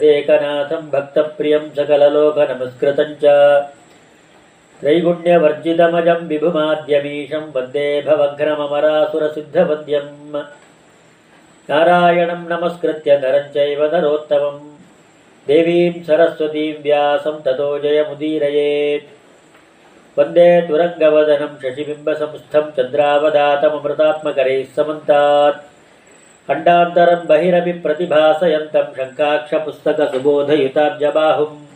देकनाथम् भक्तप्रियम् सकललोभनमस्कृतम् च त्रैगुण्यवर्जितमजम् विभुमाद्यवीषम् वन्दे भवङ्घ्नमरासुरसिद्धवन्द्यम् नारायणम् नमस्कृत्य नरम् चैव नरोत्तमम्। देवीम् सरस्वतीम् व्यासम् ततो जयमुदीरयेत्। वन्दे तुरङ्गवदनं शशिबिम्बसंस्थम् चन्द्रावदातममृतात्मकरैः समन्तात्। खण्डान्तरं बहिरपि प्रतिभासयन्तं शङ्काक्षपुस्तकसुबोधयुताब्जबाहुम्।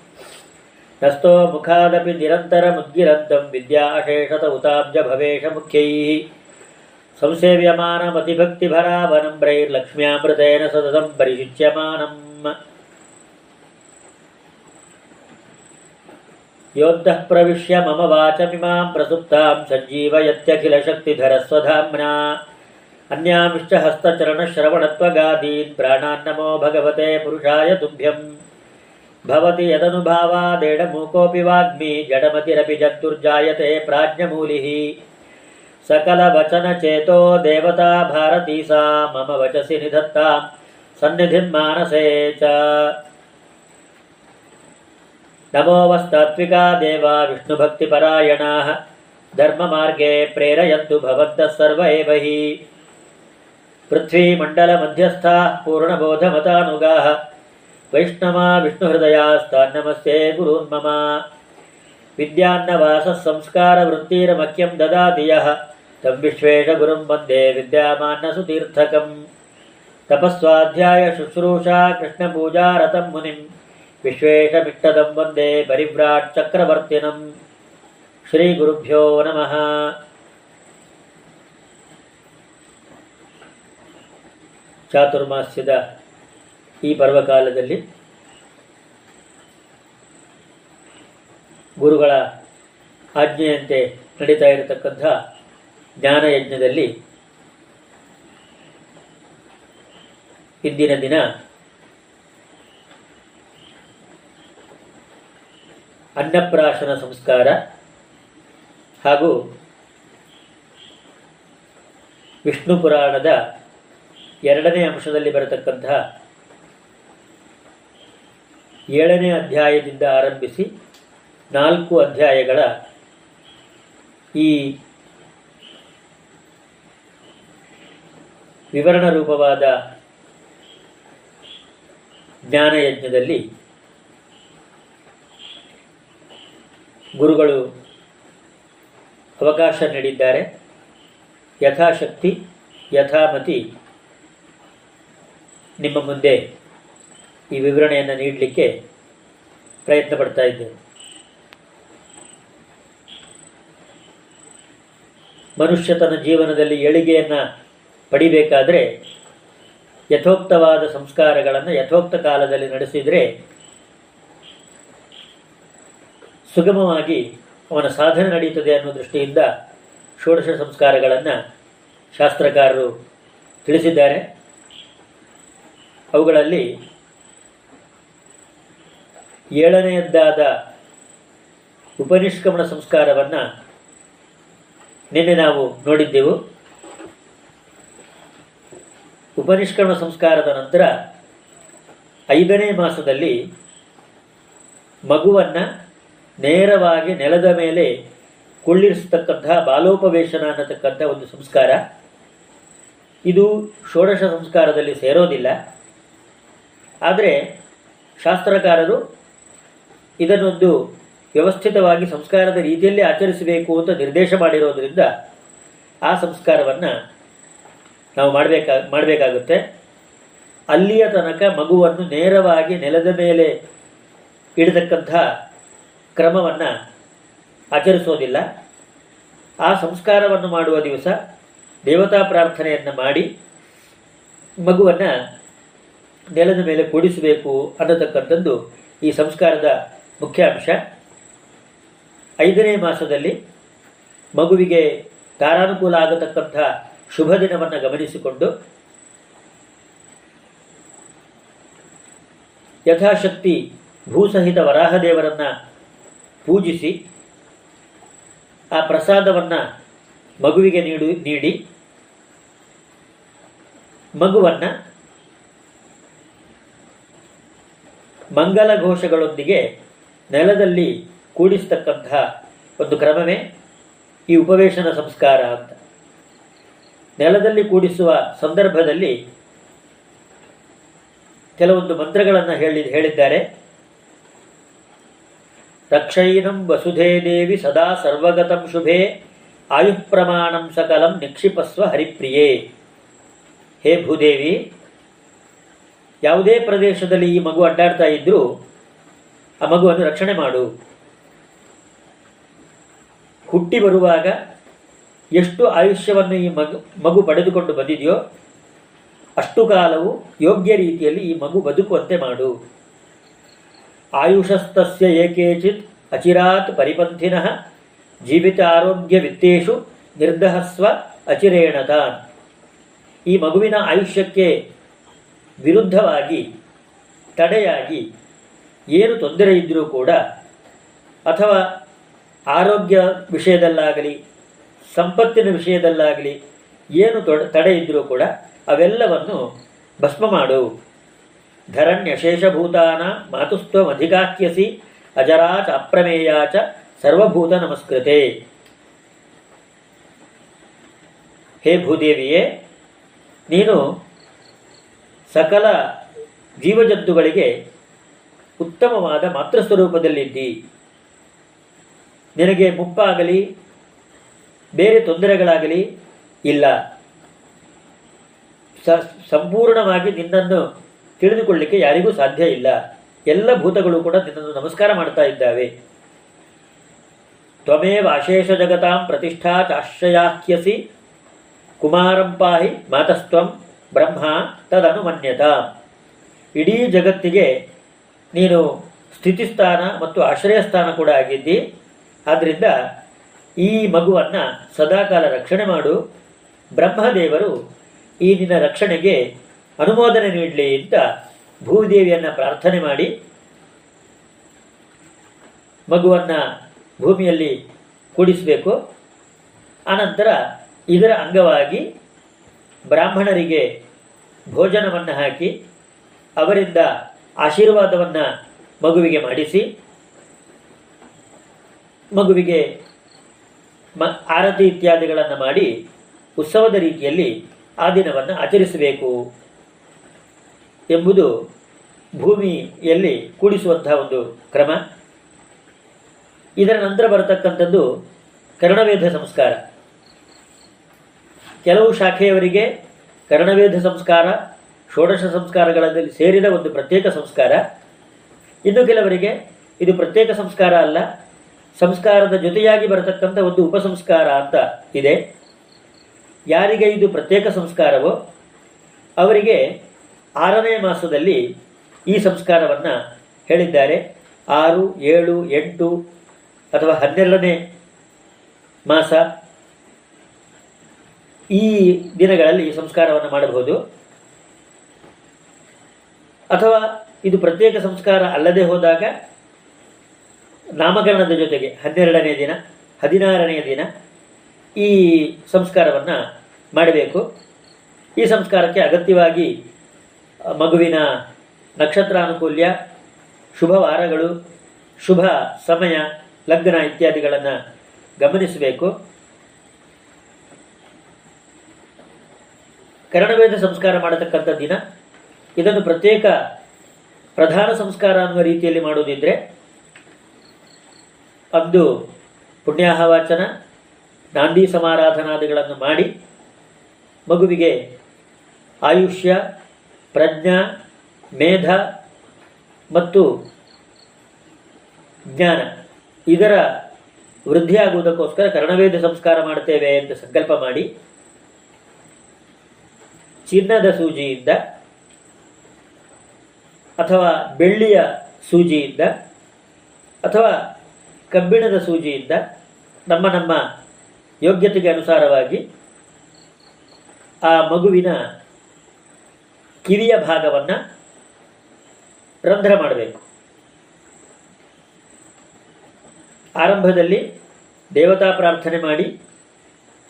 नस्तो मुखादपि निरन्तरमुद्गिरन्तं विद्याशेषत उताब्जभवेशमुख्यैः। संसेव्यमानमतिभक्तिभरावनम्रैर्लक्ष्म्यामृतेन सततं परिशिच्यमानम्। योद्धः प्रविश्य मम वाचमिमां प्रसुप्तां सञ्जीवयत्यखिलशक्तिधरस्वधाम्ना अन्यामिश्च हस्तचरणश्रवणत्वगादीन् प्राणान्नमो भगवते पुरुषाय तुभ्यम्। भवति यदनुभावादेडमूकोऽपि वाग्मी जडमतिरपि जन्तुर्जायते प्राज्ञमूलिः। सकलवचनचेतो देवता भारती सा मम वचसि निधत्तां सन्निधिं मानसे च। नमो वस्तात्विका देवा विष्णुभक्तिपरायणाः धर्ममार्गे प्रेरयन्तु भवन्तः सर्व एव हि पृथ्वीमण्डलमध्यस्थाः पूर्णबोधमतानुगाः। वैष्णवा विष्णुहृदयास्तान्नमस्ते गुरून्मम मम। विद्यान्नवासः संस्कारवृत्तिरमख्यम् ददाति यः। तं विश्वेश गुरुम् वन्दे विद्यामान्नसुतीर्थकं तपःस्वाध्यायशुश्रूषा कृष्णपूजारतं मुनिं विश्वेशमिष्टदं वन्दे परिव्राट्चक्रवर्तिनं श्रीगुरुभ्यो नमः। ಚಾತುರ್ಮಾಸ್ಯದ ಈ ಪರ್ವಕಾಲದಲ್ಲಿ ಗುರುಗಳ ಆಜ್ಞೆಯಂತೆ ನಡೀತಾ ಇರತಕ್ಕಂಥ ಜ್ಞಾನಯಜ್ಞದಲ್ಲಿ ಇಂದಿನ ದಿನ ಅನ್ನಪ್ರಾಶನ ಸಂಸ್ಕಾರ ಹಾಗೂ ವಿಷ್ಣು ಪುರಾಣದ ಎರಡನೇ ಅಂಶದಲ್ಲಿ ಬರತಕ್ಕಂತಹ ಏಳನೇ ಅಧ್ಯಾಯದಿಂದ ಆರಂಭಿಸಿ ನಾಲ್ಕು ಅಧ್ಯಾಯಗಳ ಈ ವಿವರಣ ರೂಪವಾದ ಜ್ಞಾನಯಜ್ಞದಲ್ಲಿ ಗುರುಗಳು ಅವಕಾಶ ನೀಡಿದ್ದಾರೆ. ಯಥಾಶಕ್ತಿ, ಯಥಾಮತಿ ನಿಮ್ಮ ಮುಂದೆ ಈ ವಿವರಣೆಯನ್ನು ನೀಡಲಿಕ್ಕೆ ಪ್ರಯತ್ನ ಪಡ್ತಾ ಇದ್ದೇನೆ. ಮನುಷ್ಯ ತನ್ನ ಜೀವನದಲ್ಲಿ ಏಳಿಗೆಯನ್ನು ಪಡಿಬೇಕಾದರೆ ಯಥೋಕ್ತವಾದ ಸಂಸ್ಕಾರಗಳನ್ನು ಯಥೋಕ್ತ ಕಾಲದಲ್ಲಿ ನಡೆಸಿದರೆ ಸುಗಮವಾಗಿ ಅವನ ಸಾಧನೆ ನಡೆಯುತ್ತದೆ ಅನ್ನೋ ದೃಷ್ಟಿಯಿಂದ ಷೋಡಶ ಸಂಸ್ಕಾರಗಳನ್ನು ಶಾಸ್ತ್ರಕಾರರು ತಿಳಿಸಿದ್ದಾರೆ. ಅವುಗಳಲ್ಲಿ ಏಳನೆಯದ್ದಾದ ಉಪನಿಷ್ಕಮಣ ಸಂಸ್ಕಾರವನ್ನು ನಿನ್ನೆ ನಾವು ನೋಡಿದ್ದೆವು. ಉಪನಿಷ್ಕರಣ ಸಂಸ್ಕಾರದ ನಂತರ ಐದನೇ ಮಾಸದಲ್ಲಿ ಮಗುವನ್ನು ನೇರವಾಗಿ ನೆಲದ ಮೇಲೆ ಕುಳ್ಳಿರಿಸತಕ್ಕಂತಹ ಬಾಲೋಪವೇಶನ ಅನ್ನತಕ್ಕಂಥ ಒಂದು ಸಂಸ್ಕಾರ. ಇದು ಷೋಡಶ ಸಂಸ್ಕಾರದಲ್ಲಿ ಸೇರೋದಿಲ್ಲ. ಆದರೆ ಶಾಸ್ತ್ರಕಾರರು ಇದನ್ನೊಂದು ವ್ಯವಸ್ಥಿತವಾಗಿ ಸಂಸ್ಕಾರದ ರೀತಿಯಲ್ಲಿ ಆಚರಿಸಬೇಕು ಅಂತ ನಿರ್ದೇಶ ಮಾಡಿರೋದರಿಂದ ಆ ಸಂಸ್ಕಾರವನ್ನು ನಾವು ಮಾಡಬೇಕಾ, ಮಾಡಬೇಕಾಗುತ್ತೆ. ಅಲ್ಲಿಯ ತನಕ ಮಗುವನ್ನು ನೇರವಾಗಿ ನೆಲದ ಮೇಲೆ ಇಡತಕ್ಕಂಥ ಕ್ರಮವನ್ನು ಆಚರಿಸೋದಿಲ್ಲ. ಆ ಸಂಸ್ಕಾರವನ್ನು ಮಾಡುವ ದಿವಸ ದೇವತಾ ಪ್ರಾರ್ಥನೆಯನ್ನು ಮಾಡಿ ಮಗುವನ್ನು ನೆಲದ ಮೇಲೆ ಕೂಡಿಸಬೇಕು ಅನ್ನತಕ್ಕಂಥದ್ದು ಈ ಸಂಸ್ಕಾರದ ಮುಖ್ಯ ಅಂಶ. ಐದನೇ ಮಾಸದಲ್ಲಿ ಮಗುವಿಗೆ ತಾರಾನುಕೂಲ ಆಗತಕ್ಕಂಥ ಶುಭ ದಿನವನ್ನು ಗಮನಿಸಿಕೊಂಡು ಯಥಾಶಕ್ತಿ ಭೂಸಹಿತ ವರಾಹದೇವರನ್ನು ಪೂಜಿಸಿ ಆ ಪ್ರಸಾದವನ್ನು ಮಗುವಿಗೆ ನೀಡು, ನೀಡಿ ಮಗುವನ್ನು ಮಂಗಲ ಘೋಷಗಳೊಂದಿಗೆ ನೆಲದಲ್ಲಿ ಕೂಡಿಸ್ತಕ್ಕಂತಹ ಒಂದು ಕ್ರಮವೇ ಈ ಉಪವೇಶನ ಸಂಸ್ಕಾರ ಅಂತ. ನೆಲದಲ್ಲಿ ಕೂಡಿಸುವ ಸಂದರ್ಭದಲ್ಲಿ ಕೆಲವೊಂದು ಮಂತ್ರಗಳನ್ನು ಹೇಳಿ, ಹೇಳಿದ್ದಾರೆ. ರಕ್ಷೈನಂ ವಸುಧೇ ದೇವಿ ಸದಾ ಸರ್ವಗತಂ ಶುಭೆ, ಆಯುಪ್ರಮಾಣಂ ಸಕಲಂ ನಿಕ್ಷಿಪಸ್ವ ಹರಿಪ್ರಿಯೇ. ಹೇ ಭೂದೇವಿ ಯಾವುದೇ ಪ್ರದೇಶದಲ್ಲಿ ಈ ಮಗು ಅಡ್ಡಾಡ್ತಾ ಇದ್ರೂ ಆ ಮಗುವನ್ನು ರಕ್ಷಣೆ ಮಾಡು. ಹುಟ್ಟಿ ಬರುವಾಗ ಎಷ್ಟು ಆಯುಷ್ಯವನ್ನು ಈ ಮಗು ಮಗು ಪಡೆದುಕೊಂಡು ಬಂದಿದೆಯೋ ಅಷ್ಟು ಕಾಲವು ಯೋಗ್ಯ ರೀತಿಯಲ್ಲಿ ಈ ಮಗು ಬದುಕುವಂತೆ ಮಾಡು. ಆಯುಷಸ್ತಸ್ಯ ಏಕೇಚಿತ್ ಅಚಿರಾತ್ ಪರಿಪಂಥಿನ ಜೀವಿತ ಆರೋಗ್ಯ ವಿತ್ತೇಶು ನಿರ್ದಹಸ್ವ ಅಚಿರೇಣತಾನ್ ಈ ಮಗುವಿನ ಆಯುಷ್ಯಕ್ಕೆ ವಿರುದ್ಧವಾಗಿ, ತಡೆಯಾಗಿ ಏನು ತೊಂದರೆ ಇದ್ದರೂ ಕೂಡ, ಅಥವಾ ಆರೋಗ್ಯ ವಿಷಯದಲ್ಲಾಗಲಿ, ಸಂಪತ್ತಿನ ವಿಷಯದಲ್ಲಾಗಲಿ ಏನು ತೊಡ, ತಡೆ ಇದ್ದರೂ ಕೂಡ ಅವೆಲ್ಲವನ್ನು ಭಸ್ಮ ಮಾಡು. ಧರಣ್ಯ ಶೇಷಭೂತಾನ ಮಾತುಸ್ತ್ವಧಿಕಾಕ್ಯಸಿ ಅಜರಾಚ ಅಪ್ರಮೇಯಾಚ ಸರ್ವಭೂತ ನಮಸ್ಕೃತೆ. ಹೇ ಭೂದೇವಿಯೇ, ನೀನು ಸಕಲ ಜೀವಜಂತುಗಳಿಗೆ ಉತ್ತಮವಾದ ಮಾತೃಸ್ವರೂಪದಲ್ಲಿದ್ದಿ ನಿನಗೆ ಮುಪ್ಪಾಗಲಿ, ಬೇರೆ ತೊಂದರೆಗಳಾಗಲಿ ಇಲ್ಲ. ಸಂಪೂರ್ಣವಾಗಿ ನಿನ್ನನ್ನು ತಿಳಿದುಕೊಳ್ಳಿಕ್ಕೆ ಯಾರಿಗೂ ಸಾಧ್ಯ ಇಲ್ಲ. ಎಲ್ಲ ಭೂತಗಳು ಕೂಡ ನಿನ್ನನ್ನು ನಮಸ್ಕಾರ ಮಾಡ್ತಾ ಇದ್ದಾವೆ. ತ್ವಮೇವ ಅಶೇಷ ಜಗತಾಂ ಪ್ರತಿಷ್ಠಾ ಚಾಶ್ರಯಾಖ್ಯಸಿ ಕುಮಾರಂ ಪಾಹಿ ಮಾತಸ್ತ್ವಂ ಬ್ರಹ್ಮ ತದನುಮನ್ಯತ. ಇಡೀ ಜಗತ್ತಿಗೆ ನೀನು ಸ್ಥಿತಿಸ್ಥಾನ ಮತ್ತು ಆಶ್ರಯಸ್ಥಾನ ಕೂಡ ಆಗಿದ್ದಿ. ಆದ್ದರಿಂದ ಈ ಮಗುವನ್ನು ಸದಾಕಾಲ ರಕ್ಷಣೆ ಮಾಡು. ಬ್ರಹ್ಮದೇವರು ಈ ನಿನ್ನ ರಕ್ಷಣೆಗೆ ಅನುಮೋದನೆ ನೀಡಲಿ ಅಂತ ಭೂದೇವಿಯನ್ನು ಪ್ರಾರ್ಥನೆ ಮಾಡಿ ಮಗುವನ್ನು ಭೂಮಿಯಲ್ಲಿ ಕೂಡಿಸಬೇಕು. ಆನಂತರ ಇದರ ಅಂಗವಾಗಿ ಬ್ರಾಹ್ಮಣರಿಗೆ ಭೋಜನವನ್ನು ಹಾಕಿ ಅವರಿಂದ ಆಶೀರ್ವಾದವನ್ನು ಮಗುವಿಗೆ ಮಾಡಿಸಿ, ಮಗುವಿಗೆ ಮ, ಆರತಿ ಇತ್ಯಾದಿಗಳನ್ನು ಮಾಡಿ ಉತ್ಸವದ ರೀತಿಯಲ್ಲಿ ಆ ದಿನವನ್ನು ಆಚರಿಸಬೇಕು ಎಂಬುದು ಭೂಮಿಯಲ್ಲಿ ಕೂಡಿಸುವಂತಹ ಒಂದು ಕ್ರಮ. ಇದರ ನಂತರ ಬರತಕ್ಕಂಥದ್ದು ಕರ್ಣವೇಧ ಸಂಸ್ಕಾರ. ಕೆಲವು ಶಾಖೆಯವರಿಗೆ ಕರ್ಣವೇದ ಸಂಸ್ಕಾರ, ಷೋಡಶ ಸಂಸ್ಕಾರಗಳಲ್ಲಿ ಸೇರಿದ ಒಂದು ಪ್ರತ್ಯೇಕ ಸಂಸ್ಕಾರ. ಇನ್ನು ಕೆಲವರಿಗೆ ಇದು ಪ್ರತ್ಯೇಕ ಸಂಸ್ಕಾರ ಅಲ್ಲ, ಸಂಸ್ಕಾರದ ಜೊತೆಯಾಗಿ ಬರತಕ್ಕಂಥ ಒಂದು ಉಪಸಂಸ್ಕಾರ ಅಂತ ಇದೆ. ಯಾರಿಗೆ ಇದು ಪ್ರತ್ಯೇಕ ಸಂಸ್ಕಾರವೋ ಅವರಿಗೆ ಆರನೇ ಮಾಸದಲ್ಲಿ ಈ ಸಂಸ್ಕಾರವನ್ನು ಹೇಳಿದ್ದಾರೆ. ಆರು, ಏಳು, ಎಂಟು ಅಥವಾ ಹನ್ನೆರಡನೇ ಮಾಸ. ಈ ದಿನಗಳಲ್ಲಿ ಈ ಸಂಸ್ಕಾರವನ್ನು ಮಾಡಬಹುದು. ಅಥವಾ ಇದು ಪ್ರತ್ಯೇಕ ಸಂಸ್ಕಾರ ಅಲ್ಲದೆ ಹೋದಾಗ ನಾಮಕರಣದ ಜೊತೆಗೆ ಹನ್ನೆರಡನೇ ದಿನ ಹದಿನಾರನೆಯ ದಿನ ಈ ಸಂಸ್ಕಾರವನ್ನು ಮಾಡಬೇಕು. ಈ ಸಂಸ್ಕಾರಕ್ಕೆ ಅಗತ್ಯವಾಗಿ ಮಗುವಿನ ನಕ್ಷತ್ರಾನುಕೂಲ್ಯ, ಶುಭ ವಾರಗಳು, ಶುಭ ಸಮಯ, ಲಗ್ನ ಇತ್ಯಾದಿಗಳನ್ನು ಗಮನಿಸಬೇಕು. ಕರ್ಣವೇದ ಸಂಸ್ಕಾರ ಮಾಡತಕ್ಕಂಥ ದಿನ. ಇದನ್ನು ಪ್ರತ್ಯೇಕ ಪ್ರಧಾನ ಸಂಸ್ಕಾರ ಅನ್ನುವ ರೀತಿಯಲ್ಲಿ ಮಾಡುವುದಿದ್ರೆ, ಅಂದು ಪುಣ್ಯಾಹವಾಚನ, ನಾಂದಿ ಸಮಾರಾಧನಾದಿಗಳನ್ನು ಮಾಡಿ, ಮಗುವಿಗೆ ಆಯುಷ್ಯ, ಪ್ರಜ್ಞಾ, ಮೇಧ ಮತ್ತು ಜ್ಞಾನ ಇದರ ವೃದ್ಧಿಯಾಗುವುದಕ್ಕೋಸ್ಕರ ಕರ್ಣವೇದ ಸಂಸ್ಕಾರ ಮಾಡುತ್ತೇವೆ ಎಂದು ಸಂಕಲ್ಪ ಮಾಡಿ ಚಿನ್ನದ ಸೂಜಿಯಿಂದ ಅಥವಾ ಬೆಳ್ಳಿಯ ಸೂಜಿಯಿಂದ ಅಥವಾ ಕಬ್ಬಿಣದ ಸೂಜಿಯಿಂದ ನಮ್ಮ ನಮ್ಮ ಯೋಗ್ಯತೆಗೆ ಅನುಸಾರವಾಗಿ ಆ ಮಗುವಿನ ಕಿವಿಯ ಭಾಗವನ್ನು ರಂಧ್ರ ಮಾಡಬೇಕು. ಆರಂಭದಲ್ಲಿ ದೇವತಾ ಪ್ರಾರ್ಥನೆ ಮಾಡಿ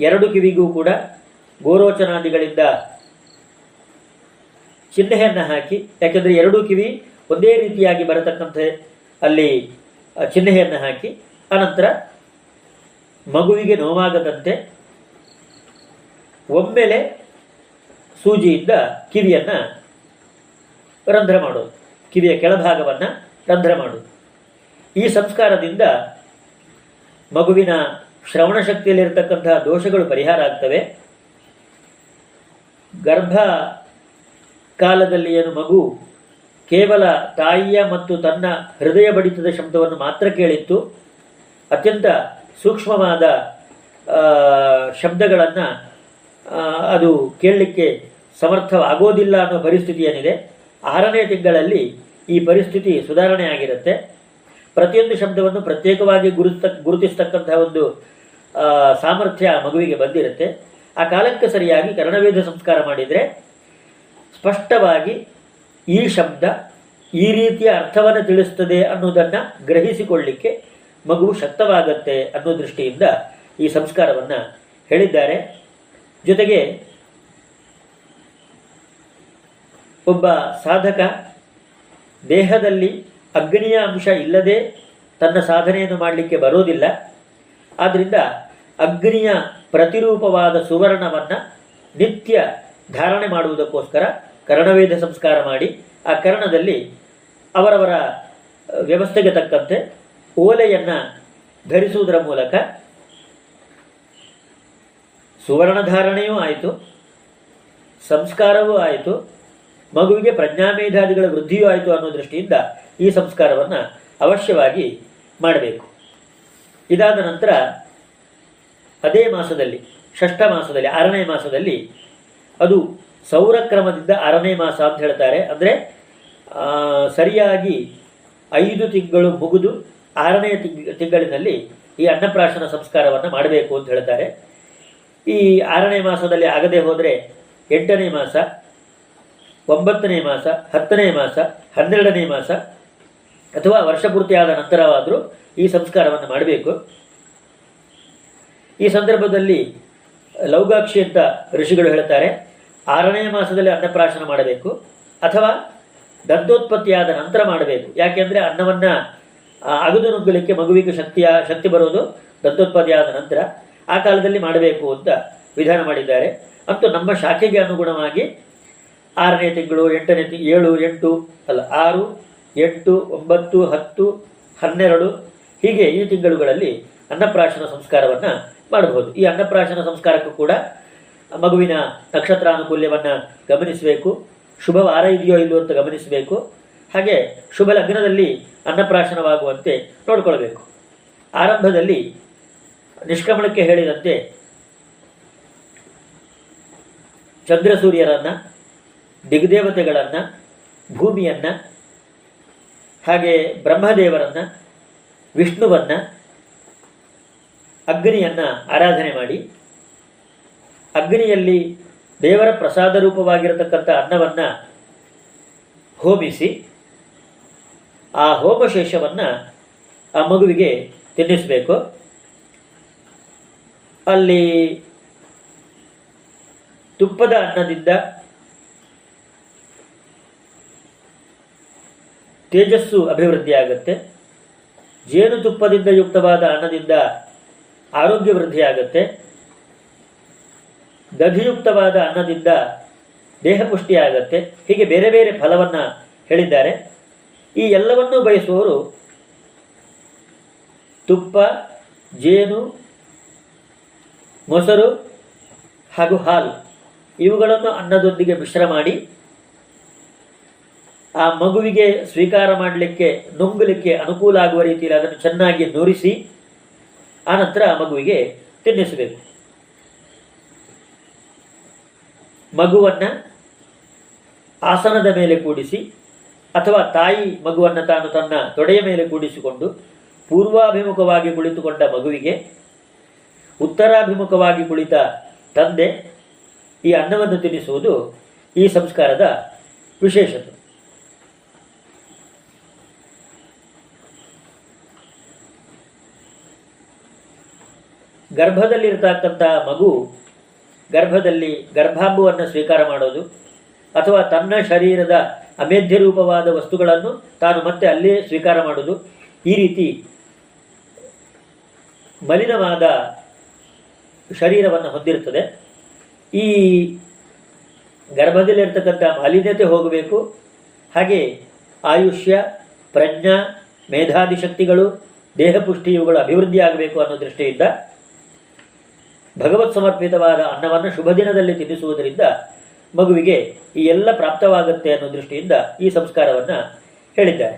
ಎರಡು ಕಿವಿಗೂ ಕೂಡ ಗೋರೋಚನಾದಿಗಳಿಂದ ಚಿಹ್ನೆಯನ್ನು ಹಾಕಿ, ಯಾಕೆಂದರೆ ಎರಡೂ ಕಿವಿ ಒಂದೇ ರೀತಿಯಾಗಿ ಬರತಕ್ಕಂಥ ಅಲ್ಲಿ ಚಿಹ್ನೆಯನ್ನು ಹಾಕಿ ಅನಂತರ ಮಗುವಿಗೆ ನೋವಾಗದಂತೆ ಒಮ್ಮೆಲೆ ಸೂಜಿಯಿಂದ ಕಿವಿಯನ್ನು ರಂಧ್ರ ಮಾಡೋದು ಕಿವಿಯ ಕೆಳಭಾಗವನ್ನು ರಂಧ್ರ ಮಾಡೋದು ಈ ಸಂಸ್ಕಾರದಿಂದ ಮಗುವಿನ ಶ್ರವಣ ಶಕ್ತಿಯಲ್ಲಿರತಕ್ಕಂತಹ ದೋಷಗಳು ಪರಿಹಾರ ಆಗ್ತವೆ. ಗರ್ಭ ಕಾಲದಲ್ಲಿ ಏನು ಮಗು ಕೇವಲ ತಾಯಿಯ ಮತ್ತು ತನ್ನ ಹೃದಯ ಬಡಿತದ ಶಬ್ದವನ್ನು ಮಾತ್ರ ಕೇಳಿತ್ತು, ಅತ್ಯಂತ ಸೂಕ್ಷ್ಮವಾದ ಶಬ್ದಗಳನ್ನು ಅದು ಕೇಳಲಿಕ್ಕೆ ಸಮರ್ಥವಾಗೋದಿಲ್ಲ ಅನ್ನೋ ಪರಿಸ್ಥಿತಿ ಏನಿದೆ, ಆರನೇ ತಿಂಗಳಲ್ಲಿ ಈ ಪರಿಸ್ಥಿತಿ ಸುಧಾರಣೆ ಆಗಿರುತ್ತೆ ಪ್ರತಿಯೊಂದು ಶಬ್ದವನ್ನು ಪ್ರತ್ಯೇಕವಾಗಿ ಗುರುತ, ಗುರುತಿಸ್ತಕ್ಕಂತಹ ಒಂದು ಸಾಮರ್ಥ್ಯ ಮಗುವಿಗೆ ಬಂದಿರುತ್ತೆ. ಆ ಕಾಲಕ್ಕೆ ಸರಿಯಾಗಿ ಕರ್ಣವೇದ ಸಂಸ್ಕಾರ ಮಾಡಿದರೆ ಸ್ಪಷ್ಟವಾಗಿ ಈ ಶಬ್ದ ಈ ರೀತಿಯ ಅರ್ಥವನ್ನು ತಿಳಿಸ್ತದೆ ಅನ್ನೋದನ್ನು ಗ್ರಹಿಸಿಕೊಳ್ಳಿಕ್ಕೆ ಮಗು ಶಕ್ತವಾಗತ್ತೆ ಅನ್ನೋ ದೃಷ್ಟಿಯಿಂದ ಈ ಸಂಸ್ಕಾರವನ್ನು ಹೇಳಿದ್ದಾರೆ. ಜೊತೆಗೆ ಒಬ್ಬ ಸಾಧಕ ದೇಹದಲ್ಲಿ ಅಗ್ನಿಯ ಅಂಶ ಇಲ್ಲದೆ ತನ್ನ ಸಾಧನೆಯನ್ನು ಮಾಡಲಿಕ್ಕೆ ಬರೋದಿಲ್ಲ. ಆದ್ದರಿಂದ ಅಗ್ನಿಯ ಪ್ರತಿರೂಪವಾದ ಸುವರ್ಣವನ್ನು ನಿತ್ಯ ಧಾರಣೆ ಮಾಡುವುದಕ್ಕೋಸ್ಕರ ಕರ್ಣವೇದ ಸಂಸ್ಕಾರ ಮಾಡಿ ಆ ಕರ್ಣದಲ್ಲಿ ಅವರವರ ವ್ಯವಸ್ಥೆಗೆ ತಕ್ಕಂತೆ ಓಲೆಯನ್ನು ಧರಿಸುವುದರ ಮೂಲಕ ಸುವರ್ಣಧಾರಣೆಯೂ ಆಯಿತು, ಸಂಸ್ಕಾರವೂ ಆಯಿತು, ಮಗುವಿಗೆ ಪ್ರಜ್ಞಾಮೇಧಾದಿಗಳ ವೃದ್ಧಿಯೂ ಆಯಿತು ಅನ್ನೋ ದೃಷ್ಟಿಯಿಂದ ಈ ಸಂಸ್ಕಾರವನ್ನು ಅವಶ್ಯವಾಗಿ ಮಾಡಬೇಕು. ಇದಾದ ನಂತರ ಅದೇ ಮಾಸದಲ್ಲಿ, ಷಷ್ಠ ಮಾಸದಲ್ಲಿ, ಆರನೇ ಮಾಸದಲ್ಲಿ ಅದು ಸೌರಕ್ರಮದಿಂದ ಆರನೇ ಮಾಸ ಅಂತ ಹೇಳ್ತಾರೆ. ಅಂದರೆ ಸರಿಯಾಗಿ ಐದು ತಿಂಗಳು ಮುಗಿದು ಆರನೇ ತಿಂಗ್, ತಿಂಗಳಿನಲ್ಲಿ ಈ ಅನ್ನಪ್ರಾಶನ ಸಂಸ್ಕಾರವನ್ನು ಮಾಡಬೇಕು ಅಂತ ಹೇಳ್ತಾರೆ. ಈ ಆರನೇ ಮಾಸದಲ್ಲಿ ಆಗದೆ ಹೋದರೆ ಎಂಟನೇ ಮಾಸ, ಒಂಬತ್ತನೇ ಮಾಸ, ಹತ್ತನೇ ಮಾಸ, ಹನ್ನೆರಡನೇ ಮಾಸ ಅಥವಾ ವರ್ಷ ಪೂರ್ತಿಯಾದ ನಂತರವಾದರೂ ಈ ಸಂಸ್ಕಾರವನ್ನು ಮಾಡಬೇಕು. ಈ ಸಂದರ್ಭದಲ್ಲಿ ಲೌಗಾಕ್ಷಿ ಅಂತ ಋಷಿಗಳು ಹೇಳ್ತಾರೆ. ಆರನೇ ಮಾಸದಲ್ಲಿ ಅನ್ನಪ್ರಾಶನ ಮಾಡಬೇಕು ಅಥವಾ ದಂತೋತ್ಪತ್ತಿಯಾದ ನಂತರ ಮಾಡಬೇಕು. ಯಾಕೆಂದ್ರೆ ಅನ್ನವನ್ನ ಅಗದು ನುಗ್ಗಲಿಕ್ಕೆ ಮಗುವಿಗೆ ಶಕ್ತಿಯ, ಶಕ್ತಿ ಬರೋದು ದಂತೋತ್ಪತ್ತಿಯಾದ ನಂತರ. ಆ ಕಾಲದಲ್ಲಿ ಮಾಡಬೇಕು ಅಂತ ವಿಧಾನ ಮಾಡಿದ್ದಾರೆ. ಮತ್ತು ನಮ್ಮ ಶಾಖೆಗೆ ಅನುಗುಣವಾಗಿ ಆರನೇ ತಿಂಗಳು, ಎಂಟನೇ ತಿ, ಏಳು, ಎಂಟು, ಅಲ್ಲ, ಆರು, ಎಂಟು, ಒಂಬತ್ತು, ಹತ್ತು, ಹನ್ನೆರಡು, ಹೀಗೆ ಈ ತಿಂಗಳುಗಳಲ್ಲಿ ಅನ್ನಪ್ರಾಶನ ಸಂಸ್ಕಾರವನ್ನು ಮಾಡಬಹುದು. ಈ ಅನ್ನಪ್ರಾಶನ ಸಂಸ್ಕಾರಕ್ಕೂ ಕೂಡ ಮಗುವಿನ ನಕ್ಷತ್ರಾನುಕೂಲ್ಯವನ್ನು ಗಮನಿಸಬೇಕು. ಶುಭ ವಾರ ಇದೆಯೋ ಇಲ್ಲೋ ಅಂತ ಗಮನಿಸಬೇಕು. ಹಾಗೆ ಶುಭ ಲಗ್ನದಲ್ಲಿ ಅನ್ನಪ್ರಾಶನವಾಗುವಂತೆ ನೋಡಿಕೊಳ್ಬೇಕು. ಆರಂಭದಲ್ಲಿ ನಿಷ್ಕ್ರಮಣಕ್ಕೆ ಹೇಳಿದಂತೆ ಚಂದ್ರ ಸೂರ್ಯರನ್ನ ದಿಗ್ದೇವತೆಗಳನ್ನ, ಭೂಮಿಯನ್ನ, ಹಾಗೆ ಬ್ರಹ್ಮದೇವರನ್ನ, ವಿಷ್ಣುವನ್ನ, ಅಗ್ನಿಯನ್ನು ಆರಾಧನೆ ಮಾಡಿ. ಅಗ್ನಿಯಲ್ಲಿ ದೇವರ ಪ್ರಸಾದ ರೂಪವಾಗಿರತಕ್ಕಂಥ ಅನ್ನವನ್ನು ಹೋಮಿಸಿ, ಆ ಹೋಮಶೇಷವನ್ನು ಆ ಮಗುವಿಗೆ ತಿನ್ನಿಸಬೇಕು. ಅಲ್ಲಿ ತುಪ್ಪದ ಅನ್ನದಿಂದ ತೇಜಸ್ಸು ಅಭಿವೃದ್ಧಿಯಾಗುತ್ತೆ ಜೇನುತುಪ್ಪದಿಂದ ಯುಕ್ತವಾದ ಅನ್ನದಿಂದ ಆರೋಗ್ಯ ವೃದ್ಧಿ ಆಗುತ್ತೆ ದಧಿಯುಕ್ತವಾದ ಅನ್ನದಿಂದ ದೇಹ ಪುಷ್ಟಿ ಹೀಗೆ ಬೇರೆ ಬೇರೆ ಫಲವನ್ನ ಹೇಳಿದ್ದಾರೆ. ಈ ಎಲ್ಲವನ್ನೂ ಬಯಸುವವರು ತುಪ್ಪ, ಜೇನು, ಮೊಸರು ಹಾಗೂ ಹಾಲು. ಇವುಗಳನ್ನು ಅನ್ನದೊಂದಿಗೆ ಮಿಶ್ರ ಮಾಡಿ ಆ ಮಗುವಿಗೆ ಸ್ವೀಕಾರ ಮಾಡಲಿಕ್ಕೆ, ನುಂಗಲಿಕ್ಕೆ ಅನುಕೂಲ ಆಗುವ ರೀತಿಯಲ್ಲಿ ಅದನ್ನು ಚೆನ್ನಾಗಿ ನುರಿಸಿ ಆನಂತರ ಆ ಮಗುವಿಗೆ ತಿನ್ನಿಸಬೇಕು. ಮಗುವನ್ನ ಆಸನದ ಮೇಲೆ ಕೂಡಿಸಿ ಅಥವಾ ತಾಯಿ ಮಗುವನ್ನು ತಾನು ತನ್ನ ತೊಡೆಯ ಮೇಲೆ ಕೂಡಿಸಿಕೊಂಡು ಪೂರ್ವಾಭಿಮುಖವಾಗಿ ಕುಳಿತುಕೊಂಡ ಮಗುವಿಗೆ ಉತ್ತರಾಭಿಮುಖವಾಗಿ ಕುಳಿತ ತಂದೆ ಈ ಅನ್ನವನ್ನು ತಿನ್ನಿಸುವುದು ಈ ಸಂಸ್ಕಾರದ ವಿಶೇಷತೆ. ಗರ್ಭದಲ್ಲಿರ್ತಕ್ಕಂಥ ಮಗು ಗರ್ಭದಲ್ಲಿ ಗರ್ಭಾಂಬುವನ್ನು ಸ್ವೀಕಾರ ಮಾಡೋದು ಅಥವಾ ತನ್ನ ಶರೀರದ ಅಮೇಧ್ಯ ರೂಪವಾದ ವಸ್ತುಗಳನ್ನು ತಾನು ಮತ್ತೆ ಅಲ್ಲೇ ಸ್ವೀಕಾರ ಮಾಡುವುದು ಈ ರೀತಿ ಮಲಿನವಾದ ಶರೀರವನ್ನು ಹೊಂದಿರುತ್ತದೆ. ಈ ಗರ್ಭದಲ್ಲಿರ್ತಕ್ಕಂಥ ಮಾಲಿನ್ಯತೆ ಹೋಗಬೇಕು. ಹಾಗೆ ಆಯುಷ್ಯ, ಪ್ರಜ್ಞಾ ಮೇಧಾದಿ ಶಕ್ತಿಗಳು ದೇಹಪುಷ್ಟಿ ಇವುಗಳು ಅಭಿವೃದ್ಧಿ ಆಗಬೇಕು ಅನ್ನೋ ದೃಷ್ಟಿಯಿಂದ ಭಗವತ್ ಸಮರ್ಪಿತವಾದ ಅನ್ನವನ್ನು ಶುಭ ದಿನದಲ್ಲಿ ತಿನ್ನಿಸುವುದರಿಂದ ಮಗುವಿಗೆ ಈ ಎಲ್ಲ ಪ್ರಾಪ್ತವಾಗುತ್ತೆ ಅನ್ನೋ ದೃಷ್ಟಿಯಿಂದ ಈ ಸಂಸ್ಕಾರವನ್ನು ಹೇಳಿದ್ದಾರೆ.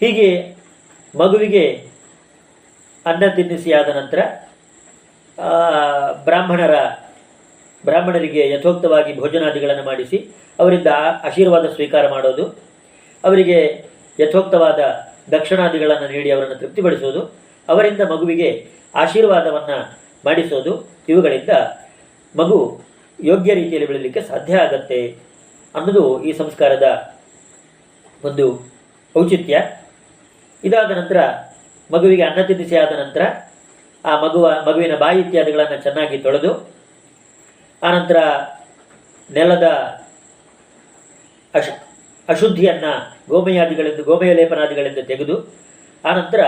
ಹೀಗೆ ಮಗುವಿಗೆ ಅನ್ನ ತಿನ್ನಿಸಿ ಆದ ನಂತರ ಬ್ರಾಹ್ಮಣರ, ಬ್ರಾಹ್ಮಣರಿಗೆ ಯಥೋಕ್ತವಾಗಿ ಭೋಜನಾದಿಗಳನ್ನು ಮಾಡಿಸಿ ಅವರಿಂದ ಆಶೀರ್ವಾದ ಸ್ವೀಕಾರ ಮಾಡೋದು, ಅವರಿಗೆ ಯಥೋಕ್ತವಾದ ದಕ್ಷಿಣಾದಿಗಳನ್ನು ನೀಡಿ ಅವರನ್ನು ತೃಪ್ತಿಪಡಿಸೋದು ಅವರಿಂದ ಮಗುವಿಗೆ ಆಶೀರ್ವಾದವನ್ನು ಮಾಡಿಸೋದು, ಇವುಗಳಿಂದ ಮಗು ಯೋಗ್ಯ ರೀತಿಯಲ್ಲಿ ಬೆಳೀಲಿಕ್ಕೆ ಸಾಧ್ಯ ಆಗತ್ತೆ ಅನ್ನೋದು ಈ ಸಂಸ್ಕಾರದ ಒಂದು ಔಚಿತ್ಯ. ಇದಾದ ನಂತರ ಮಗುವಿಗೆ ಅನ್ನ ತಿನ್ನಿಸಿ ಆದ ನಂತರ ಆ ಮಗುವ, ಮಗುವಿನ ಬಾಯಿ ಇತ್ಯಾದಿಗಳನ್ನು ಚೆನ್ನಾಗಿ ತೊಳೆದು ಆನಂತರ ನೆಲದ ಅಶ್, ಅಶುದ್ಧಿಯನ್ನು ಗೋಮಯಾದಿಗಳಿಂದ ಗೋಮಯ ಲೇಪನಾದಿಗಳಿಂದ ತೆಗೆದು ಆನಂತರ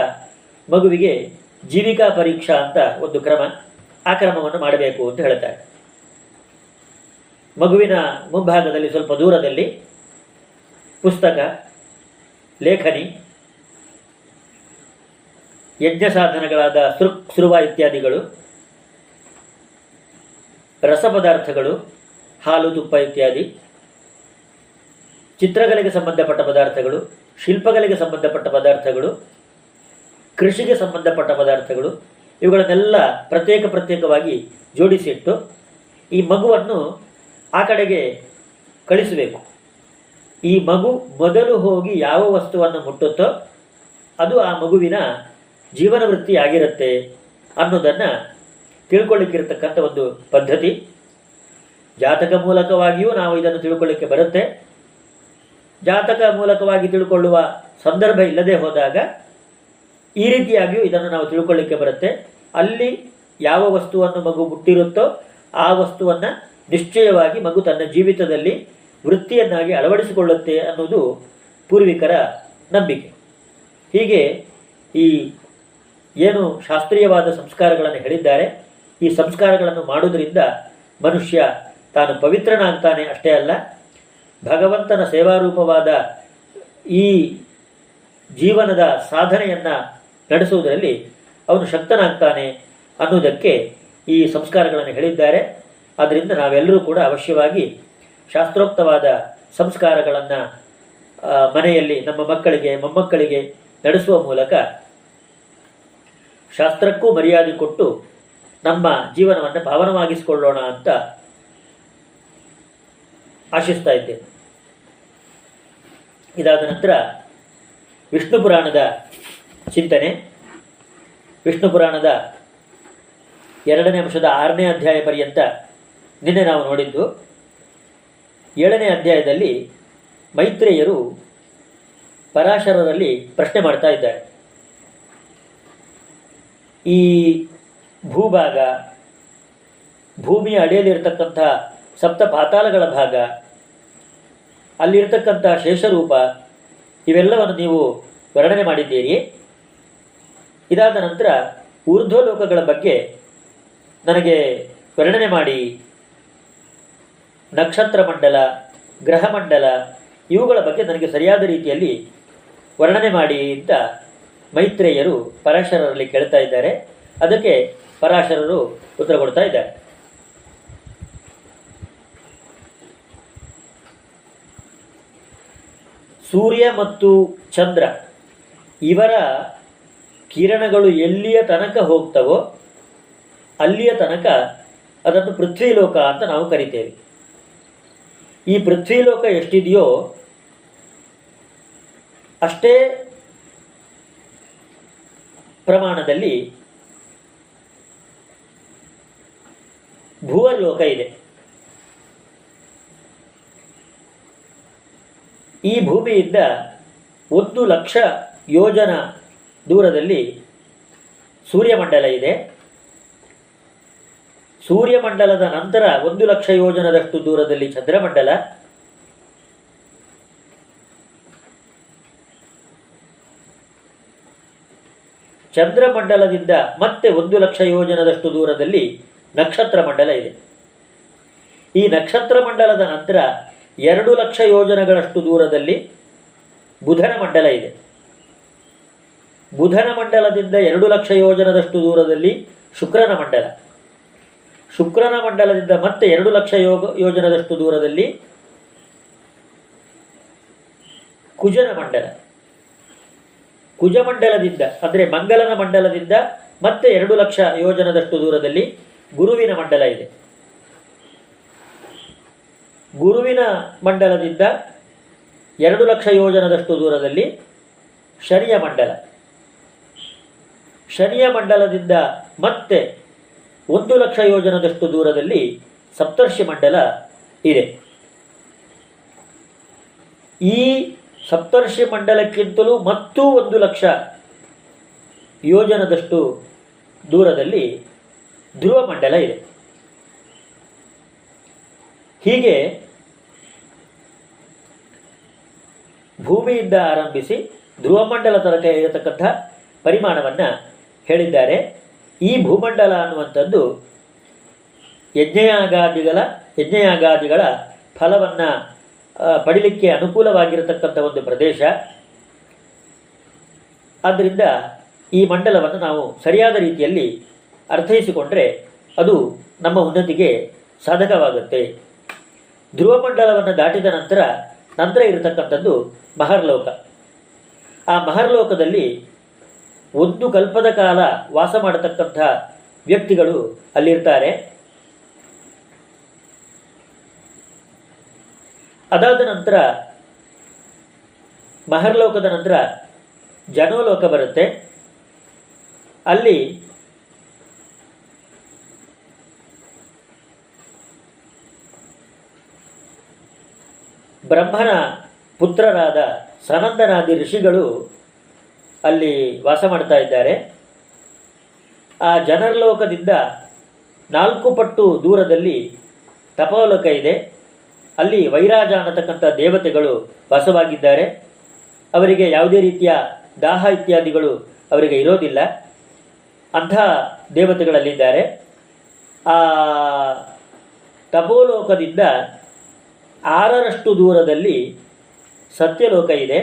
ಮಗುವಿಗೆ ಜೀವಿಕಾ ಪರೀಕ್ಷಾ ಅಂತ ಒಂದು ಕ್ರಮ, ಆ ಕ್ರಮವನ್ನು ಮಾಡಬೇಕು ಅಂತ ಹೇಳ್ತಾರೆ. ಮಗುವಿನ ಮುಂಭಾಗದಲ್ಲಿ ಸ್ವಲ್ಪ ದೂರದಲ್ಲಿ ಪುಸ್ತಕ, ಲೇಖನಿ, ಯಜ್ಞ ಸಾಧನಗಳಾದ ಸೃಕ್, ಸುರುವ ಇತ್ಯಾದಿಗಳು, ರಸ ಪದಾರ್ಥಗಳು, ಹಾಲು ತುಪ್ಪ ಇತ್ಯಾದಿ. ಚಿತ್ರಗಳಿಗೆ ಸಂಬಂಧಪಟ್ಟ ಪದಾರ್ಥಗಳು, ಶಿಲ್ಪಗಳಿಗೆ ಸಂಬಂಧಪಟ್ಟ ಪದಾರ್ಥಗಳು, ಕೃಷಿಗೆ ಸಂಬಂಧಪಟ್ಟ ಪದಾರ್ಥಗಳು, ಇವುಗಳನ್ನೆಲ್ಲ ಪ್ರತ್ಯೇಕ ಪ್ರತ್ಯೇಕವಾಗಿ ಜೋಡಿಸಿಟ್ಟು ಈ ಮಗುವನ್ನು ಆ ಕಡೆಗೆ ಕಳಿಸಬೇಕು. ಈ ಮಗು ಮೊದಲು ಹೋಗಿ ಯಾವ ವಸ್ತುವನ್ನು ಮುಟ್ಟುತ್ತೋ ಅದು ಆ ಮಗುವಿನ ಜೀವನ ವೃತ್ತಿ ಆಗಿರುತ್ತೆ ಅನ್ನೋದನ್ನು ತಿಳ್ಕೊಳ್ಳಿಕ್ಕಿರ್ತಕ್ಕಂಥ ಒಂದು ಪದ್ಧತಿ. ಜಾತಕ ಮೂಲಕವಾಗಿಯೂ ನಾವು ಇದನ್ನು ತಿಳ್ಕೊಳ್ಳಿಕ್ಕೆ ಬರುತ್ತೆ. ಜಾತಕ ಮೂಲಕವಾಗಿ ತಿಳ್ಕೊಳ್ಳುವ ಸಂದರ್ಭ ಇಲ್ಲದೆ ಹೋದಾಗ ಈ ರೀತಿಯಾಗಿಯೂ ಇದನ್ನು ನಾವು ತಿಳ್ಕೊಳ್ಳಿಕ್ಕೆ ಬರುತ್ತೆ. ಅಲ್ಲಿ ಯಾವ ವಸ್ತುವನ್ನು ಮಗು ಮುಟ್ಟಿರುತ್ತೋ ಆ ವಸ್ತುವನ್ನು ನಿಶ್ಚಯವಾಗಿ ಮಗು ತನ್ನ ಜೀವಿತದಲ್ಲಿ ವೃತ್ತಿಯನ್ನಾಗಿ ಅಳವಡಿಸಿಕೊಳ್ಳುತ್ತೆ ಅನ್ನೋದು ಪೂರ್ವಿಕರ ನಂಬಿಕೆ. ಹೀಗೆ ಈ ಏನು ಶಾಸ್ತ್ರೀಯವಾದ ಸಂಸ್ಕಾರಗಳನ್ನು ಹೇಳಿದ್ದಾರೆ. ಈ ಸಂಸ್ಕಾರಗಳನ್ನು ಮಾಡುವುದರಿಂದ ಮನುಷ್ಯ ತಾನು ಪವಿತ್ರನಾಗ್ತಾನೆ ಅಷ್ಟೇ ಅಲ್ಲ ಭಗವಂತನ ಸೇವಾರೂಪವಾದ ಈ ಜೀವನದ ಸಾಧನೆಯನ್ನು ನಡೆಸುವುದರಲ್ಲಿ ಅವನು ಶಕ್ತನಾಗ್ತಾನೆ ಅನ್ನುವುದಕ್ಕೆ ಈ ಸಂಸ್ಕಾರಗಳನ್ನು ಹೇಳಿದ್ದಾರೆ. ಆದ್ದರಿಂದ ನಾವೆಲ್ಲರೂ ಕೂಡ ಅವಶ್ಯವಾಗಿ ಶಾಸ್ತ್ರೋಕ್ತವಾದ ಸಂಸ್ಕಾರಗಳನ್ನು ಮನೆಯಲ್ಲಿ ನಮ್ಮ ಮಕ್ಕಳಿಗೆ, ಮೊಮ್ಮಕ್ಕಳಿಗೆ ನಡೆಸುವ ಮೂಲಕ ಶಾಸ್ತ್ರಕ್ಕೂ ಮರ್ಯಾದೆ ಕೊಟ್ಟು ನಮ್ಮ ಜೀವನವನ್ನು ಪಾವನವಾಗಿಸಿಕೊಳ್ಳೋಣ ಅಂತ ಆಶಿಸ್ತಾ ಇದ್ದೇನೆ. ಇದಾದ ನಂತರ ವಿಷ್ಣು ಪುರಾಣದ ಚಿಂತನೆ. ವಿಷ್ಣು ಪುರಾಣದ ಎರಡನೇ ಅಂಶದ ಆರನೇ ಅಧ್ಯಾಯ ಪರ್ಯಂತ ನಿನ್ನೆ ನಾವು ನೋಡಿದ್ದು. ಏಳನೇ ಅಧ್ಯಾಯದಲ್ಲಿ ಮೈತ್ರೇಯರು ಪರಾಶರರಲ್ಲಿ ಪ್ರಶ್ನೆ ಮಾಡ್ತಾ ಇದ್ದಾರೆ. ಈ ಭೂಭಾಗ ಭೂಮಿಯ ಅಡಿಯಲ್ಲಿರತಕ್ಕಂಥ ಸಪ್ತ ಪಾತಾಳಗಳ ಭಾಗ ಅಲ್ಲಿರ್ತಕ್ಕಂಥ ಶೇಷರೂಪ ಇವೆಲ್ಲವನ್ನು ನೀವು ವರ್ಣನೆ ಮಾಡಿದ್ದೀರಿ. ಇದಾದ ನಂತರ ಊರ್ಧ್ವಲೋಕಗಳ ಬಗ್ಗೆ ನನಗೆ ವರ್ಣನೆ ಮಾಡಿ. ನಕ್ಷತ್ರ ಮಂಡಲ, ಗ್ರಹ ಮಂಡಲ, ಇವುಗಳ ಬಗ್ಗೆ ನನಗೆ ಸರಿಯಾದ ರೀತಿಯಲ್ಲಿ ವರ್ಣನೆ ಮಾಡಿ ಅಂತ ಮೈತ್ರೇಯರು ಪರಾಶರರಲ್ಲಿ ಕೇಳ್ತಾ ಇದ್ದಾರೆ. ಅದಕ್ಕೆ ಪರಾಶರರು ಉತ್ತರ ಕೊಡ್ತಾ ಇದ್ದಾರೆ. ಸೂರ್ಯ ಮತ್ತು ಚಂದ್ರ ಇವರ ಕಿರಣಗಳು ಎಲ್ಲಿಯ ತನಕ ಹೋಗ್ತವೋ ಅಲ್ಲಿಯ ತನಕ ಅದನ್ನು ಪೃಥ್ವಿಲೋಕ ಅಂತ ನಾವು ಕರಿತೇವೆ. ಈ ಪೃಥ್ವಿಲೋಕ ಎಷ್ಟಿದೆಯೋ ಅಷ್ಟೇ ಪ್ರಮಾಣದಲ್ಲಿ ಭೂವಲೋಕ ಇದೆ. ಈ ಭೂಮಿಯಿಂದ ಒಂದು ಲಕ್ಷ ಯೋಜನ ದೂರದಲ್ಲಿ ಸೂರ್ಯಮಂಡಲ ಇದೆ. ಸೂರ್ಯಮಂಡಲದ ನಂತರ ಒಂದು ಲಕ್ಷ ಯೋಜನದಷ್ಟು ದೂರದಲ್ಲಿ ಚಂದ್ರಮಂಡಲ. ಚಂದ್ರಮಂಡಲದಿಂದ ಮತ್ತೆ ಒಂದು ಲಕ್ಷ ಯೋಜನದಷ್ಟು ದೂರದಲ್ಲಿ ನಕ್ಷತ್ರ ಮಂಡಲ ಇದೆ. ಈ ನಕ್ಷತ್ರ ಮಂಡಲದ ನಂತರ ಎರಡು ಲಕ್ಷ ಯೋಜನಗಳಷ್ಟು ದೂರದಲ್ಲಿ ಬುಧನ ಮಂಡಲ ಇದೆ. ಬುಧನ ಮಂಡಲದಿಂದ ಎರಡು ಲಕ್ಷ ಯೋಜನದಷ್ಟು ದೂರದಲ್ಲಿ ಶುಕ್ರನ ಮಂಡಲ. ಶುಕ್ರನ ಮಂಡಲದಿಂದ ಮತ್ತೆ ಎರಡು ಲಕ್ಷ ಯೋಗ, ಯೋಜನದಷ್ಟು ದೂರದಲ್ಲಿ ಕುಜನ ಮಂಡಲ. ಕುಜಮಂಡಲದಿಂದ ಅಂದರೆ ಮಂಗಲನ ಮಂಡಲದಿಂದ ಮತ್ತೆ ಎರಡು ಲಕ್ಷ ಯೋಜನದಷ್ಟು ದೂರದಲ್ಲಿ ಗುರುವಿನ ಮಂಡಲ ಇದೆ. ಗುರುವಿನ ಮಂಡಲದಿಂದ ಎರಡು ಲಕ್ಷ ಯೋಜನದಷ್ಟು ದೂರದಲ್ಲಿ ಶನಿಯ ಮಂಡಲ. ಶನಿಯ ಮಂಡಲದಿಂದ ಮತ್ತೆ ಒಂದು ಲಕ್ಷ ಯೋಜನದಷ್ಟು ದೂರದಲ್ಲಿ ಸಪ್ತರ್ಷಿ ಮಂಡಲ ಇದೆ. ಈ ಸಪ್ತರ್ಷಿ ಮಂಡಲಕ್ಕಿಂತಲೂ ಮತ್ತೂ ಒಂದು ಲಕ್ಷ ಯೋಜನದಷ್ಟು ದೂರದಲ್ಲಿ ಧ್ರುವ ಮಂಡಲ ಇದೆ. ಹೀಗೆ ಭೂಮಿಯಿಂದ ಆರಂಭಿಸಿ ಧ್ರುವಮಂಡಲ ತನಕ ಇರತಕ್ಕಂಥ ಪರಿಮಾಣವನ್ನು ಹೇಳಿದ್ದಾರೆ. ಈ ಭೂಮಂಡಲ ಅನ್ನುವಂಥದ್ದು ಯಜ್ಞಯಾಗಾದಿಗಳ ಯಜ್ಞಯಾಗಾದಿಗಳ ಫಲವನ್ನು ಪಡಿಲಿಕ್ಕೆ ಅನುಕೂಲವಾಗಿರತಕ್ಕಂಥ ಒಂದು ಪ್ರದೇಶ. ಆದ್ದರಿಂದ ಈ ಮಂಡಲವನ್ನು ನಾವು ಸರಿಯಾದ ರೀತಿಯಲ್ಲಿ ಅರ್ಥೈಸಿಕೊಂಡರೆ ಅದು ನಮ್ಮ ಉನ್ನತಿಗೆ ಸಾಧಕವಾಗುತ್ತೆ. ಧ್ರುವಮಂಡಲವನ್ನು ದಾಟಿದ ನಂತರ ನಂತರ ಇರತಕ್ಕಂಥದ್ದು ಮಹರ್ಲೋಕ. ಆ ಮಹರ್ಲೋಕದಲ್ಲಿ ಒಂದು ಕಲ್ಪದ ಕಾಲ ವಾಸ ಮಾಡತಕ್ಕಂಥ ವ್ಯಕ್ತಿಗಳು ಅಲ್ಲಿರ್ತಾರೆ. ಅದಾದ ನಂತರ ಮಹರ್ಲೋಕದ ನಂತರ ಜನೋಲೋಕ ಬರುತ್ತೆ. ಅಲ್ಲಿ ಬ್ರಹ್ಮನ ಪುತ್ರರಾದ ಸನಂದನಾದಿ ಋಷಿಗಳು ಅಲ್ಲಿ ವಾಸ ಮಾಡ್ತಾ ಇದ್ದಾರೆ. ಆ ಜನರಲೋಕದಿಂದ ನಾಲ್ಕು ಪಟ್ಟು ದೂರದಲ್ಲಿ ತಪೋಲೋಕ ಇದೆ. ಅಲ್ಲಿ ವೈರಾಜ ಅನ್ನತಕ್ಕಂಥ ದೇವತೆಗಳು ವಾಸವಾಗಿದ್ದಾರೆ. ಅವರಿಗೆ ಯಾವುದೇ ರೀತಿಯ ದಾಹ ಇತ್ಯಾದಿಗಳು ಅವರಿಗೆ ಇರೋದಿಲ್ಲ. ಅಂಥ ದೇವತೆಗಳಲ್ಲಿದ್ದಾರೆ. ಆ ತಪೋಲೋಕದಿಂದ ಆರರಷ್ಟು ದೂರದಲ್ಲಿ ಸತ್ಯಲೋಕ ಇದೆ.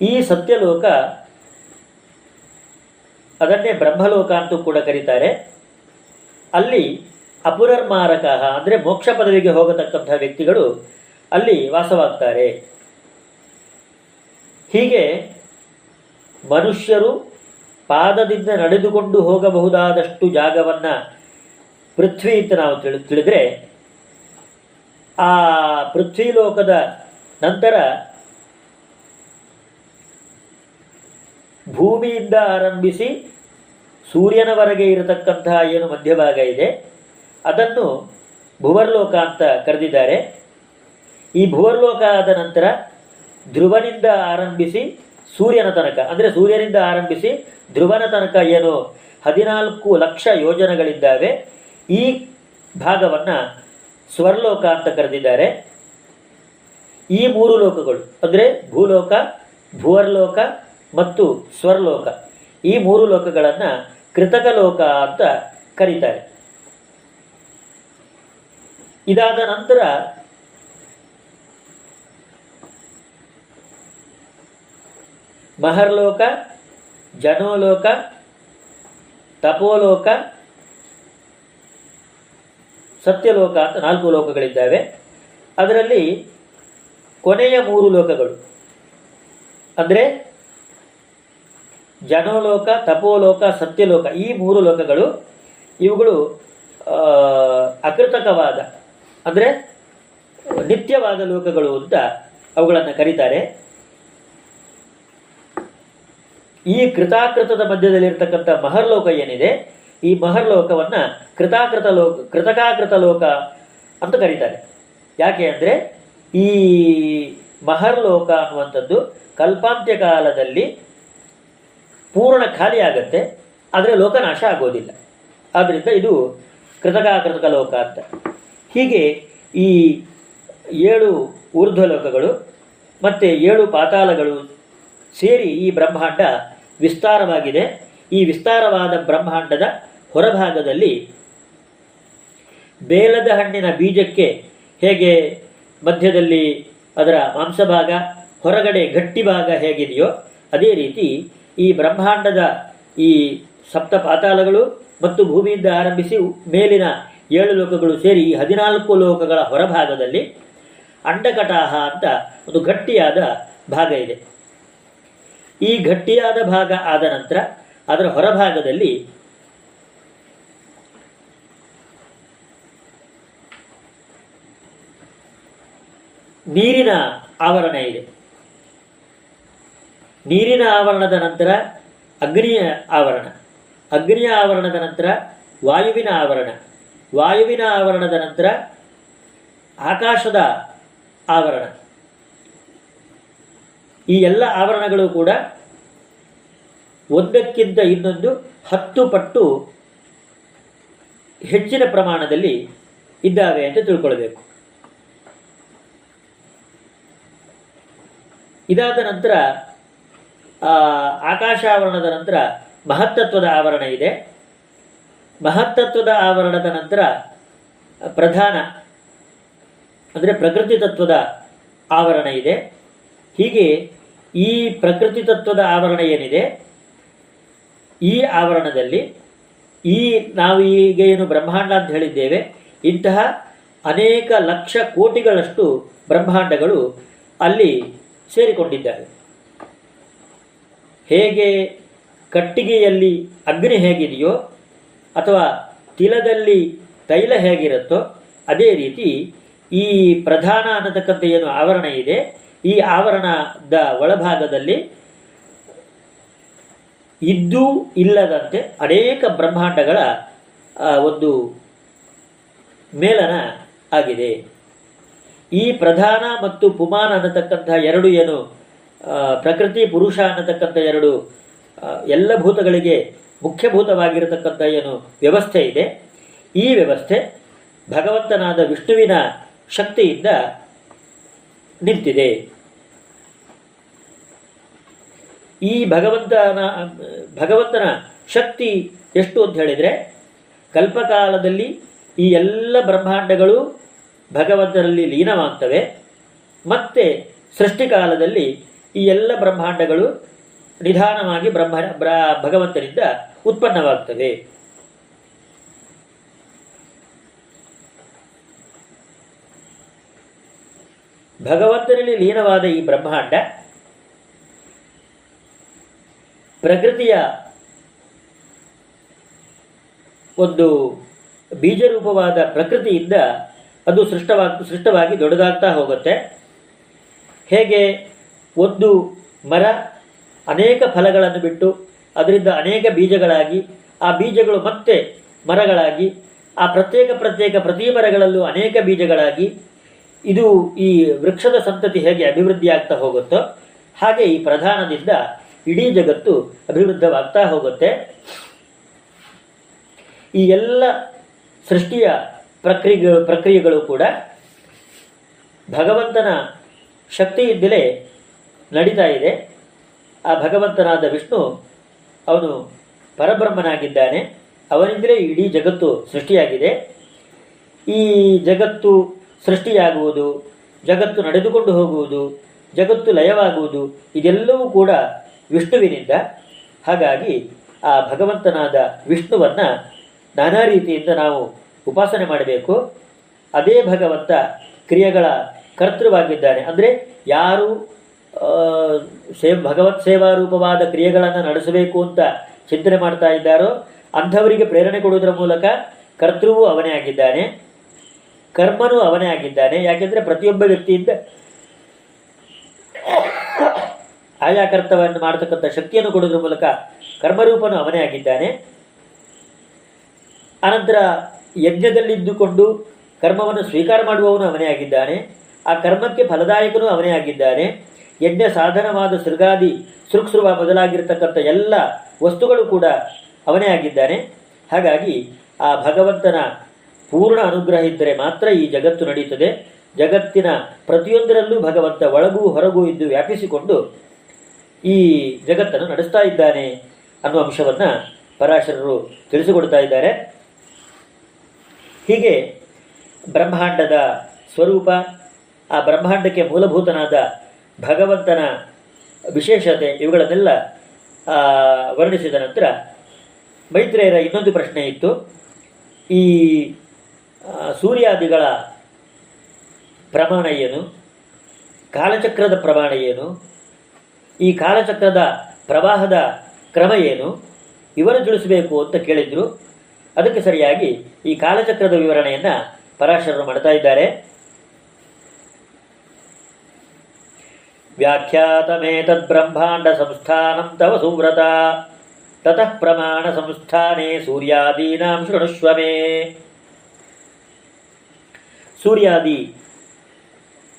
ಈ ಸತ್ಯಲೋಕ ಅದನ್ನೇ ಬ್ರಹ್ಮಲೋಕ ಅಂತೂ ಕೂಡ ಕರೀತಾರೆ. ಅಲ್ಲಿ ಅಪುರರ್ಮಾರಕ ಅಂದರೆ ಮೋಕ್ಷ ಪದವಿಗೆ ಹೋಗತಕ್ಕಂಥ ವ್ಯಕ್ತಿಗಳು ಅಲ್ಲಿ ವಾಸವಾಗ್ತಾರೆ. ಹೀಗೆ ಮನುಷ್ಯರು ಪಾದದಿಂದ ನಡೆದುಕೊಂಡು ಹೋಗಬಹುದಾದಷ್ಟು ಜಾಗವನ್ನು ಪೃಥ್ವಿ ಅಂತ ನಾವು ತಿಳಿ, ತಿಳಿದ್ರೆ ಆ ಪೃಥ್ವಿಲೋಕದ ನಂತರ ಭೂಮಿಯಿಂದ ಆರಂಭಿಸಿ ಸೂರ್ಯನವರೆಗೆ ಇರತಕ್ಕಂತಹ ಏನು ಮಧ್ಯಭಾಗ ಇದೆ, ಅದನ್ನು ಭುವರ್ಲೋಕ ಅಂತ ಕರೆದಿದ್ದಾರೆ. ಈ ಭುವರ್ಲೋಕ ಆದ ನಂತರ ಧ್ರುವನಿಂದ ಆರಂಭಿಸಿ ಸೂರ್ಯನ ತನಕ, ಅಂದರೆ ಸೂರ್ಯನಿಂದ ಆರಂಭಿಸಿ ಧ್ರುವನ ತನಕ ಏನು ಹದಿನಾಲ್ಕು ಲಕ್ಷ ಯೋಜನೆಗಳಿದ್ದಾವೆ. ಈ ಭಾಗವನ್ನು ಸ್ವರ್ಲೋಕ ಅಂತ ಕರೆದಿದ್ದಾರೆ. ಈ ಮೂರು ಲೋಕಗಳು, ಅಂದರೆ ಭೂಲೋಕ, ಭುವರ್ಲೋಕ ಮತ್ತು ಸ್ವರ್ಲೋಕ, ಈ ಮೂರು ಲೋಕಗಳನ್ನು ಕೃತಕ ಲೋಕ ಅಂತ ಕರೀತಾರೆ. ಇದಾದ ನಂತರ ಮಹರ್ಲೋಕ, ಜನೋಲೋಕ, ತಪೋಲೋಕ ಸತ್ಯಲೋಕ ಅಂತ ನಾಲ್ಕು ಲೋಕಗಳಿದ್ದಾವೆ. ಅದರಲ್ಲಿ ಕೊನೆಯ ಮೂರು ಲೋಕಗಳು. ಅಂದರೆ ಜನೋಲೋಕ, ತಪೋಲೋಕ, ಸತ್ಯಲೋಕ ಈ ಮೂರು ಲೋಕಗಳು ಇವುಗಳು ಅಕೃತಕವಾದ, ಅಂದರೆ ನಿತ್ಯವಾದ ಲೋಕಗಳು ಅಂತ ಅವುಗಳನ್ನು ಕರೀತಾರೆ. ಈ ಕೃತಾಕೃತದ ಮಧ್ಯದಲ್ಲಿರ್ತಕ್ಕಂಥ ಮಹರ್ಲೋಕ ಏನಿದೆ? ಈ ಮಹರ್ಲೋಕವನ್ನ ಕೃತಾಕೃತ ಲೋಕ, ಕೃತಕಾಕೃತ ಲೋಕ ಅಂತ ಕರೀತಾರೆ. ಯಾಕೆ ಅಂದರೆ ಈ ಮಹರ್ಲೋಕ ಅನ್ನುವಂಥದ್ದು ಕಲ್ಪಾಂತ್ಯ ಕಾಲದಲ್ಲಿ ಪೂರ್ಣ ಖಾಲಿ ಆಗತ್ತೆ, ಆದರೆ ಲೋಕನಾಶ ಆಗೋದಿಲ್ಲ. ಆದ್ದರಿಂದ ಇದು ಕೃತಕಾಕೃತಕ ಕೃತಕ ಲೋಕ ಅಂತ. ಹೀಗೆ ಈ ಏಳು ಊರ್ಧ್ವಲೋಕಗಳು ಮತ್ತು ಏಳು ಪಾತಾಳಗಳು ಸೇರಿ ಈ ಬ್ರಹ್ಮಾಂಡ ವಿಸ್ತಾರವಾಗಿದೆ. ಈ ವಿಸ್ತಾರವಾದ ಬ್ರಹ್ಮಾಂಡದ ಹೊರಭಾಗದಲ್ಲಿ ಬೇಲದ ಹಣ್ಣಿನ ಬೀಜಕ್ಕೆ ಹೇಗೆ ಮಧ್ಯದಲ್ಲಿ ಅದರ ಮಾಂಸಭಾಗ, ಹೊರಗಡೆ ಗಟ್ಟಿ ಭಾಗ ಹೇಗಿದೆಯೋ ಅದೇ ರೀತಿ ಈ ಬ್ರಹ್ಮಾಂಡದ ಈ ಸಪ್ತ ಪಾತಾಳಗಳು ಮತ್ತು ಭೂಮಿಯಿಂದ ಆರಂಭಿಸಿ ಮೇಲಿನ ಏಳು ಲೋಕಗಳು ಸೇರಿ ಹದಿನಾಲ್ಕು ಲೋಕಗಳ ಹೊರಭಾಗದಲ್ಲಿ ಅಂಡಕಟಾಹ ಅಂತ ಒಂದು ಗಟ್ಟಿಯಾದ ಭಾಗ ಇದೆ. ಈ ಗಟ್ಟಿಯಾದ ಭಾಗ ಆದ ನಂತರ ಅದರ ಹೊರಭಾಗದಲ್ಲಿ ನೀರಿನ ಆವರಣ ಇದೆ. ನೀರಿನ ಆವರಣದ ನಂತರ ಅಗ್ನಿಯ ಆವರಣ. ಅಗ್ನಿಯ ಆವರಣದ ನಂತರ ವಾಯುವಿನ ಆವರಣ. ವಾಯುವಿನ ಆವರಣದ ನಂತರ ಆಕಾಶದ ಆವರಣ. ಈ ಎಲ್ಲ ಆವರಣಗಳು ಕೂಡ ಒಂದಕ್ಕಿಂತ ಇನ್ನೊಂದು ಹತ್ತು ಪಟ್ಟು ಹೆಚ್ಚಿನ ಪ್ರಮಾಣದಲ್ಲಿ ಇದ್ದಾವೆ ಅಂತ ತಿಳ್ಕೊಳ್ಬೇಕು. ಇದಾದ ನಂತರ ಆಕಾಶಾವರಣದ ನಂತರ ಮಹತ್ತತ್ವದ ಆವರಣ ಇದೆ. ಮಹತ್ತತ್ವದ ಆವರಣದ ನಂತರ ಪ್ರಧಾನ, ಅಂದರೆ ಪ್ರಕೃತಿ ತತ್ವದ ಆವರಣ ಇದೆ. ಹೀಗೆ ಈ ಪ್ರಕೃತಿ ತತ್ವದ ಆವರಣ ಏನಿದೆ? ಈ ಆವರಣದಲ್ಲಿ ಈ ನಾವು ಈಗ ಏನು ಬ್ರಹ್ಮಾಂಡ ಅಂತ ಹೇಳಿದ್ದೇವೆ, ಇಂತಹ ಅನೇಕ ಲಕ್ಷ ಕೋಟಿಗಳಷ್ಟು ಬ್ರಹ್ಮಾಂಡಗಳು ಅಲ್ಲಿ ಸೇರಿಕೊಂಡಿದ್ದಾವೆ ಹೇಗೆ ಕಟ್ಟಿಗೆಯಲ್ಲಿ ಅಗ್ನಿ ಹೇಗಿದೆಯೋ ಅಥವಾ ತಿಲದಲ್ಲಿ ತೈಲ ಹೇಗಿರುತ್ತೋ ಅದೇ ರೀತಿ ಈ ಪ್ರಧಾನ ಅನ್ನತಕ್ಕಂಥ ಏನು ಆವರಣ ಇದೆ. ಈ ಆವರಣದ ಒಳಭಾಗದಲ್ಲಿ ಇದ್ದೂ ಇಲ್ಲದಂತೆ ಅನೇಕ ಬ್ರಹ್ಮಾಂಡಗಳ ಒಂದು ಮೇಲನ ಆಗಿದೆ. ಈ ಪ್ರಧಾನ ಮತ್ತು ಪುಮಾನ ಅನ್ನತಕ್ಕಂಥ ಎರಡು ಏನು? ಪ್ರಕೃತಿ, ಪುರುಷ ಅನ್ನತಕ್ಕಂಥ ಎರಡು ಎಲ್ಲ ಭೂತಗಳಿಗೆ ಮುಖ್ಯಭೂತವಾಗಿರತಕ್ಕಂಥ ಏನು? ವ್ಯವಸ್ಥೆ ಇದೆ. ಈ ವ್ಯವಸ್ಥೆ ಭಗವಂತನಾದ ವಿಷ್ಣುವಿನ ಶಕ್ತಿಯಿಂದ ನಿಂತಿದೆ. ಈ ಭಗವಂತನ ಭಗವಂತನ ಶಕ್ತಿ ಎಷ್ಟು ಅಂತ ಹೇಳಿದರೆ, ಕಲ್ಪಕಾಲದಲ್ಲಿ ಈ ಎಲ್ಲ ಬ್ರಹ್ಮಾಂಡಗಳು ಭಗವಂತನಲ್ಲಿ ಲೀನವಾಗ್ತವೆ. ಮತ್ತೆ ಸೃಷ್ಟಿಕಾಲದಲ್ಲಿ ಈ ಎಲ್ಲ ಬ್ರಹ್ಮಾಂಡಗಳು ನಿಧಾನವಾಗಿ ಬ್ರಹ್ಮ, ಬ್ರ- ಭಗವಂತನಿಂದ ಉತ್ಪನ್ನವಾಗ್ತವೆ. ಭಗವಂತನಲ್ಲಿ ಲೀನವಾದ ಈ ಬ್ರಹ್ಮಾಂಡ ಪ್ರಕೃತಿಯ ಒಂದು ಬೀಜರೂಪವಾದ ಪ್ರಕೃತಿಯಿಂದ ಅದು ಸೃಷ್ಟವಾಗಿ ಸೃಷ್ಟವಾಗಿ ದೊಡ್ಡದಾಗ್ತಾ ಹೋಗುತ್ತೆ. ಹೇಗೆ ಒಂದು ಮರ ಅನೇಕ ಫಲಗಳನ್ನು ಬಿಟ್ಟು ಅದರಿಂದ ಅನೇಕ ಬೀಜಗಳಾಗಿ, ಆ ಬೀಜಗಳು ಮತ್ತೆ ಮರಗಳಾಗಿ, ಆ ಪ್ರತ್ಯೇಕ ಪ್ರತ್ಯೇಕ ಪ್ರತಿ ಮರಗಳಲ್ಲೂ ಅನೇಕ ಬೀಜಗಳಾಗಿ, ಇದು ಈ ವೃಕ್ಷದ ಸಂತತಿ ಹೇಗೆ ಅಭಿವೃದ್ಧಿ ಆಗ್ತಾ ಹೋಗುತ್ತೋ, ಹಾಗೆ ಈ ಪ್ರಧಾನದಿಂದ ಇಡೀ ಜಗತ್ತು ಅಭಿವೃದ್ಧವಾಗ್ತಾ ಹೋಗುತ್ತೆ. ಈ ಎಲ್ಲ ಸೃಷ್ಟಿಯ ಪ್ರಕ್ರಿಯೆಗಳು ಪ್ರಕ್ರಿಯೆಗಳು ಕೂಡ ಭಗವಂತನ ಶಕ್ತಿಯಿಂದಲೇ ನಡೀತಾ ಇದೆ. ಆ ಭಗವಂತನಾದ ವಿಷ್ಣು ಅವನು ಪರಬ್ರಹ್ಮನಾಗಿದ್ದಾನೆ. ಅವನಿಂದಲೇ ಇಡೀ ಜಗತ್ತು ಸೃಷ್ಟಿಯಾಗಿದೆ. ಈ ಜಗತ್ತು ಸೃಷ್ಟಿಯಾಗುವುದು, ಜಗತ್ತು ನಡೆದುಕೊಂಡು ಹೋಗುವುದು, ಜಗತ್ತು ಲಯವಾಗುವುದು, ಇದೆಲ್ಲವೂ ಕೂಡ ವಿಷ್ಣುವಿನಿಂದ. ಹಾಗಾಗಿ ಆ ಭಗವಂತನಾದ ವಿಷ್ಣುವನ್ನ ನಾನಾ ರೀತಿಯಿಂದ ನಾವು ಉಪಾಸನೆ ಮಾಡಬೇಕು. ಅದೇ ಭಗವಂತ ಕ್ರಿಯೆಗಳ ಕರ್ತೃವಾಗಿದ್ದಾನೆ. ಅಂದರೆ ಯಾರು ಸೇ ಭಗವತ್ ಸೇವಾ ರೂಪವಾದ ಕ್ರಿಯೆಗಳನ್ನು ನಡೆಸಬೇಕು ಅಂತ ಚಿಂತನೆ ಮಾಡ್ತಾ ಇದ್ದಾರೋ, ಅಂಥವರಿಗೆ ಪ್ರೇರಣೆ ಕೊಡುವುದರ ಮೂಲಕ ಕರ್ತೃವೂ ಅವನೇ ಆಗಿದ್ದಾನೆ. ಕರ್ಮನೂ ಅವನೇ ಆಗಿದ್ದಾನೆ. ಯಾಕೆಂದರೆ ಪ್ರತಿಯೊಬ್ಬ ವ್ಯಕ್ತಿಯಿಂದ ಆಯಾ ಕರ್ತವ್ಯವನ್ನು ಮಾಡತಕ್ಕಂಥ ಶಕ್ತಿಯನ್ನು ಕೊಡುವುದರ ಮೂಲಕ ಕರ್ಮರೂಪನು ಅವನೇ ಆಗಿದ್ದಾನೆ. ಅನಂತರ ಯಜ್ಞದಲ್ಲಿದ್ದುಕೊಂಡು ಕರ್ಮವನ್ನು ಸ್ವೀಕಾರ ಮಾಡುವವನು ಅವನೇ ಆಗಿದ್ದಾನೆ. ಆ ಕರ್ಮಕ್ಕೆ ಫಲದಾಯಕನು ಅವನೇ ಆಗಿದ್ದಾನೆ. ಯಜ್ಞ ಸಾಧನವಾದ ಸೃಗಾದಿ ಸೃಕ್ಸೃವ ಮೊದಲಾಗಿರ್ತಕ್ಕಂಥ ಎಲ್ಲ ವಸ್ತುಗಳು ಕೂಡ ಅವನೇ ಆಗಿದ್ದಾನೆ. ಹಾಗಾಗಿ ಆ ಭಗವಂತನ ಪೂರ್ಣ ಅನುಗ್ರಹ ಇದ್ದರೆ ಮಾತ್ರ ಈ ಜಗತ್ತು ನಡೆಯುತ್ತದೆ ಜಗತ್ತಿನ ಪ್ರತಿಯೊಂದರಲ್ಲೂ ಭಗವಂತ ಒಳಗೂ ಹೊರಗೂ ಇದ್ದು ವ್ಯಾಪಿಸಿಕೊಂಡು ಈ ಜಗತ್ತನ್ನು ನಡೆಸ್ತಾ ಇದ್ದಾನೆ ಅನ್ನುವ ಅಂಶವನ್ನು ಪರಾಶರರು ತಿಳಿಸಿಕೊಡ್ತಾ ಇದ್ದಾರೆ. ಹೀಗೆ ಬ್ರಹ್ಮಾಂಡದ ಸ್ವರೂಪ, ಆ ಬ್ರಹ್ಮಾಂಡಕ್ಕೆ ಮೂಲಭೂತನಾದ ಭಗವಂತನ ವಿಶೇಷತೆ ಇವುಗಳನ್ನೆಲ್ಲ ವರ್ಣಿಸಿದ ನಂತರ ಮೈತ್ರೇಯರ ಇನ್ನೊಂದು ಪ್ರಶ್ನೆ ಇತ್ತು. ಈ ಸೂರ್ಯಾದಿಗಳ ಪ್ರಮಾಣ ಏನು? ಕಾಲಚಕ್ರದ ಪ್ರಮಾಣ ಏನು? ಈ ಕಾಲಚಕ್ರದ ಪ್ರವಾಹದ ಕ್ರಮ ಏನು? ಇವರು ತಿಳಿಸಬೇಕು ಅಂತ ಕೇಳಿದ್ರು. ಅದಕ್ಕೆ ಸರಿಯಾಗಿ ಈ ಕಾಲಚಕ್ರದ ವಿವರಣೆಯನ್ನ ಪರಾಶರರು ಮಾಡ್ತಾ ಇದ್ದಾರೆ. ವ್ಯಾಖ್ಯಾತಮೇತದ್ ಬ್ರಹ್ಮಾಂಡ ಸಂಸ್ಥಾನಂ ತವ ಸುವ್ರತ, ತತಃ ಪ್ರಮಾಣ ಸಂಸ್ಥಾನೇ ಸೂರ್ಯಾದೀನಾಂ ಶೃಣುಷ್ವಮೇ ಸೂರ್ಯಾದಿ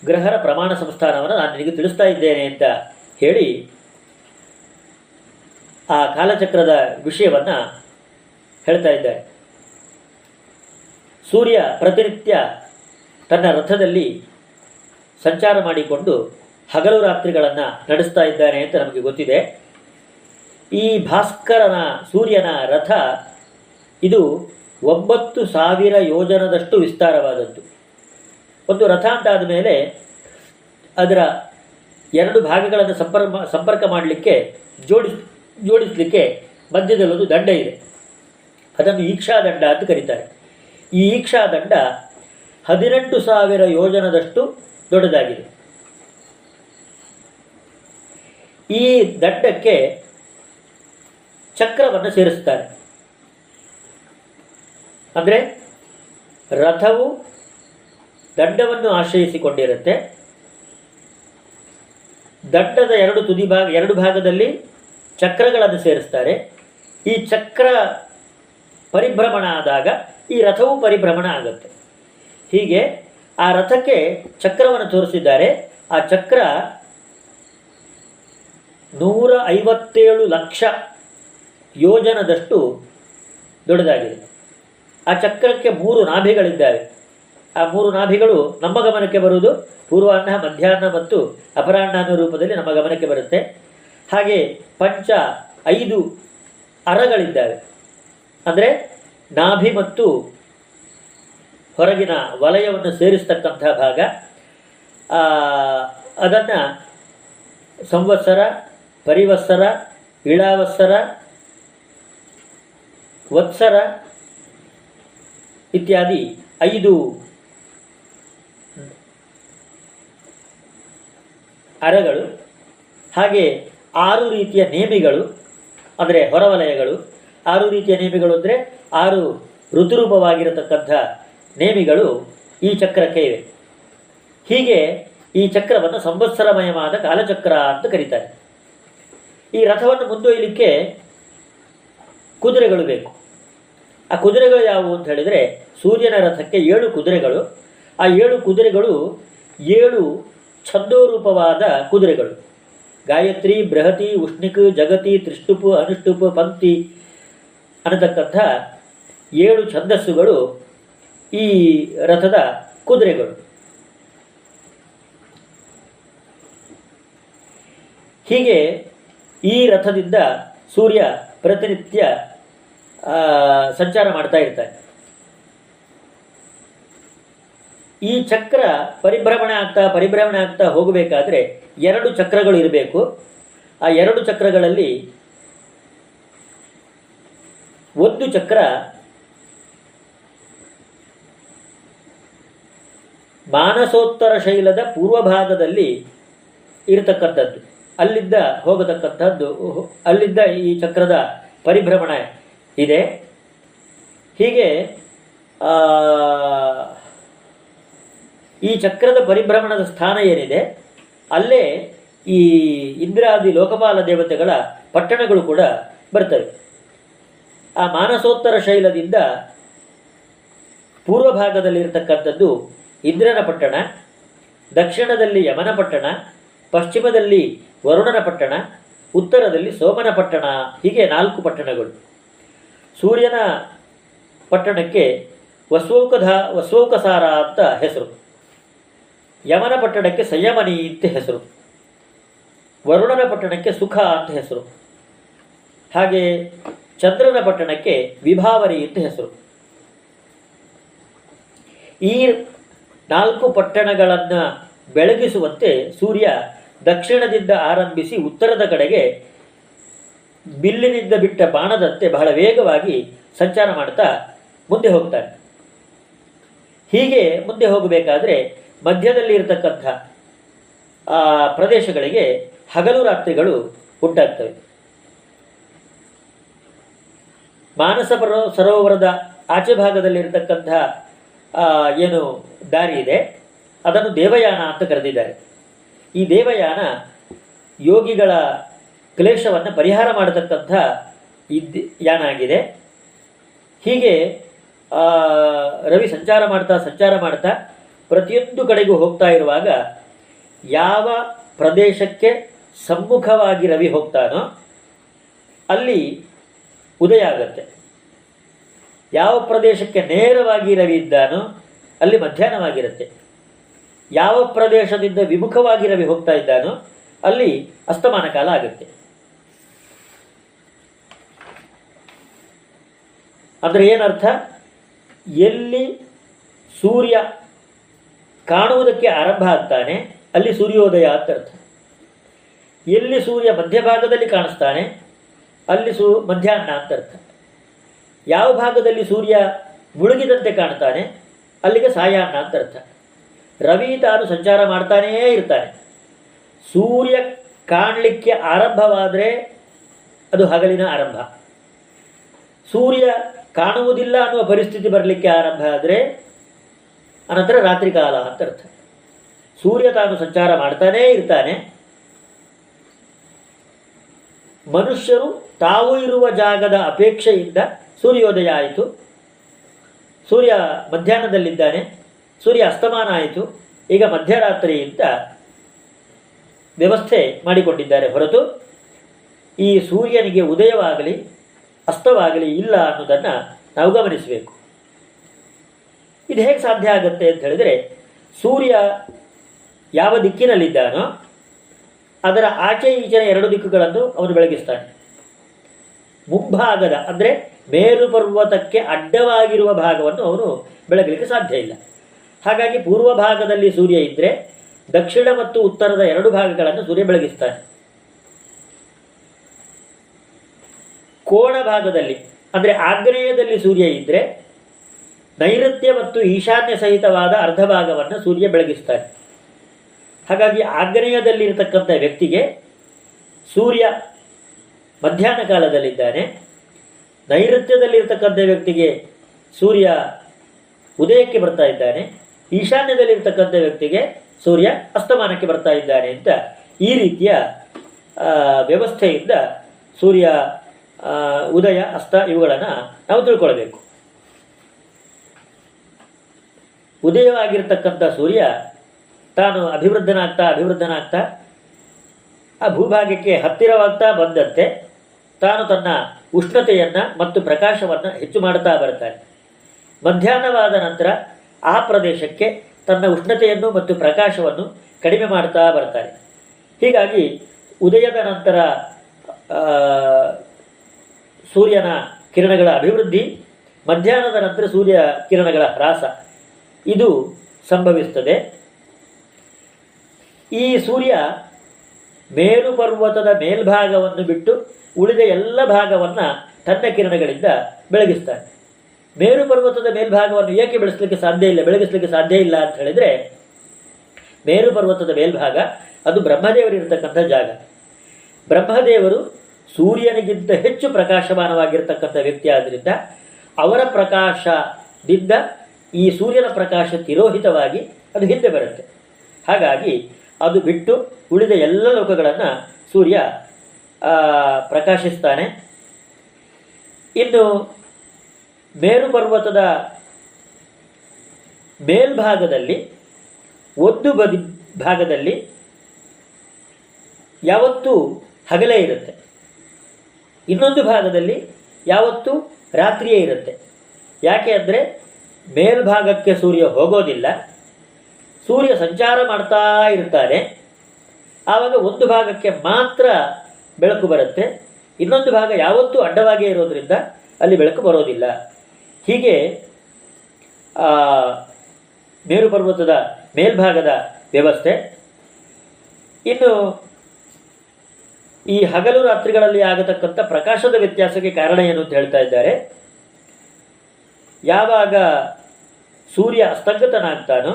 ಗ್ರಹರ ಪ್ರಮಾಣ ಸಂಸ್ಥಾನವನ್ನು ನಾನು ನಿನಗೆ ತಿಳಿಸ್ತಾ ಇದ್ದೇನೆ ಅಂತ ಹೇಳಿ ಆ ಕಾಲಚಕ್ರದ ವಿಷಯವನ್ನ ಹೇಳ್ತಾ ಇದ್ದಾರೆ. ಸೂರ್ಯ ಪ್ರತಿನಿತ್ಯ ತನ್ನ ರಥದಲ್ಲಿ ಸಂಚಾರ ಮಾಡಿಕೊಂಡು ಹಗಲು ರಾತ್ರಿಗಳನ್ನು ನಡೆಸ್ತಾ ಇದ್ದಾನೆ ಅಂತ ನಮಗೆ ಗೊತ್ತಿದೆ. ಈ ಭಾಸ್ಕರನ, ಸೂರ್ಯನ ರಥ ಇದು ಒಂಬತ್ತು ಸಾವಿರ ಯೋಜನದಷ್ಟು ವಿಸ್ತಾರವಾದದ್ದು. ಒಂದು ರಥ ಅಂತ ಆದಮೇಲೆ ಅದರ ಎರಡು ಭಾಗಗಳನ್ನು ಸಂಪರ್ಕ ಸಂಪರ್ಕ ಮಾಡಲಿಕ್ಕೆ ಜೋಡಿಸ್, ಜೋಡಿಸಲಿಕ್ಕೆ ಮಧ್ಯದಲ್ಲೊಂದು ದಂಡ ಇದೆ. ಅದನ್ನು ಈಕ್ಷಾದಂಡ ಅಂತ ಕರೀತಾರೆ. ಈ ಈಕ್ಷಾದಂಡ ಹದಿನೆಂಟು ಸಾವಿರ ಯೋಜನದಷ್ಟು ದೊಡ್ಡದಾಗಿದೆ. ಈ ದಂಡಕ್ಕೆ ಚಕ್ರವನ್ನು ಸೇರಿಸ್ತಾರೆ ಅಂದರೆ ರಥವು ದಂಡವನ್ನು ಆಶ್ರಯಿಸಿಕೊಂಡಿರುತ್ತೆ. ದಂಡದ ಎರಡು ತುದಿ ಭಾಗ, ಎರಡು ಭಾಗದಲ್ಲಿ ಚಕ್ರಗಳನ್ನು ಸೇರಿಸ್ತಾರೆ ಈ ಚಕ್ರ ಪರಿಭ್ರಮಣ ಆದಾಗ ಈ ರಥವು ಪರಿಭ್ರಮಣ ಆಗುತ್ತೆ. ಹೀಗೆ ಆ ರಥಕ್ಕೆ ಚಕ್ರವನ್ನು ತೋರಿಸಿದ್ದಾರೆ. ಆ ಚಕ್ರ ನೂರ ಐವತ್ತೇಳು ಲಕ್ಷ ಯೋಜನದಷ್ಟು ದೊಡ್ಡದಾಗಿದೆ. ಆ ಚಕ್ರಕ್ಕೆ ಮೂರು ನಾಭಿಗಳಿದ್ದಾವೆ. ಆ ಮೂರು ನಾಭಿಗಳು ನಮ್ಮ ಗಮನಕ್ಕೆ ಬರುವುದು ಪೂರ್ವಾಹ್ನ, ಮಧ್ಯಾಹ್ನ ಮತ್ತು ಅಪರಾಹ್ನ ಅನ್ನೋ ರೂಪದಲ್ಲಿ ನಮ್ಮ ಗಮನಕ್ಕೆ ಬರುತ್ತೆ. ಹಾಗೆ ಪಂಚ ಐದು ಅರಗಳಿದ್ದಾವೆ. ಅಂದರೆ ನಾಭಿ ಮತ್ತು ಹೊರಗಿನ ವಲಯವನ್ನು ಸೇರಿಸ್ತಕ್ಕಂಥ ಭಾಗ. ಅದನ್ನು ಸಂವತ್ಸರ, ಪರಿವತ್ಸರ, ಇಳಾವತ್ಸರ, ವತ್ಸರ ಇತ್ಯಾದಿ ಐದು ಅರಗಳು, ಹಾಗೆ ಆರು ರೀತಿಯ ನೇಮಿಗಳು, ಅಂದರೆ ಹೊರವಲಯಗಳು ಆರು ರೀತಿಯ ನೇಮಿಗಳು ಅಂದರೆ ಆರು ಋತುರೂಪವಾಗಿರತಕ್ಕಂಥ ನೇಮಿಗಳು ಈ ಚಕ್ರಕ್ಕೆ ಇವೆ. ಹೀಗೆ ಈ ಚಕ್ರವನ್ನು ಸಂವತ್ಸರಮಯವಾದ ಕಾಲಚಕ್ರ ಅಂತ ಕರೀತಾರೆ. ಈ ರಥವನ್ನು ಮುಂದೊಯ್ಯಲಿಕ್ಕೆ ಕುದುರೆಗಳು ಬೇಕು. ಆ ಕುದುರೆಗಳು ಯಾವುವು ಅಂತ ಹೇಳಿದರೆ ಸೂರ್ಯನ ರಥಕ್ಕೆ ಏಳು ಕುದುರೆಗಳು, ಆ ಏಳು ಕುದುರೆಗಳು ಏಳು ಛಂದೋರೂಪವಾದ ಕುದುರೆಗಳು. ಗಾಯತ್ರಿ, ಬೃಹತಿ, ಉಷ್ಣಿಕ್, ಜಗತಿ, ತ್ರಿಷ್ಟುಪು, ಅನುಷ್ಟುಪು, ಪಂಕ್ತಿ ಅನ್ನತಕ್ಕಂಥ ಏಳು ಛಂದಸ್ಸುಗಳು ಈ ರಥದ ಕುದುರೆಗಳು. ಹೀಗೆ ಈ ರಥದಿಂದ ಸೂರ್ಯ ಪ್ರತಿನಿತ್ಯ ಸಂಚಾರ ಮಾಡ್ತಾ ಇರ್ತಾನೆ. ಈ ಚಕ್ರ ಪರಿಭ್ರಮಣೆ ಆಗ್ತಾ ಪರಿಭ್ರಮಣೆ ಆಗ್ತಾ ಹೋಗಬೇಕಾದ್ರೆ ಎರಡು ಚಕ್ರಗಳು ಇರಬೇಕು. ಆ ಎರಡು ಚಕ್ರಗಳಲ್ಲಿ ಒಂದು ಚಕ್ರ ಮಾನಸೋತ್ತರ ಶೈಲದ ಪೂರ್ವ ಭಾಗದಲ್ಲಿ ಇರತಕ್ಕಂಥದ್ದು. ಅಲ್ಲಿದ್ದ ಹೋಗತಕ್ಕಂಥದ್ದು ಅಲ್ಲಿದ್ದ ಈ ಚಕ್ರದ ಪರಿಭ್ರಮಣ ಇದೆ. ಹೀಗೆ ಈ ಚಕ್ರದ ಪರಿಭ್ರಮಣದ ಸ್ಥಾನ ಏನಿದೆ? ಅಲ್ಲೇ ಈ ಇಂದ್ರಾದಿ ಲೋಕಪಾಲ ದೇವತೆಗಳ ಪಟ್ಟಣಗಳು ಕೂಡ ಬರ್ತವೆ. ಆ ಮಾನಸೋತ್ತರ ಶೈಲದಿಂದ ಪೂರ್ವ ಭಾಗದಲ್ಲಿರತಕ್ಕಂಥದ್ದು ಇಂದ್ರನ ಪಟ್ಟಣ, ದಕ್ಷಿಣದಲ್ಲಿ ಯಮನ ಪಟ್ಟಣ, ಪಶ್ಚಿಮದಲ್ಲಿ ವರುಣನ ಪಟ್ಟಣ, ಉತ್ತರದಲ್ಲಿ ಸೋಮನ ಪಟ್ಟಣ, ಹೀಗೆ ನಾಲ್ಕು ಪಟ್ಟಣಗಳು. ಸೂರ್ಯನ ಪಟ್ಟಣಕ್ಕೆ ವಸೋಕಧ, ವಸೋಕಸಾರ ಅಂತ ಹೆಸರು. ಯಮನ ಪಟ್ಟಣಕ್ಕೆ ಸಂಯಮನಿ ಅಂತ ಹೆಸರು. ವರುಣನ ಪಟ್ಟಣಕ್ಕೆ ಸುಖ ಅಂತ ಹೆಸರು. ಹಾಗೆ ಚಂದ್ರನ ಪಟ್ಟಣಕ್ಕೆ ವಿಭಾವರಿ ಎಂದು ಹೆಸರು. ಈ ನಾಲ್ಕು ಪಟ್ಟಣಗಳನ್ನು ಬೆಳಗಿಸುವಂತೆ ಸೂರ್ಯ ದಕ್ಷಿಣದಿಂದ ಆರಂಭಿಸಿ ಉತ್ತರದ ಕಡೆಗೆ ಬಿಲ್ಲಿನಿಂದ ಬಿಟ್ಟ ಬಾಣದಂತೆ ಬಹಳ ವೇಗವಾಗಿ ಸಂಚಾರ ಮಾಡ್ತಾ ಮುಂದೆ ಹೋಗ್ತಾನೆ. ಹೀಗೆ ಮುಂದೆ ಹೋಗಬೇಕಾದ್ರೆ ಮಧ್ಯದಲ್ಲಿ ಇರತಕ್ಕಂಥ ಆ ಪ್ರದೇಶಗಳಿಗೆ ಹಗಲು ರಾತ್ರಿಗಳು ಉಂಟಾಗ್ತವೆ. ಮಾನಸ ಸರೋವರದ ಆಚೆ ಭಾಗದಲ್ಲಿರತಕ್ಕಂಥ ಏನು ದಾರಿ ಇದೆ. ಅದನ್ನು ದೇವಯಾನ ಅಂತ ಕರೆದಿದ್ದಾರೆ. ಈ ದೇವಯಾನ ಯೋಗಿಗಳ ಕ್ಲೇಶವನ್ನು ಪರಿಹಾರ ಮಾಡತಕ್ಕಂಥ ಇದ್ ಯಾನ ಆಗಿದೆ. ಹೀಗೆ ರವಿ ಸಂಚಾರ ಮಾಡ್ತಾ ಸಂಚಾರ ಮಾಡ್ತಾ ಪ್ರತಿಯೊಂದು ಕಡೆಗೂ ಹೋಗ್ತಾ ಇರುವಾಗ ಯಾವ ಪ್ರದೇಶಕ್ಕೆ ಸಮ್ಮುಖವಾಗಿ ರವಿ ಹೋಗ್ತಾನೋ ಅಲ್ಲಿ ಉದಯ ಆಗತ್ತೆ. ಯಾವ ಪ್ರದೇಶಕ್ಕೆ ನೇರವಾಗಿ ರವಿ ಇದ್ದಾನೋ ಅಲ್ಲಿ ಮಧ್ಯಾಹ್ನವಾಗಿರುತ್ತೆ. ಯಾವ ಪ್ರದೇಶದಿಂದ ವಿಮುಖವಾಗಿ ರವಿ ಹೋಗ್ತಾ ಇದ್ದಾನೋ ಅಲ್ಲಿ ಅಸ್ತಮಾನ ಕಾಲ ಆಗುತ್ತೆ. ಅಂದರೆ ಏನರ್ಥ? ಎಲ್ಲಿ ಸೂರ್ಯ ಕಾಣುವುದಕ್ಕೆ ಆರಂಭ ಆಗ್ತಾನೆ, ಅಲ್ಲಿ ಸೂರ್ಯೋದಯ ಅಂತ ಅರ್ಥ. ಎಲ್ಲಿ ಸೂರ್ಯ ಮಧ್ಯಭಾಗದಲ್ಲಿ ಕಾಣಿಸ್ತಾನೆ ಅಲ್ಲಿ ಸೂ ಮಧ್ಯಾಹ್ನ ಅಂತ ಅರ್ಥ. ಯಾವ ಭಾಗದಲ್ಲಿ ಸೂರ್ಯ ಮುಳುಗಿದಂತೆ ಕಾಣ್ತಾನೆ ಅಲ್ಲಿಗೆ ಸಾಯಾಹ್ನ ಅಂತ ಅರ್ಥ. ರವಿ ತಾನು ಸಂಚಾರ ಮಾಡ್ತಾನೇ ಇರ್ತಾನೆ. ಸೂರ್ಯ ಕಾಣಲಿಕ್ಕೆ ಆರಂಭವಾದರೆ ಅದು ಹಗಲಿನ ಆರಂಭ. ಸೂರ್ಯ ಕಾಣುವುದಿಲ್ಲ ಅನ್ನುವ ಪರಿಸ್ಥಿತಿ ಬರಲಿಕ್ಕೆ ಆರಂಭ ಆದರೆ ಅನಂತರ ರಾತ್ರಿ ಕಾಲ ಅಂತ ಅರ್ಥ. ಸೂರ್ಯ ತಾನು ಸಂಚಾರ ಮಾಡ್ತಾನೇ ಇರ್ತಾನೆ ಮನುಷ್ಯರು ತಾವು ಇರುವ ಜಾಗದ ಅಪೇಕ್ಷೆಯಿಂದ ಸೂರ್ಯೋದಯ ಆಯಿತು. ಸೂರ್ಯ ಮಧ್ಯಾಹ್ನದಲ್ಲಿದ್ದಾನೆ. ಸೂರ್ಯ ಅಸ್ತಮಾನ ಆಯಿತು. ಈಗ ಮಧ್ಯರಾತ್ರಿ ವ್ಯವಸ್ಥೆ ಮಾಡಿಕೊಂಡಿದ್ದಾರೆ ಹೊರತು ಈ ಸೂರ್ಯನಿಗೆ ಉದಯವಾಗಲಿ, ಅಸ್ತವಾಗಲಿ ಇಲ್ಲ ಅನ್ನೋದನ್ನು ನಾವು ಗಮನಿಸಬೇಕು. ಇದು ಹೇಗೆ ಸಾಧ್ಯ ಆಗುತ್ತೆ ಅಂತ ಹೇಳಿದರೆ, ಸೂರ್ಯ ಯಾವ ದಿಕ್ಕಿನಲ್ಲಿದ್ದಾನೋ ಅದರ ಆಚೆ ಈಚೆನ ಎರಡು ದಿಕ್ಕುಗಳನ್ನು ಅವನು ಬೆಳಗಿಸ್ತಾನೆ ಮುಂಭಾಗದ, ಅಂದರೆ ಮೇರು ಪರ್ವತಕ್ಕೆ ಅಡ್ಡವಾಗಿರುವ ಭಾಗವನ್ನು ಅವನು ಬೆಳಗಲಿಕ್ಕೆ ಸಾಧ್ಯ ಇಲ್ಲ. ಹಾಗಾಗಿ ಪೂರ್ವ ಭಾಗದಲ್ಲಿ ಸೂರ್ಯ ಇದ್ದರೆ ದಕ್ಷಿಣ ಮತ್ತು ಉತ್ತರದ ಎರಡು ಭಾಗಗಳನ್ನು ಸೂರ್ಯ ಬೆಳಗಿಸ್ತಾನೆ. ಕೋಣ ಭಾಗದಲ್ಲಿ, ಅಂದರೆ ಆಗ್ನೇಯದಲ್ಲಿ ಸೂರ್ಯ ಇದ್ದರೆ ನೈಋತ್ಯ ಮತ್ತು ಈಶಾನ್ಯ ಸಹಿತವಾದ ಅರ್ಧ ಭಾಗವನ್ನು ಸೂರ್ಯ ಬೆಳಗಿಸ್ತಾನೆ. ಹಾಗಾಗಿ ಆಗ್ನೇಯದಲ್ಲಿರತಕ್ಕಂಥ ವ್ಯಕ್ತಿಗೆ ಸೂರ್ಯ ಮಧ್ಯಾಹ್ನ ಕಾಲದಲ್ಲಿದ್ದಾನೆ. ನೈಋತ್ಯದಲ್ಲಿರ್ತಕ್ಕಂಥ ವ್ಯಕ್ತಿಗೆ ಸೂರ್ಯ ಉದಯಕ್ಕೆ ಬರ್ತಾ ಇದ್ದಾನೆ. ಈಶಾನ್ಯದಲ್ಲಿರ್ತಕ್ಕಂಥ ವ್ಯಕ್ತಿಗೆ ಸೂರ್ಯ ಅಸ್ತಮಾನಕ್ಕೆ ಬರ್ತಾ ಇದ್ದಾನೆ ಅಂತ ಈ ರೀತಿಯ ವ್ಯವಸ್ಥೆಯಿಂದ ಸೂರ್ಯ ಉದಯ, ಅಸ್ತ ಇವುಗಳನ್ನು ನಾವು ತಿಳ್ಕೊಳ್ಬೇಕು. ಉದಯವಾಗಿರ್ತಕ್ಕಂಥ ಸೂರ್ಯ ತಾನು ಅಭಿವೃದ್ಧನಾಗ್ತಾ ಅಭಿವೃದ್ಧನಾಗ್ತಾ, ಆ ಭೂಭಾಗಕ್ಕೆ ಹತ್ತಿರವಾಗ್ತಾ ಬಂದಂತೆ ತಾನು ತನ್ನ ಉಷ್ಣತೆಯನ್ನು ಮತ್ತು ಪ್ರಕಾಶವನ್ನು ಹೆಚ್ಚು ಮಾಡುತ್ತಾ ಬರ್ತಾನೆ ಮಧ್ಯಾಹ್ನವಾದ ನಂತರ ಆ ಪ್ರದೇಶಕ್ಕೆ ತನ್ನ ಉಷ್ಣತೆಯನ್ನು ಮತ್ತು ಪ್ರಕಾಶವನ್ನು ಕಡಿಮೆ ಮಾಡ್ತಾ ಬರ್ತಾರೆ ಹೀಗಾಗಿ ಉದಯದ ನಂತರ ಸೂರ್ಯನ ಕಿರಣಗಳ ಅಭಿವೃದ್ಧಿ, ಮಧ್ಯಾಹ್ನದ ನಂತರ ಸೂರ್ಯ ಕಿರಣಗಳ ಹ್ರಾಸ, ಇದು ಸಂಭವಿಸ್ತದೆ ಈ ಸೂರ್ಯ ಮೇರು ಪರ್ವತದ ಮೇಲ್ಭಾಗವನ್ನು ಬಿಟ್ಟು ಉಳಿದ ಎಲ್ಲ ಭಾಗವನ್ನು ತನ್ನ ಕಿರಣಗಳಿಂದ ಬೆಳಗಿಸ್ತಾನೆ. ಮೇರು ಪರ್ವತದ ಮೇಲ್ಭಾಗವನ್ನು ಏಕೆ ಬೆಳೆಸಲಿಕ್ಕೆ ಸಾಧ್ಯ ಇಲ್ಲ, ಬೆಳಗಿಸಲಿಕ್ಕೆ ಸಾಧ್ಯ ಇಲ್ಲ ಅಂತ ಹೇಳಿದರೆ, ಮೇರು ಪರ್ವತದ ಮೇಲ್ಭಾಗ ಅದು ಬ್ರಹ್ಮದೇವರಿರ್ತಕ್ಕಂಥ ಜಾಗ. ಬ್ರಹ್ಮದೇವರು ಸೂರ್ಯನಿಗಿಂತ ಹೆಚ್ಚು ಪ್ರಕಾಶಮಾನವಾಗಿರ್ತಕ್ಕಂಥ ವ್ಯಕ್ತಿ ಆದ್ದರಿಂದ ಅವರ ಪ್ರಕಾಶದಿಂದ ಈ ಸೂರ್ಯನ ಪ್ರಕಾಶ ತಿರೋಹಿತವಾಗಿ ಅದು ಹಿಂದೆ ಬರುತ್ತೆ. ಹಾಗಾಗಿ ಅದು ಬಿಟ್ಟು ಉಳಿದ ಎಲ್ಲ ಲೋಕಗಳನ್ನು ಸೂರ್ಯ ಪ್ರಕಾಶಿಸ್ತಾನೆ. ಇನ್ನು ಮೇರು ಪರ್ವತದ ಮೇಲ್ಭಾಗದಲ್ಲಿ ಒಂದು ಬದಿ, ಭಾಗದಲ್ಲಿ ಯಾವತ್ತೂ ಹಗಲೇ ಇರುತ್ತೆ. ಇನ್ನೊಂದು ಭಾಗದಲ್ಲಿ ಯಾವತ್ತೂ ರಾತ್ರಿಯೇ ಇರುತ್ತೆ. ಯಾಕೆ ಅಂದರೆ ಮೇಲ್ಭಾಗಕ್ಕೆ ಸೂರ್ಯ ಹೋಗೋದಿಲ್ಲ. ಸೂರ್ಯ ಸಂಚಾರ ಮಾಡ್ತಾ ಇರ್ತಾನೆ. ಆವಾಗ ಒಂದು ಭಾಗಕ್ಕೆ ಮಾತ್ರ ಬೆಳಕು ಬರುತ್ತೆ. ಇನ್ನೊಂದು ಭಾಗ ಯಾವತ್ತೂ ಅಡ್ಡವಾಗಿಯೇ ಇರೋದ್ರಿಂದ ಅಲ್ಲಿ ಬೆಳಕು ಬರೋದಿಲ್ಲ. ಹೀಗೆ ಮೇರು ಪರ್ವತದ ಮೇಲ್ಭಾಗದ ವ್ಯವಸ್ಥೆ. ಇನ್ನು, ಈ ಹಗಲು ರಾತ್ರಿಗಳಲ್ಲಿ ಆಗತಕ್ಕಂಥ ಪ್ರಕಾಶದ ವ್ಯತ್ಯಾಸಕ್ಕೆ ಕಾರಣ ಏನು ಅಂತ ಹೇಳ್ತಾ ಇದ್ದಾರೆ. ಯಾವಾಗ ಸೂರ್ಯ ಅಸ್ತಂಗತನಾಗ್ತಾನೋ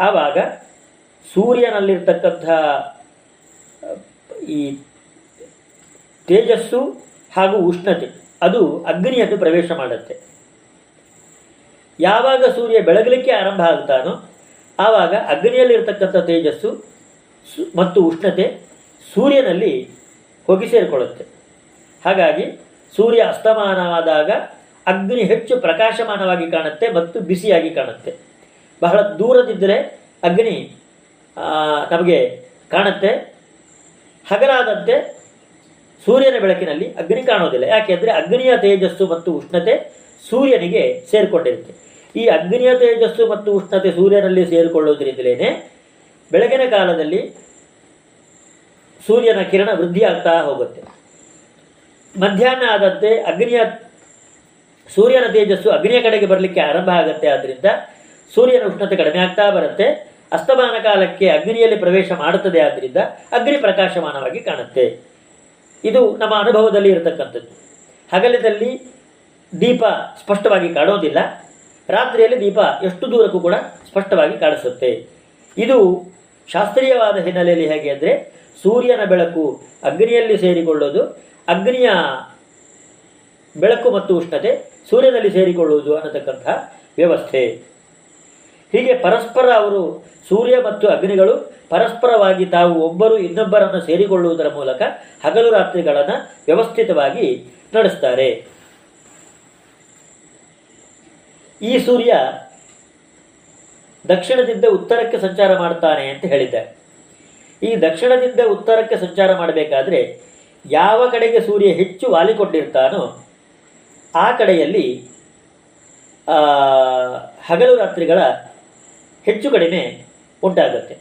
ಆವಾಗ ಸೂರ್ಯನಲ್ಲಿರ್ತಕ್ಕಂಥ ಈ ತೇಜಸ್ಸು ಹಾಗೂ ಉಷ್ಣತೆ, ಅದು ಅಗ್ನಿಯನ್ನು ಪ್ರವೇಶ ಮಾಡುತ್ತೆ. ಯಾವಾಗ ಸೂರ್ಯ ಬೆಳಗಲಿಕ್ಕೆ ಆರಂಭ ಆಗ್ತಾನೋ, ಆವಾಗ ಅಗ್ನಿಯಲ್ಲಿರ್ತಕ್ಕಂಥ ತೇಜಸ್ಸು ಮತ್ತು ಉಷ್ಣತೆ ಸೂರ್ಯನಲ್ಲಿ ಹೋಗಿ ಸೇರಿಕೊಳ್ಳುತ್ತೆ. ಹಾಗಾಗಿ ಸೂರ್ಯ ಅಸ್ತಮಾನವಾದಾಗ ಅಗ್ನಿ ಹೆಚ್ಚು ಪ್ರಕಾಶಮಾನವಾಗಿ ಕಾಣುತ್ತೆ ಮತ್ತು ಬಿಸಿಯಾಗಿ ಕಾಣುತ್ತೆ. ಬಹಳ ದೂರದಿದ್ದರೆ ಅಗ್ನಿ ನಮಗೆ ಕಾಣುತ್ತೆ. ಹಗಲಾದಂತೆ ಸೂರ್ಯನ ಬೆಳಕಿನಲ್ಲಿ ಅಗ್ನಿ ಕಾಣೋದಿಲ್ಲ ಯಾಕೆಂದರೆ ಅಗ್ನಿಯ ತೇಜಸ್ಸು ಮತ್ತು ಉಷ್ಣತೆ ಸೂರ್ಯನಿಗೆ ಸೇರಿಕೊಂಡಿರುತ್ತೆ. ಈ ಅಗ್ನಿಯ ತೇಜಸ್ಸು ಮತ್ತು ಉಷ್ಣತೆ ಸೂರ್ಯನಲ್ಲಿ ಸೇರಿಕೊಳ್ಳೋದ್ರಿಂದಲೇ ಬೆಳಗಿನ ಕಾಲದಲ್ಲಿ ಸೂರ್ಯನ ಕಿರಣ ವೃದ್ಧಿಯಾಗ್ತಾ ಹೋಗುತ್ತೆ. ಮಧ್ಯಾಹ್ನ ಆದಂತೆ ಅಗ್ನಿಯ, ಸೂರ್ಯನ ತೇಜಸ್ಸು ಅಗ್ನಿಯ ಕಡೆಗೆ ಬರಲಿಕ್ಕೆ ಆರಂಭ ಆಗುತ್ತೆ. ಆದ್ದರಿಂದ ಸೂರ್ಯನ ಉಷ್ಣತೆ ಕಡಿಮೆ ಆಗ್ತಾ ಬರುತ್ತೆ. ಅಸ್ತಮಾನ ಕಾಲಕ್ಕೆ ಅಗ್ನಿಯಲ್ಲಿ ಪ್ರವೇಶ ಮಾಡುತ್ತದೆ ಆದ್ದರಿಂದ ಅಗ್ನಿ ಪ್ರಕಾಶಮಾನವಾಗಿ ಕಾಣುತ್ತೆ. ಇದು ನಮ್ಮ ಅನುಭವದಲ್ಲಿ ಇರತಕ್ಕಂಥದ್ದು. ಹಗಲಿನಲ್ಲಿ ದೀಪ ಸ್ಪಷ್ಟವಾಗಿ ಕಾಣೋದಿಲ್ಲ. ರಾತ್ರಿಯಲ್ಲಿ ದೀಪ ಎಷ್ಟು ದೂರಕ್ಕೂ ಕೂಡ ಸ್ಪಷ್ಟವಾಗಿ ಕಾಣಿಸುತ್ತೆ. ಇದು ಶಾಸ್ತ್ರೀಯವಾದ ಹಿನ್ನೆಲೆಯಲ್ಲಿ ಹೇಗೆ ಅಂದರೆ ಸೂರ್ಯನ ಬೆಳಕು ಅಗ್ನಿಯಲ್ಲಿ ಸೇರಿಕೊಳ್ಳೋದು, ಅಗ್ನಿಯ ಬೆಳಕು ಮತ್ತು ಉಷ್ಣತೆ ಸೂರ್ಯನಲ್ಲಿ ಸೇರಿಕೊಳ್ಳುವುದು ಅನ್ನತಕ್ಕಂಥ ವ್ಯವಸ್ಥೆ. ಹೀಗೆ ಪರಸ್ಪರ ಅವರು ಸೂರ್ಯ ಮತ್ತು ಅಗ್ನಿಗಳು ಪರಸ್ಪರವಾಗಿ ತಾವು ಒಬ್ಬರು ಇನ್ನೊಬ್ಬರನ್ನು ಸೇರಿಕೊಳ್ಳುವುದರ ಮೂಲಕ ಹಗಲು ರಾತ್ರಿಗಳನ್ನು ವ್ಯವಸ್ಥಿತವಾಗಿ ನಡೆಸ್ತಾರೆ ಈ ಸೂರ್ಯ ದಕ್ಷಿಣದಿಂದ ಉತ್ತರಕ್ಕೆ ಸಂಚಾರ ಮಾಡುತ್ತಾನೆ ಅಂತ ಹೇಳಿದ್ದೆ. ಈ ದಕ್ಷಿಣದಿಂದ ಉತ್ತರಕ್ಕೆ ಸಂಚಾರ ಮಾಡಬೇಕಾದ್ರೆ ಯಾವ ಕಡೆಗೆ ಸೂರ್ಯ ಹೆಚ್ಚು ವಾಲಿಕೊಂಡಿರ್ತಾನೋ ಆ ಕಡೆಯಲ್ಲಿ ಹಗಲು ರಾತ್ರಿಗಳ ಹೆಚ್ಚು ಕಡಿಮೆ ಉಂಟಾಗುತ್ತೆ.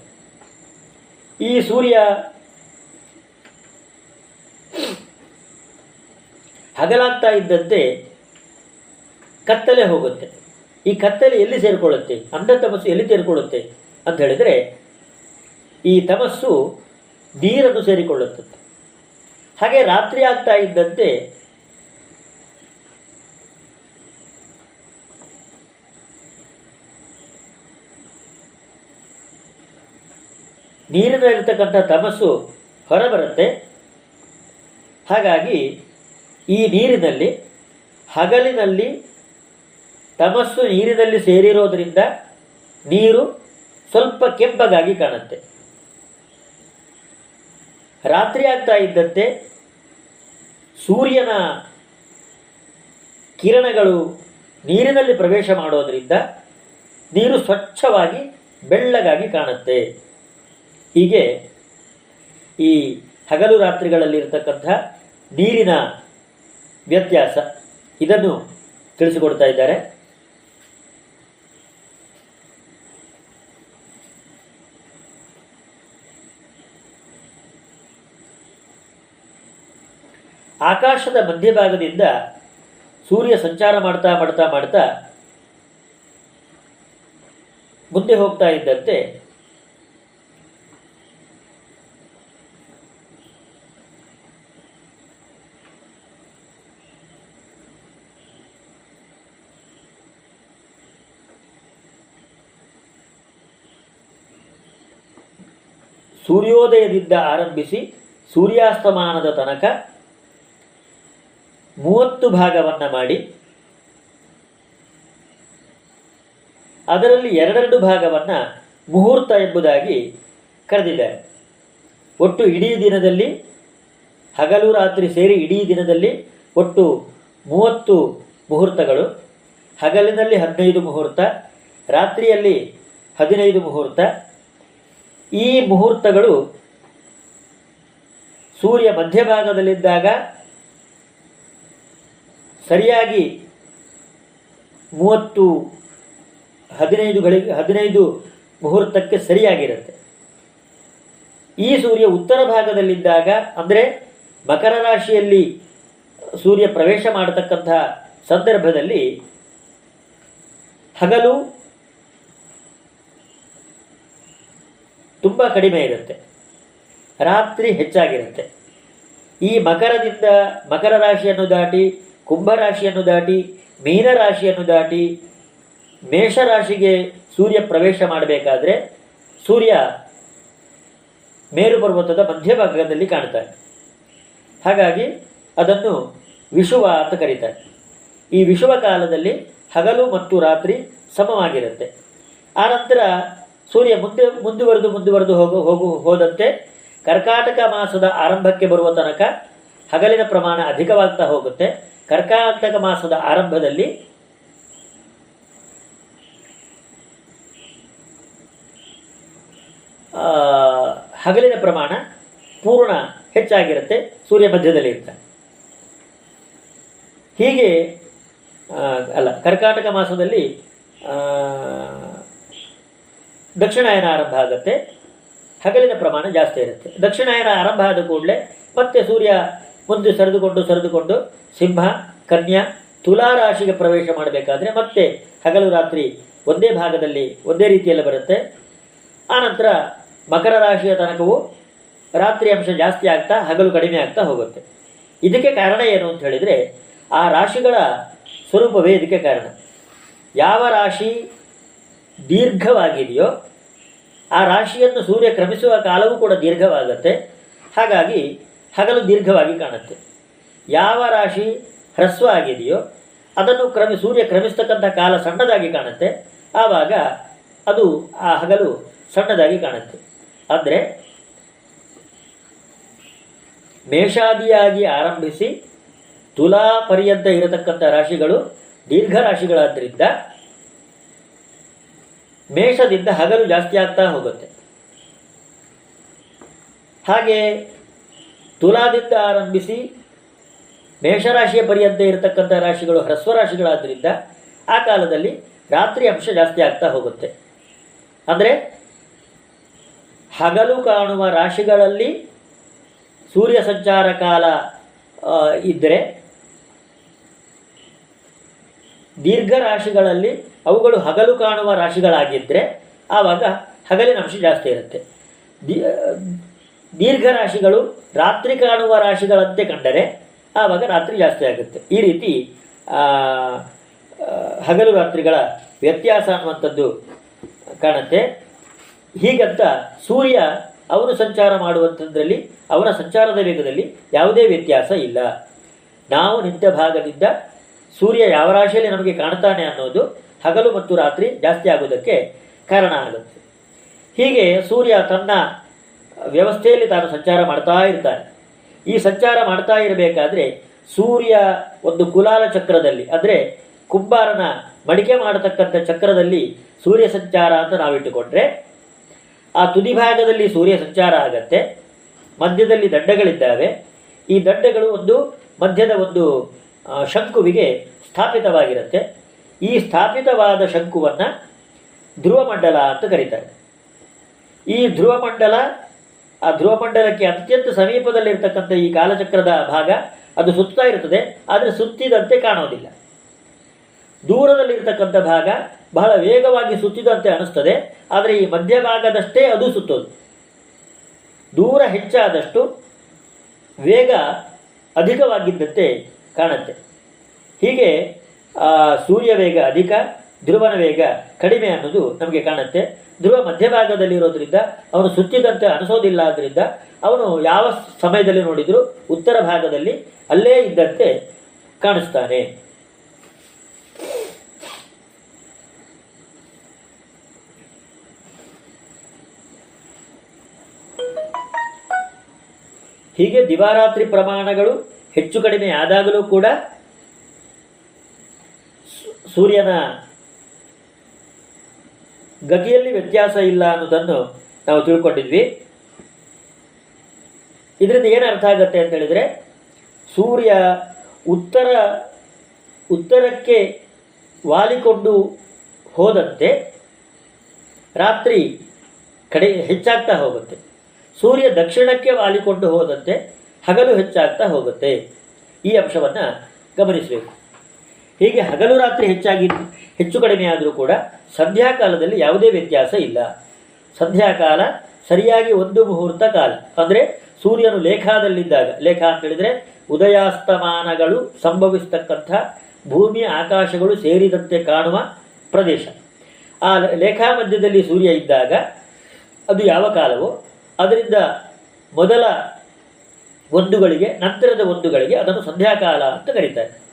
ಈ ಸೂರ್ಯ ಹಗಲಾಗ್ತಾ ಇದ್ದಂತೆ ಕತ್ತಲೆ ಹೋಗುತ್ತೆ. ಈ ಕತ್ತಲೆ ಎಲ್ಲಿ ಸೇರಿಕೊಳ್ಳುತ್ತೆ? ಅಂಧ ತಮಸ್ಸು ಎಲ್ಲಿ ಸೇರಿಕೊಳ್ಳುತ್ತೆ ಅಂತ ಹೇಳಿದರೆ, ಈ ತಮಸ್ಸು ನೀರನ್ನು ಸೇರಿಕೊಳ್ಳುತ್ತದೆ ಹಾಗೆ ರಾತ್ರಿ ಆಗ್ತಾ ಇದ್ದಂತೆ ನೀರಿನಲ್ಲಿರ್ತಕ್ಕಂಥ ತಮಸ್ಸು ಹೊರಬರುತ್ತೆ. ಹಾಗಾಗಿ ಈ ನೀರಿನಲ್ಲಿ, ಹಗಲಿನಲ್ಲಿ ತಮಸ್ಸು ನೀರಿನಲ್ಲಿ ಸೇರಿರೋದ್ರಿಂದ ನೀರು ಸ್ವಲ್ಪ ಕೆಂಪಗಾಗಿ ಕಾಣುತ್ತೆ. ರಾತ್ರಿ ಆಗ್ತಾ ಇದ್ದಂತೆ ಸೂರ್ಯನ ಕಿರಣಗಳು ನೀರಿನಲ್ಲಿ ಪ್ರವೇಶ ಮಾಡೋದ್ರಿಂದ ನೀರು ಸ್ವಚ್ಛವಾಗಿ ಬೆಳ್ಳಗಾಗಿ ಕಾಣುತ್ತೆ. ಹೀಗೆ ಈ ಹಗಲು ರಾತ್ರಿಗಳಲ್ಲಿ ಇರತಕ್ಕಂಥ ನೀರಿನ ವ್ಯತ್ಯಾಸ ಇದನ್ನು ತಿಳಿಸಿಕೊಡ್ತಾ ಇದ್ದಾರೆ. ಆಕಾಶದ ಮಧ್ಯಭಾಗದಿಂದ ಸೂರ್ಯ ಸಂಚಾರ ಮಾಡ್ತಾ ಮಾಡ್ತಾ ಮಾಡ್ತಾ ಮುಂದೆ ಹೋಗ್ತಾ ಇದ್ದಂತೆ ಸೂರ್ಯೋದಯದಿಂದ ಆರಂಭಿಸಿ ಸೂರ್ಯಾಸ್ತಮಾನದ ತನಕ ಮೂವತ್ತು ಭಾಗವನ್ನು ಮಾಡಿ, ಅದರಲ್ಲಿ ಎರಡೆರಡು ಭಾಗವನ್ನು ಮುಹೂರ್ತ ಎಂಬುದಾಗಿ ಕರೆದಿದ್ದಾರೆ. ಒಟ್ಟು ಇಡೀ ದಿನದಲ್ಲಿ, ಹಗಲು ರಾತ್ರಿ ಸೇರಿ ಇಡೀ ದಿನದಲ್ಲಿ ಒಟ್ಟು ಮೂವತ್ತು ಮುಹೂರ್ತಗಳು. ಹಗಲಿನಲ್ಲಿ ಹದಿನೈದು ಮುಹೂರ್ತ, ರಾತ್ರಿಯಲ್ಲಿ ಹದಿನೈದು ಮುಹೂರ್ತ ಈ ಮುಹೂರ್ತಗಳು ಸೂರ್ಯ ಮಧ್ಯಭಾಗದಲ್ಲಿದ್ದಾಗ ಸರಿಯಾಗಿ ಮೂವತ್ತು ಹದಿನೈದು ಗಳಿಗೆ ಹದಿನೈದು ಮುಹೂರ್ತಕ್ಕೆ ಸರಿಯಾಗಿರುತ್ತೆ. ಈ ಸೂರ್ಯ ಉತ್ತರ ಭಾಗದಲ್ಲಿದ್ದಾಗ, ಅಂದರೆ ಮಕರ ರಾಶಿಯಲ್ಲಿ ಸೂರ್ಯ ಪ್ರವೇಶ ಮಾಡತಕ್ಕಂತಹ ಸಂದರ್ಭದಲ್ಲಿ ಹಗಲು ತುಂಬ ಕಡಿಮೆ ಇರುತ್ತೆ. ರಾತ್ರಿ ಹೆಚ್ಚಾಗಿರುತ್ತೆ. ಈ ಮಕರದಿಂದ ಮಕರ ರಾಶಿಯನ್ನು ದಾಟಿ ಕುಂಭರಾಶಿಯನ್ನು ದಾಟಿ ಮೀನರಾಶಿಯನ್ನು ದಾಟಿ ಮೇಷರಾಶಿಗೆ ಸೂರ್ಯ ಪ್ರವೇಶ ಮಾಡಬೇಕಾದ್ರೆ ಸೂರ್ಯ ಮೇರು ಪರ್ವತದ ಮಧ್ಯಭಾಗದಲ್ಲಿ ಕಾಣ್ತಾರೆ ಹಾಗಾಗಿ ಅದನ್ನು ವಿಷುವ ಅಂತ ಕರೀತಾರೆ. ಈ ವಿಷುವ ಕಾಲದಲ್ಲಿ ಹಗಲು ಮತ್ತು ರಾತ್ರಿ ಸಮವಾಗಿರುತ್ತೆ. ಆನಂತರ ಸೂರ್ಯ ಮುಂದೆ ಮುಂದುವರೆದು ಮುಂದುವರೆದು ಹೋಗು ಹೋಗು ಹೋದಂತೆ ಕರ್ಕಾಟಕ ಮಾಸದ ಆರಂಭಕ್ಕೆ ಬರುವ ತನಕ ಹಗಲಿನ ಪ್ರಮಾಣ ಅಧಿಕವಾಗ್ತಾ ಹೋಗುತ್ತೆ. ಕರ್ಕಾಟಕ ಮಾಸದ ಆರಂಭದಲ್ಲಿ ಹಗಲಿನ ಪ್ರಮಾಣ ಪೂರ್ಣ ಹೆಚ್ಚಾಗಿರುತ್ತೆ. ಸೂರ್ಯ ಮಧ್ಯದಲ್ಲಿ ಇರ್ತಾನೆ ಹೀಗೆ ಅಲ್ಲ, ಕರ್ಕಾಟಕ ಮಾಸದಲ್ಲಿ ದಕ್ಷಿಣಾಯನ ಆರಂಭ ಆಗುತ್ತೆ ಹಗಲಿನ ಪ್ರಮಾಣ ಜಾಸ್ತಿ ಇರುತ್ತೆ. ದಕ್ಷಿಣಾಯನ ಆರಂಭ ಆದ ಕೂಡಲೇ ಮತ್ತೆ ಸೂರ್ಯ ಮುಂದೆ ಸರಿದುಕೊಂಡು ಸರಿದುಕೊಂಡು ಸಿಂಹ, ಕನ್ಯಾ, ತುಲಾ ರಾಶಿಗೆ ಪ್ರವೇಶ ಮಾಡಬೇಕಾದ್ರೆ ಮತ್ತೆ ಹಗಲು ರಾತ್ರಿ ಒಂದೇ ಭಾಗದಲ್ಲಿ ಒಂದೇ ರೀತಿಯಲ್ಲಿ ಬರುತ್ತೆ. ಆನಂತರ ಮಕರ ರಾಶಿಯ ತನಕವು ರಾತ್ರಿ ಅಂಶ ಜಾಸ್ತಿ ಆಗ್ತಾ ಹಗಲು ಕಡಿಮೆ ಆಗ್ತಾ ಹೋಗುತ್ತೆ. ಇದಕ್ಕೆ ಕಾರಣ ಏನು ಅಂತ ಹೇಳಿದರೆ ಆ ರಾಶಿಗಳ ಸ್ವರೂಪವೇ ಇದಕ್ಕೆ ಕಾರಣ. ಯಾವ ರಾಶಿ ದೀರ್ಘವಾಗಿದೆಯೋ, ಆ ರಾಶಿಯನ್ನು ಸೂರ್ಯ ಕ್ರಮಿಸುವ ಕಾಲವೂ ಕೂಡ ದೀರ್ಘವಾಗುತ್ತೆ. ಹಾಗಾಗಿ ಹಗಲು ದೀರ್ಘವಾಗಿ ಕಾಣುತ್ತೆ. ಯಾವ ರಾಶಿ ಹ್ರಸ್ವ ಆಗಿದೆಯೋ, ಅದನ್ನು ಕ್ರಮಿ, ಸೂರ್ಯ ಕ್ರಮಿಸ್ತಕ್ಕಂಥ ಕಾಲ ಸಣ್ಣದಾಗಿ ಕಾಣುತ್ತೆ. ಆವಾಗ ಅದು ಆ ಹಗಲು ಸಣ್ಣದಾಗಿ ಕಾಣುತ್ತೆ. ಆದರೆ ಮೇಷಾದಿಯಾಗಿ ಆರಂಭಿಸಿ ತುಲಾ ಪರ್ಯಂತ ಇರತಕ್ಕಂಥ ರಾಶಿಗಳು ದೀರ್ಘ ರಾಶಿಗಳಾದ್ದರಿಂದ ಮೇಷದಿಂದ ಹಗಲು ಜಾಸ್ತಿ ಆಗ್ತಾ ಹೋಗುತ್ತೆ. ಹಾಗೆ ತುಲಾದಿಂದ ಆರಂಭಿಸಿ ಮೇಷರಾಶಿಯ ಪರ್ಯಂತ ಇರತಕ್ಕಂಥ ರಾಶಿಗಳು ಹ್ರಸ್ವ ರಾಶಿಗಳಾದ್ದರಿಂದ ಆ ಕಾಲದಲ್ಲಿ ರಾತ್ರಿ ಅಂಶ ಜಾಸ್ತಿ ಆಗ್ತಾ ಹೋಗುತ್ತೆ. ಅಂದರೆ ಹಗಲು ಕಾಣುವ ರಾಶಿಗಳಲ್ಲಿ ಸೂರ್ಯ ಸಂಚಾರ ಕಾಲ ಇದ್ದರೆ ದೀರ್ಘ ರಾಶಿಗಳಲ್ಲಿ ಅವುಗಳು ಹಗಲು ಕಾಣುವ ರಾಶಿಗಳಾಗಿದ್ದರೆ ಆವಾಗ ಹಗಲಿನ ಅಂಶ ಜಾಸ್ತಿ ಇರುತ್ತೆ. ದೀರ್ಘ ರಾಶಿಗಳು ರಾತ್ರಿ ಕಾಣುವ ರಾಶಿಗಳಂತೆ ಕಂಡರೆ ಆವಾಗ ರಾತ್ರಿ ಜಾಸ್ತಿ ಆಗುತ್ತೆ. ಈ ರೀತಿ ಹಗಲು ರಾತ್ರಿಗಳ ವ್ಯತ್ಯಾಸ ಅನ್ನುವಂಥದ್ದು ಕಾಣುತ್ತೆ. ಹೀಗಂತ ಸೂರ್ಯ ಅವನು ಸಂಚಾರ ಮಾಡುವಂಥದ್ರಲ್ಲಿ, ಅವನ ಸಂಚಾರದ ವೇಗದಲ್ಲಿ ಯಾವುದೇ ವ್ಯತ್ಯಾಸ ಇಲ್ಲ. ನಾವು ನಿಂತ ಭಾಗದಿಂದ ಸೂರ್ಯ ಯಾವ ರಾಶಿಯಲ್ಲಿ ನಮಗೆ ಕಾಣ್ತಾನೆ ಅನ್ನೋದು ಹಗಲು ಮತ್ತು ರಾತ್ರಿ ಜಾಸ್ತಿ ಆಗೋದಕ್ಕೆ ಕಾರಣ ಆಗುತ್ತೆ. ಹೀಗೆ ಸೂರ್ಯ ತನ್ನ ವ್ಯವಸ್ಥೆಯಲ್ಲಿ ತಾನು ಸಂಚಾರ ಮಾಡ್ತಾ ಇರ್ತಾನೆ. ಈ ಸಂಚಾರ ಮಾಡ್ತಾ ಇರಬೇಕಾದ್ರೆ ಸೂರ್ಯ ಒಂದು ಕುಲಾಲ ಚಕ್ರದಲ್ಲಿ, ಅಂದರೆ ಕುಂಬಾರನ ಮಡಿಕೆ ಮಾಡತಕ್ಕಂಥ ಚಕ್ರದಲ್ಲಿ ಸೂರ್ಯ ಸಂಚಾರ ಅಂತ ನಾವಿಟ್ಟುಕೊಂಡ್ರೆ, ಆ ತುದಿ ಭಾಗದಲ್ಲಿ ಸೂರ್ಯ ಸಂಚಾರ ಆಗತ್ತೆ, ಮಧ್ಯದಲ್ಲಿ ದಂಡಗಳಿದ್ದಾವೆ. ಈ ದಂಡಗಳು ಒಂದು ಮಧ್ಯದ ಒಂದು ಶಂಕುವಿಗೆ ಸ್ಥಾಪಿತವಾಗಿರುತ್ತೆ. ಈ ಸ್ಥಾಪಿತವಾದ ಶಂಕುವನ್ನು ಧ್ರುವಮಂಡಲ ಅಂತ ಕರೀತಾರೆ. ಈ ಧ್ರುವಮಂಡಲ, ಆ ಧ್ರುವಮಂಡಲಕ್ಕೆ ಅತ್ಯಂತ ಸಮೀಪದಲ್ಲಿರ್ತಕ್ಕಂಥ ಈ ಕಾಲಚಕ್ರದ ಭಾಗ, ಅದು ಸುತ್ತಾ ಇರುತ್ತದೆ, ಆದರೆ ಸುತ್ತಿದಂತೆ ಕಾಣೋದಿಲ್ಲ. ದೂರದಲ್ಲಿರ್ತಕ್ಕಂಥ ಭಾಗ ಬಹಳ ವೇಗವಾಗಿ ಸುತ್ತಿದಂತೆ ಅನಿಸ್ತದೆ, ಆದರೆ ಈ ಮಧ್ಯಭಾಗದಷ್ಟೇ ಅದು ಸುತ್ತೋದು. ದೂರ ಹೆಚ್ಚಾದಷ್ಟು ವೇಗ ಅಧಿಕವಾಗಿದ್ದಂತೆ ಕಾಣುತ್ತೆ. ಹೀಗೆ ಸೂರ್ಯ ವೇಗ ಅಧಿಕ, ಧ್ರುವನ ವೇಗ ಕಡಿಮೆ ಅನ್ನೋದು ನಮಗೆ ಕಾಣುತ್ತೆ. ಧ್ರುವ ಮಧ್ಯಭಾಗದಲ್ಲಿರೋದ್ರಿಂದ ಅವನು ಸುತ್ತಿದಂತೆ ಅನಿಸೋದಿಲ್ಲ ಆದ್ದರಿಂದ ಅವನು ಯಾವ ಸಮಯದಲ್ಲಿ ನೋಡಿದರೂ ಉತ್ತರ ಭಾಗದಲ್ಲಿ ಅಲ್ಲೇ ಇದ್ದಂತೆ ಕಾಣಿಸ್ತಾನೆ. ಹೀಗೆ ದಿವಾರಾತ್ರಿ ಪ್ರಮಾಣಗಳು ಹೆಚ್ಚು ಕಡಿಮೆ ಆದಾಗಲೂ ಕೂಡ ಸೂರ್ಯನ ಗತಿಯಲ್ಲಿ ವ್ಯತ್ಯಾಸ ಇಲ್ಲ ಅನ್ನೋದನ್ನು ನಾವು ತಿಳ್ಕೊಂಡಿದ್ವಿ. ಇದರಿಂದ ಏನು ಅರ್ಥ ಆಗುತ್ತೆ ಅಂತ ಹೇಳಿದರೆ, ಸೂರ್ಯ ಉತ್ತರ, ಉತ್ತರಕ್ಕೆ ವಾಲಿಕೊಂಡು ಹೋದಂತೆ ರಾತ್ರಿ ಕಡೆ ಹೆಚ್ಚಾಗ್ತಾ ಹೋಗುತ್ತೆ. ಸೂರ್ಯ ದಕ್ಷಿಣಕ್ಕೆ ವಾಲಿಕೊಂಡು ಹೋದಂತೆ ಹಗಲು ಹೆಚ್ಚಾಗ್ತಾ ಹೋಗುತ್ತೆ. ಈ ಅಂಶವನ್ನು ಗಮನಿಸಬೇಕು. ಹೀಗೆ ಹಗಲು ರಾತ್ರಿ ಹೆಚ್ಚಾಗಿ ಹೆಚ್ಚು ಕಡಿಮೆ ಆದರೂ ಕೂಡ ಸಂಧ್ಯಾಕಾಲದಲ್ಲಿ ಯಾವುದೇ ವ್ಯತ್ಯಾಸ ಇಲ್ಲ. ಸಂಧ್ಯಾಕಾಲ ಸರಿಯಾಗಿ ಒಂದು ಮುಹೂರ್ತ ಕಾಲ. ಅಂದರೆ ಸೂರ್ಯನು ಲೇಖಾದಲ್ಲಿದ್ದಾಗ, ಲೇಖ ಅಂತ ಹೇಳಿದರೆ ಉದಯಾಸ್ತಮಾನಗಳು ಸಂಭವಿಸ್ತಕ್ಕಂಥ ಭೂಮಿ ಆಕಾಶಗಳು ಸೇರಿದಂತೆ ಕಾಣುವ ಪ್ರದೇಶ. ಆ ಲೇಖಾ ಮಧ್ಯದಲ್ಲಿ ಸೂರ್ಯ ಇದ್ದಾಗ ಅದು ಯಾವ ಕಾಲವೋ, ಅದರಿಂದ ಮೊದಲ ಒಂದುಗಳಿಗೆ, ನಂತರದ ಒಂದುಗಳಿಗೆ ಅದನ್ನು ಸಂಧ್ಯಾಕಾಲ ಅಂತ ಕರೀತಾರೆ.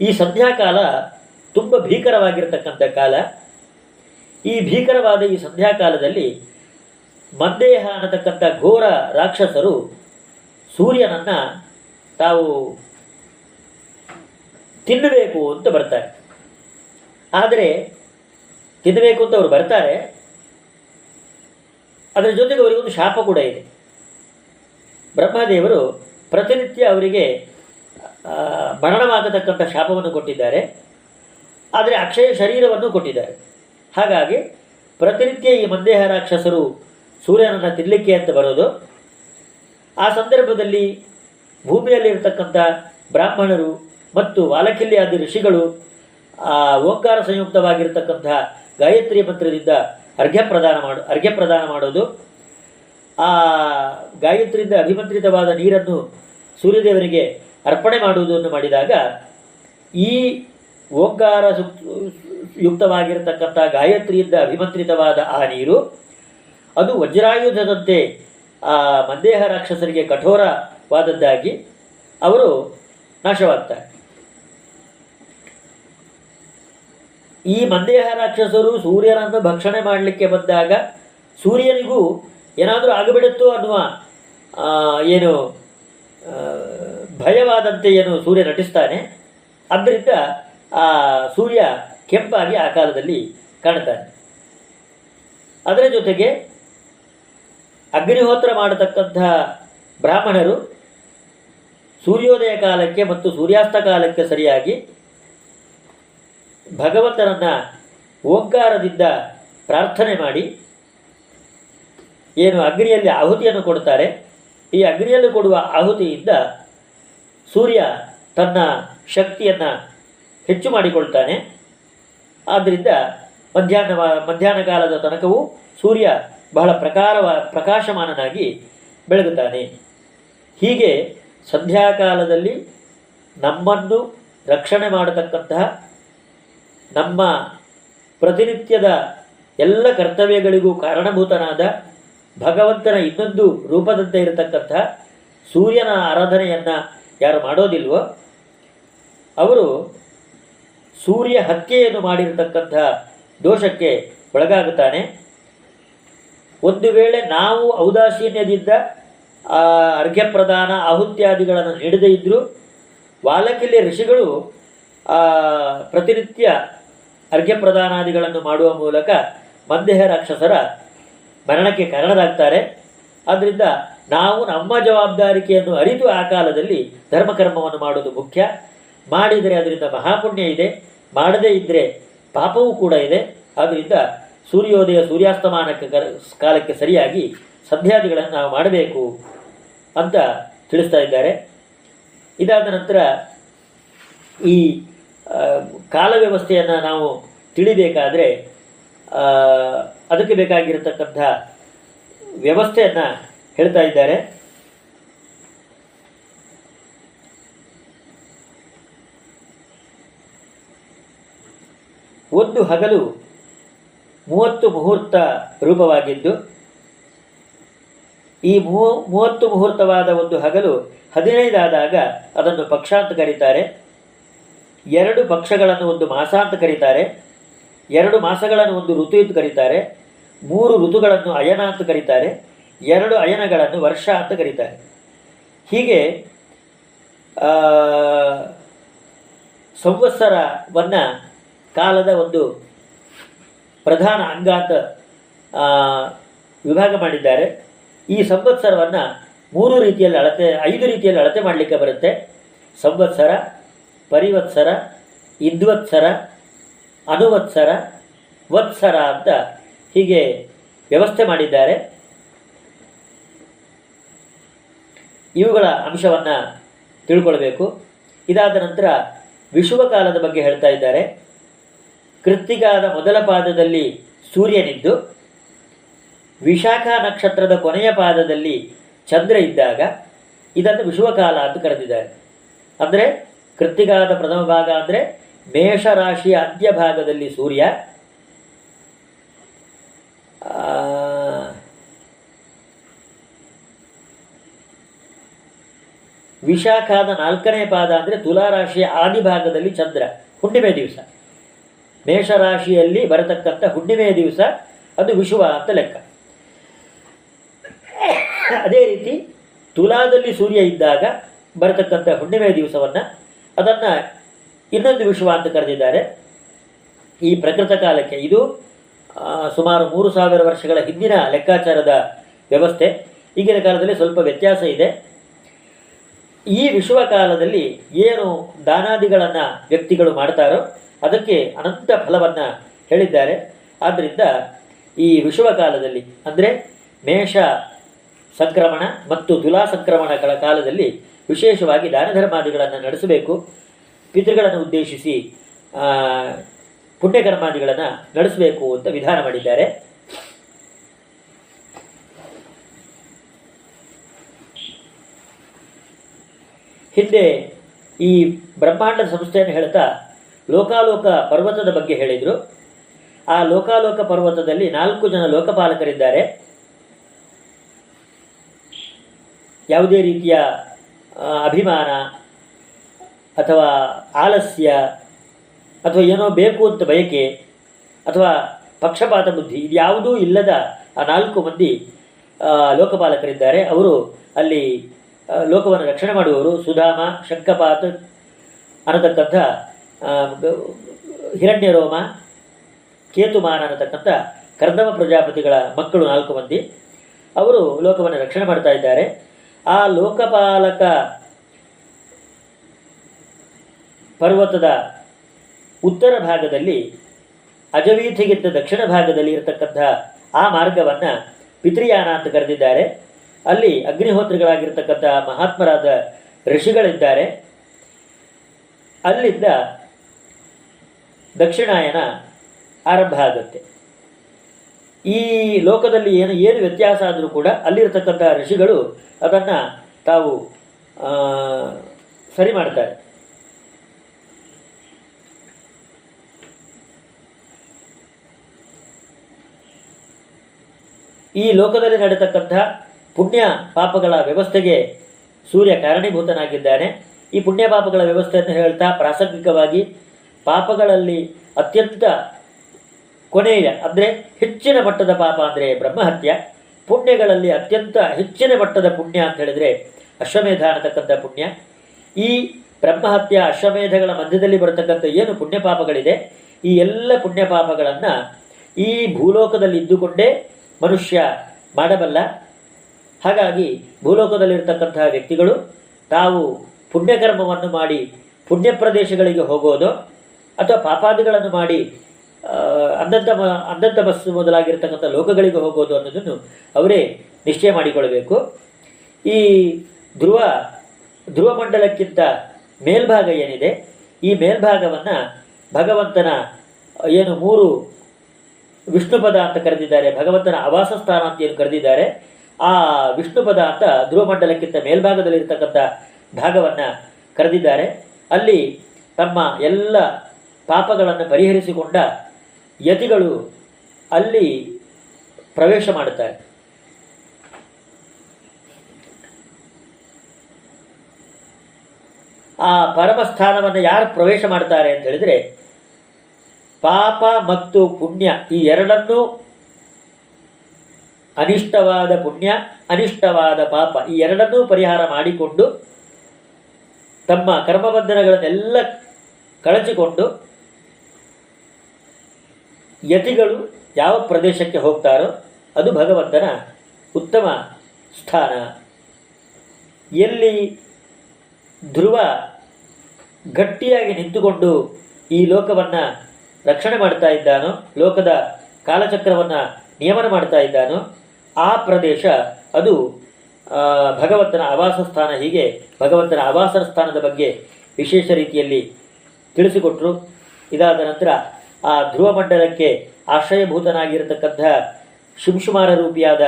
ಈ ಸಂಧ್ಯಾಕಾಲ ತುಂಬ ಭೀಕರವಾಗಿರತಕ್ಕಂಥ ಕಾಲ. ಈ ಭೀಕರವಾದ ಈ ಸಂಧ್ಯಾಕಾಲದಲ್ಲಿ ಮಂದೇಹ ಅನ್ನತಕ್ಕಂಥ ಘೋರ ರಾಕ್ಷಸರು ಸೂರ್ಯನನ್ನ ತಾವು ತಿನ್ನಬೇಕು ಅಂತ ಬರ್ತಾರೆ. ಆದರೆ ತಿನ್ನಬೇಕು ಅಂತ ಅವರು ಬರ್ತಾರೆ. ಅದರ ಜೊತೆಗೆ ಅವರಿಗೊಂದು ಶಾಪ ಕೂಡ ಇದೆ. ಬ್ರಹ್ಮದೇವರು ಪ್ರತಿನಿತ್ಯ ಅವರಿಗೆ ಮರಣವಾಗತಕ್ಕಂಥ ಶಾಪವನ್ನು ಕೊಟ್ಟಿದ್ದಾರೆ. ಆದರೆ ಅಕ್ಷಯ ಶರೀರವನ್ನು ಕೊಟ್ಟಿದ್ದಾರೆ. ಹಾಗಾಗಿ ಪ್ರತಿನಿತ್ಯ ಈ ಮಂದೇಹ ರಾಕ್ಷಸರು ಸೂರ್ಯನನ್ನು ತಿನ್ನಲಿಕ್ಕೆ ಅಂತ ಬರೋದು. ಆ ಸಂದರ್ಭದಲ್ಲಿ ಭೂಮಿಯಲ್ಲಿರತಕ್ಕಂಥ ಬ್ರಾಹ್ಮಣರು ಮತ್ತು ವಾಲಕಿಲ್ಯಾದಿ ಋಷಿಗಳು, ಆ, ಓಂಕಾರ ಸಂಯುಕ್ತವಾಗಿರ್ತಕ್ಕಂಥ ಗಾಯತ್ರಿ ಮಂತ್ರದಿಂದ ಅರ್ಘ್ಯ ಪ್ರದಾನ ಮಾಡು, ಅರ್ಘ್ಯ ಪ್ರದಾನ ಮಾಡೋದು. ಆ ಗಾಯತ್ರಿಯಿಂದ ಅಭಿಮಂತ್ರಿತವಾದ ನೀರನ್ನು ಸೂರ್ಯದೇವರಿಗೆ ಅರ್ಪಣೆ ಮಾಡುವುದನ್ನು ಮಾಡಿದಾಗ ಈ ಓಂಕಾರ ಯುಕ್ತವಾಗಿರತಕ್ಕಂಥ ಗಾಯತ್ರಿಯಿಂದ ಅಭಿಮಂತ್ರಿತವಾದ ಆ ನೀರು, ಅದು ವಜ್ರಾಯುಧದಂತೆ ಆ ಮಂದೇಹ ರಾಕ್ಷಸರಿಗೆ ಕಠೋರವಾದದ್ದಾಗಿ ಅವರು ನಾಶವಾಗ್ತಾರೆ. ಈ ಮಂದೇಹ ರಾಕ್ಷಸರು ಸೂರ್ಯನನ್ನು ಭಕ್ಷಣೆ ಮಾಡಲಿಕ್ಕೆ ಬಂದಾಗ ಸೂರ್ಯನಿಗೂ ಏನಾದರೂ ಆಗಿಬಿಡುತ್ತೋ ಅನ್ನುವ ಏನು ಭಯವಾದಂತೆ ಏನು ಸೂರ್ಯ ನಟಿಸ್ತಾನೆ ಆದ್ದರಿಂದ ಆ ಸೂರ್ಯ ಕೆಂಪಾಗಿ ಆ ಕಾಲದಲ್ಲಿ ಕಾಣ್ತಾನೆ ಅದರ ಜೊತೆಗೆ ಅಗ್ನಿಹೋತ್ರ ಮಾಡತಕ್ಕಂಥ ಬ್ರಾಹ್ಮಣರು ಸೂರ್ಯೋದಯ ಕಾಲಕ್ಕೆ ಮತ್ತು ಸೂರ್ಯಾಸ್ತ ಕಾಲಕ್ಕೆ ಸರಿಯಾಗಿ ಭಗವಂತನನ್ನು ಓಂಕಾರದಿಂದ ಪ್ರಾರ್ಥನೆ ಮಾಡಿ ಏನು ಅಗ್ನಿಯಲ್ಲಿ ಆಹುತಿಯನ್ನು ಕೊಡ್ತಾರೆ ಈ ಅಗ್ನಿಯಲ್ಲಿ ಕೊಡುವ ಆಹುತಿಯಿಂದ ಸೂರ್ಯ ತನ್ನ ಶಕ್ತಿಯನ್ನು ಹೆಚ್ಚು ಮಾಡಿಕೊಳ್ತಾನೆ. ಆದ್ದರಿಂದ ಮಧ್ಯಾಹ್ನ ಮಧ್ಯಾಹ್ನ ಕಾಲದ ತನಕವೂ ಸೂರ್ಯ ಬಹಳ ಪ್ರಕಾರವ, ಪ್ರಕಾಶಮಾನನಾಗಿ ಬೆಳಗುತ್ತಾನೆ. ಹೀಗೆ ಸಂಧ್ಯಾಕಾಲದಲ್ಲಿ ನಮ್ಮನ್ನು ರಕ್ಷಣೆ ಮಾಡತಕ್ಕಂತಹ ನಮ್ಮ ಪ್ರತಿನಿತ್ಯದ ಎಲ್ಲ ಕರ್ತವ್ಯಗಳಿಗೂ ಕಾರಣಭೂತನಾದ ಭಗವಂತನ ಇನ್ನೊಂದು ರೂಪದಂತೆ ಇರತಕ್ಕಂಥ ಸೂರ್ಯನ ಆರಾಧನೆಯನ್ನು ಯಾರು ಮಾಡೋದಿಲ್ವೋ, ಅವರು ಸೂರ್ಯ ಹತ್ಯೆಯನ್ನು ಮಾಡಿರತಕ್ಕಂಥ ದೋಷಕ್ಕೆ ಒಳಗಾಗುತ್ತಾನೆ. ಒಂದು ವೇಳೆ ನಾವು ಔದಾಸೀನ್ಯದಿಂದ ಅರ್ಘ್ಯಪ್ರದಾನ ಅರ್ಘ್ಯ ಪ್ರದಾನ ಆಹುತ್ಯಾದಿಗಳನ್ನು ನೀಡದೇ ಇದ್ದರೂ ವಾಲಕಿಲೆ ಋಷಿಗಳು ಪ್ರತಿನಿತ್ಯ ಅರ್ಘ್ಯ ಪ್ರದಾನಾದಿಗಳನ್ನು ಮಾಡುವ ಮೂಲಕ ಮಂದೇಹ ರಾಕ್ಷಸರ ಮರಣಕ್ಕೆ ಕಾರಣರಾಗ್ತಾರೆ. ಆದ್ದರಿಂದ ನಾವು ನಮ್ಮ ಜವಾಬ್ದಾರಿಕೆಯನ್ನು ಅರಿತು ಆ ಕಾಲದಲ್ಲಿ ಧರ್ಮಕರ್ಮವನ್ನು ಮಾಡುವುದು ಮುಖ್ಯ. ಮಾಡಿದರೆ ಅದರಿಂದ ಮಹಾಪುಣ್ಯ ಇದೆ. ಮಾಡದೇ ಇದ್ದರೆ ಪಾಪವೂ ಕೂಡ ಇದೆ. ಆದ್ದರಿಂದ ಸೂರ್ಯೋದಯ ಸೂರ್ಯಾಸ್ತಮಾನಕ್ಕೆ ಕಾಲಕ್ಕೆ ಸರಿಯಾಗಿ ಸಂಧ್ಯಾದಿಗಳನ್ನು ನಾವು ಮಾಡಬೇಕು ಅಂತ ತಿಳಿಸ್ತಾ ಇದ್ದಾರೆ. ಇದಾದ ನಂತರ ಈ ಕಾಲ ವ್ಯವಸ್ಥೆಯನ್ನು ನಾವು ತಿಳಿಬೇಕಾದ್ರೆ ಅದಕ್ಕೆ ಬೇಕಾಗಿರತಕ್ಕಂಥ ವ್ಯವಸ್ಥೆಯನ್ನು ಹೇಳ್ತಾ ಇದ್ದಾರೆ. ಒಂದು ಹಗಲು ಮೂವತ್ತು ಮುಹೂರ್ತ ರೂಪವಾಗಿದ್ದು, ಈ ಮೂ, ಮೂವತ್ತು ಮುಹೂರ್ತವಾದ ಒಂದು ಹಗಲು ಹದಿನೈದಾದಾಗ ಅದನ್ನು ಪಕ್ಷ ಅಂತ ಕರೀತಾರೆ. ಎರಡು ಪಕ್ಷಗಳನ್ನು ಒಂದು ಮಾಸ ಅಂತ ಕರೀತಾರೆ. ಎರಡು ಮಾಸಗಳನ್ನು ಒಂದು ಋತು ಎಂದು ಕರೀತಾರೆ. ಮೂರು ಋತುಗಳನ್ನು ಅಯನ ಅಂತ ಕರೀತಾರೆ. ಎರಡು ಅಯನಗಳನ್ನು ವರ್ಷ ಅಂತ ಕರೀತಾರೆ. ಹೀಗೆ ಸಂವತ್ಸರವನ್ನು ಕಾಲದ ಒಂದು ಪ್ರಧಾನ ಅಂಗ ಅಂತ ವಿಭಾಗ ಮಾಡಿದ್ದಾರೆ. ಈ ಸಂವತ್ಸರವನ್ನು ಮೂರು ರೀತಿಯಲ್ಲಿ ಅಳತೆ, ಐದು ರೀತಿಯಲ್ಲಿ ಅಳತೆ ಮಾಡಲಿಕ್ಕೆ ಬರುತ್ತೆ. ಸಂವತ್ಸರ, ಪರಿವತ್ಸರ, ಇಂದ್ವತ್ಸರ ಅನುವತ್ಸರ, ವತ್ಸರ ಅಂತ ಹೀಗೆ ವ್ಯವಸ್ಥೆ ಮಾಡಿದ್ದಾರೆ. ಇವುಗಳ ಅಂಶವನ್ನು ತಿಳ್ಕೊಳ್ಬೇಕು. ಇದಾದ ನಂತರ ವಿಶುವಕಾಲದ ಬಗ್ಗೆ ಹೇಳ್ತಾ ಇದ್ದಾರೆ. ಕೃತ್ತಿಗಾದ ಮೊದಲ ಪಾದದಲ್ಲಿ ಸೂರ್ಯನಿದ್ದು, ವಿಶಾಖ ನಕ್ಷತ್ರದ ಕೊನೆಯ ಪಾದದಲ್ಲಿ ಚಂದ್ರ ಇದ್ದಾಗ, ಇದನ್ನು ವಿಶುವಕಾಲ ಅಂತ ಕರೆದಿದ್ದಾರೆ. ಅಂದರೆ ಕೃತ್ತಿಗಾದ ಪ್ರಥಮ ಭಾಗ ಅಂದರೆ ಮೇಷರಾಶಿಯ ಅಂತ್ಯ ಭಾಗದಲ್ಲಿ ಸೂರ್ಯ ವಿಶಾಖಾದ ನಾಲ್ಕನೇ ಪಾದ ಅಂದರೆ ತುಲಾರಾಶಿಯ ಆದಿ ಭಾಗದಲ್ಲಿ ಚಂದ್ರ, ಹುಣ್ಣಿಮೆ ದಿವಸ. ಮೇಷರಾಶಿಯಲ್ಲಿ ಬರತಕ್ಕಂಥ ಹುಣ್ಣಿಮೆ ದಿವಸ, ಅದು ವಿಶುವ ಅಂತ ಲೆಕ್ಕ. ಅದೇ ರೀತಿ ತುಲಾದಲ್ಲಿ ಸೂರ್ಯ ಇದ್ದಾಗ ಬರತಕ್ಕಂಥ ಹುಣ್ಣಿಮೆ ದಿವಸವನ್ನು ಅದನ್ನು ಇನ್ನೊಂದು ವಿಶ್ವ ಅಂತ ಕರೆದಿದ್ದಾರೆ. ಈ ಪ್ರಕೃತ ಕಾಲಕ್ಕೆ ಇದು ಸುಮಾರು ಮೂರು ಸಾವಿರ ವರ್ಷಗಳ ಹಿಂದಿನ ಲೆಕ್ಕಾಚಾರದ ವ್ಯವಸ್ಥೆ. ಈಗಿನ ಕಾಲದಲ್ಲಿ ಸ್ವಲ್ಪ ವ್ಯತ್ಯಾಸ ಇದೆ. ಈ ವಿಶ್ವ ಕಾಲದಲ್ಲಿ ಏನು ದಾನಾದಿಗಳನ್ನು ವ್ಯಕ್ತಿಗಳು ಮಾಡ್ತಾರೋ ಅದಕ್ಕೆ ಅನಂತ ಫಲವನ್ನು ಹೇಳಿದ್ದಾರೆ. ಆದ್ದರಿಂದ ಈ ವಿಶ್ವ ಕಾಲದಲ್ಲಿ, ಅಂದರೆ ಮೇಷ ಸಂಕ್ರಮಣ ಮತ್ತು ತುಲಾ ಸಂಕ್ರಮಣಗಳ ಕಾಲದಲ್ಲಿ ವಿಶೇಷವಾಗಿ ದಾನ ಧರ್ಮಾದಿಗಳನ್ನು ನಡೆಸಬೇಕು. ಪಿತೃಗಳನ್ನು ಉದ್ದೇಶಿಸಿ ಪುಣ್ಯಕರ್ಮಾದಿಗಳನ್ನು ನಡೆಸಬೇಕು ಅಂತ ವಿಧಾನ ಮಾಡಿದ್ದಾರೆ. ಹಿಂದೆ ಈ ಬ್ರಹ್ಮಾಂಡದ ಸಂಸ್ಥೆಯನ್ನು ಹೇಳ್ತಾ ಲೋಕಾಲೋಕ ಪರ್ವತದ ಬಗ್ಗೆ ಹೇಳಿದರು. ಆ ಲೋಕಾಲೋಕ ಪರ್ವತದಲ್ಲಿ ನಾಲ್ಕು ಜನ ಲೋಕಪಾಲಕರಿದ್ದಾರೆ. ಯಾವುದೇ ರೀತಿಯ ಅಭಿಮಾನ ಅಥವಾ ಆಲಸ್ಯ, ಅಥವಾ ಏನೋ ಬೇಕು ಅಂತ ಬಯಕೆ, ಅಥವಾ ಪಕ್ಷಪಾತ ಬುದ್ಧಿ ಇದ್ಯಾವುದೂ ಇಲ್ಲದ ಆ ನಾಲ್ಕು ಮಂದಿ ಲೋಕಪಾಲಕರಿದ್ದಾರೆ. ಅವರು ಅಲ್ಲಿ ಲೋಕವನ್ನು ರಕ್ಷಣೆ ಮಾಡುವವರು. ಸುಧಾಮ ಶಂಕಪಾತ ಅನ್ನತಕ್ಕಂಥ ಹಿರಣ್ಯರೋಮ, ಕೇತುಮಾನ ಅನ್ನತಕ್ಕಂಥ ಕರ್ದಮ ಪ್ರಜಾಪತಿಗಳ ಮಕ್ಕಳು ನಾಲ್ಕು ಮಂದಿ. ಅವರು ಲೋಕವನ್ನು ರಕ್ಷಣೆ ಮಾಡ್ತಾ ಇದ್ದಾರೆ. ಆ ಲೋಕಪಾಲಕ ಪರ್ವತದ ಉತ್ತರ ಭಾಗದಲ್ಲಿ, ಅಜವೀಥಿಗಿಂತ ದಕ್ಷಿಣ ಭಾಗದಲ್ಲಿ ಇರತಕ್ಕಂಥ ಆ ಮಾರ್ಗವನ್ನು ಪಿತೃಯಾನ ಅಂತ ಕರೆದಿದ್ದಾರೆ. ಅಲ್ಲಿ ಅಗ್ನಿಹೋತ್ರಿಗಳಾಗಿರ್ತಕ್ಕಂಥ ಮಹಾತ್ಮರಾದ ಋಷಿಗಳಿದ್ದಾರೆ. ಅಲ್ಲಿಂದ ದಕ್ಷಿಣಾಯನ ಆರಂಭ ಆಗುತ್ತೆ. ಈ ಲೋಕದಲ್ಲಿ ಏನು ಏನು ವ್ಯತ್ಯಾಸ ಆದರೂ ಕೂಡ ಅಲ್ಲಿರ್ತಕ್ಕಂಥ ಋಷಿಗಳು ಅದನ್ನು ತಾವು ಸರಿ ಮಾಡ್ತಾರೆ. ಈ ಲೋಕದಲ್ಲಿ ನಡೆತಕ್ಕಂಥ ಪುಣ್ಯ ಪಾಪಗಳ ವ್ಯವಸ್ಥೆಗೆ ಸೂರ್ಯ ಕಾರಣೀಭೂತನಾಗಿದ್ದಾನೆ. ಈ ಪುಣ್ಯ ಪಾಪಗಳ ವ್ಯವಸ್ಥೆಯನ್ನು ಹೇಳ್ತಾ ಪ್ರಾಸಂಗಿಕವಾಗಿ ಪಾಪಗಳಲ್ಲಿ ಅತ್ಯಂತ ಕೊನೆಯ, ಅಂದರೆ ಹೆಚ್ಚಿನ ಮಟ್ಟದ ಪಾಪ ಅಂದರೆ ಬ್ರಹ್ಮಹತ್ಯ. ಪುಣ್ಯಗಳಲ್ಲಿ ಅತ್ಯಂತ ಹೆಚ್ಚಿನ ಮಟ್ಟದ ಪುಣ್ಯ ಅಂತ ಹೇಳಿದರೆ ಅಶ್ವಮೇಧ ಅನ್ನತಕ್ಕಂಥ ಪುಣ್ಯ. ಈ ಬ್ರಹ್ಮಹತ್ಯ ಅಶ್ವಮೇಧಗಳ ಮಧ್ಯದಲ್ಲಿ ಬರತಕ್ಕಂಥ ಏನು ಪುಣ್ಯ ಪಾಪಗಳಿದೆ? ಈ ಎಲ್ಲ ಪುಣ್ಯ ಪಾಪಗಳನ್ನು ಈ ಭೂಲೋಕದಲ್ಲಿ ಇದ್ದುಕೊಂಡೇ ಮನುಷ್ಯ ಮಾಡಬಲ್ಲ. ಹಾಗಾಗಿ ಭೂಲೋಕದಲ್ಲಿರ್ತಕ್ಕಂತಹ ವ್ಯಕ್ತಿಗಳು ತಾವು ಪುಣ್ಯಕರ್ಮವನ್ನು ಮಾಡಿ ಪುಣ್ಯ ಪ್ರದೇಶಗಳಿಗೆ ಹೋಗೋದು ಅಥವಾ ಪಾಪಾದಿಗಳನ್ನು ಮಾಡಿ ಆ, ಅಂದಂತ ಮ ಅಂದಂತ ಬಸ್ಸು ಮೊದಲಾಗಿರ್ತಕ್ಕಂಥ ಲೋಕಗಳಿಗೆ ಹೋಗೋದು ಅನ್ನೋದನ್ನು ಅವರೇ ನಿಶ್ಚಯ ಮಾಡಿಕೊಳ್ಳಬೇಕು. ಈ ಧ್ರುವ ಧ್ರುವ ಮಂಡಲಕ್ಕಿಂತ ಮೇಲ್ಭಾಗ ಏನಿದೆ? ಈ ಮೇಲ್ಭಾಗವನ್ನು ಭಗವಂತನ ಏನು ಮೂರು ವಿಷ್ಣುಪದ ಅಂತ ಕರೆದಿದ್ದಾರೆ, ಭಗವಂತನ ಆವಾಸ ಸ್ಥಾನ ಅಂತ ಏನು ಕರೆದಿದ್ದಾರೆ, ಆ ವಿಷ್ಣುಪದ ಅಂತ ಧ್ರುವಮಂಡಲಕ್ಕಿಂತ ಮೇಲ್ಭಾಗದಲ್ಲಿರ್ತಕ್ಕಂಥ ಭಾಗವನ್ನು ಕರೆದಿದ್ದಾರೆ. ಅಲ್ಲಿ ತಮ್ಮ ಎಲ್ಲ ಪಾಪಗಳನ್ನು ಪರಿಹರಿಸಿಕೊಂಡ ಯತಿಗಳು ಅಲ್ಲಿ ಪ್ರವೇಶ ಮಾಡುತ್ತಾರೆ. ಆ ಪರಮಸ್ಥಾನವನ್ನು ಯಾರು ಪ್ರವೇಶ ಮಾಡ್ತಾರೆ ಅಂತ ಹೇಳಿದ್ರೆ ಪಾಪ ಮತ್ತು ಪುಣ್ಯ ಈ ಎರಡನ್ನೂ ಅನಿಷ್ಟವಾದ ಪುಣ್ಯ, ಅನಿಷ್ಟವಾದ ಪಾಪ ಈ ಎರಡನ್ನೂ ಪರಿಹಾರ ಮಾಡಿಕೊಂಡು ತಮ್ಮ ಕರ್ಮಬಂಧನಗಳನ್ನೆಲ್ಲ ಕಳಚಿಕೊಂಡು ಯತಿಗಳು ಯಾವ ಪ್ರದೇಶಕ್ಕೆ ಹೋಗ್ತಾರೋ ಅದು ಭಗವಂತನ ಉತ್ತಮ ಸ್ಥಾನ. ಎಲ್ಲಿ ಧ್ರುವ ಗಟ್ಟಿಯಾಗಿ ನಿಂತುಕೊಂಡು ಈ ಲೋಕವನ್ನ ರಕ್ಷಣೆ ಮಾಡ್ತಾ ಇದ್ದಾನೋ, ಲೋಕದ ಕಾಲಚಕ್ರವನ್ನು ನಿಯಮನ ಮಾಡ್ತಾ ಇದ್ದಾನೋ, ಆ ಪ್ರದೇಶ ಅದು ಭಗವಂತನ ಆವಾಸ ಸ್ಥಾನ ಹೀಗೆ, ಭಗವಂತನ ಆವಾಸ ಸ್ಥಾನದ ಬಗ್ಗೆ ವಿಶೇಷ ರೀತಿಯಲ್ಲಿ ತಿಳಿಸಿಕೊಟ್ರು. ಇದಾದ ನಂತರ ಆ ಧ್ರುವ ಮಂಡಲಕ್ಕೆ ಆಶ್ರಯಭೂತನಾಗಿರತಕ್ಕಂಥ ಶಿಂಶುಮಾರ ರೂಪಿಯಾದ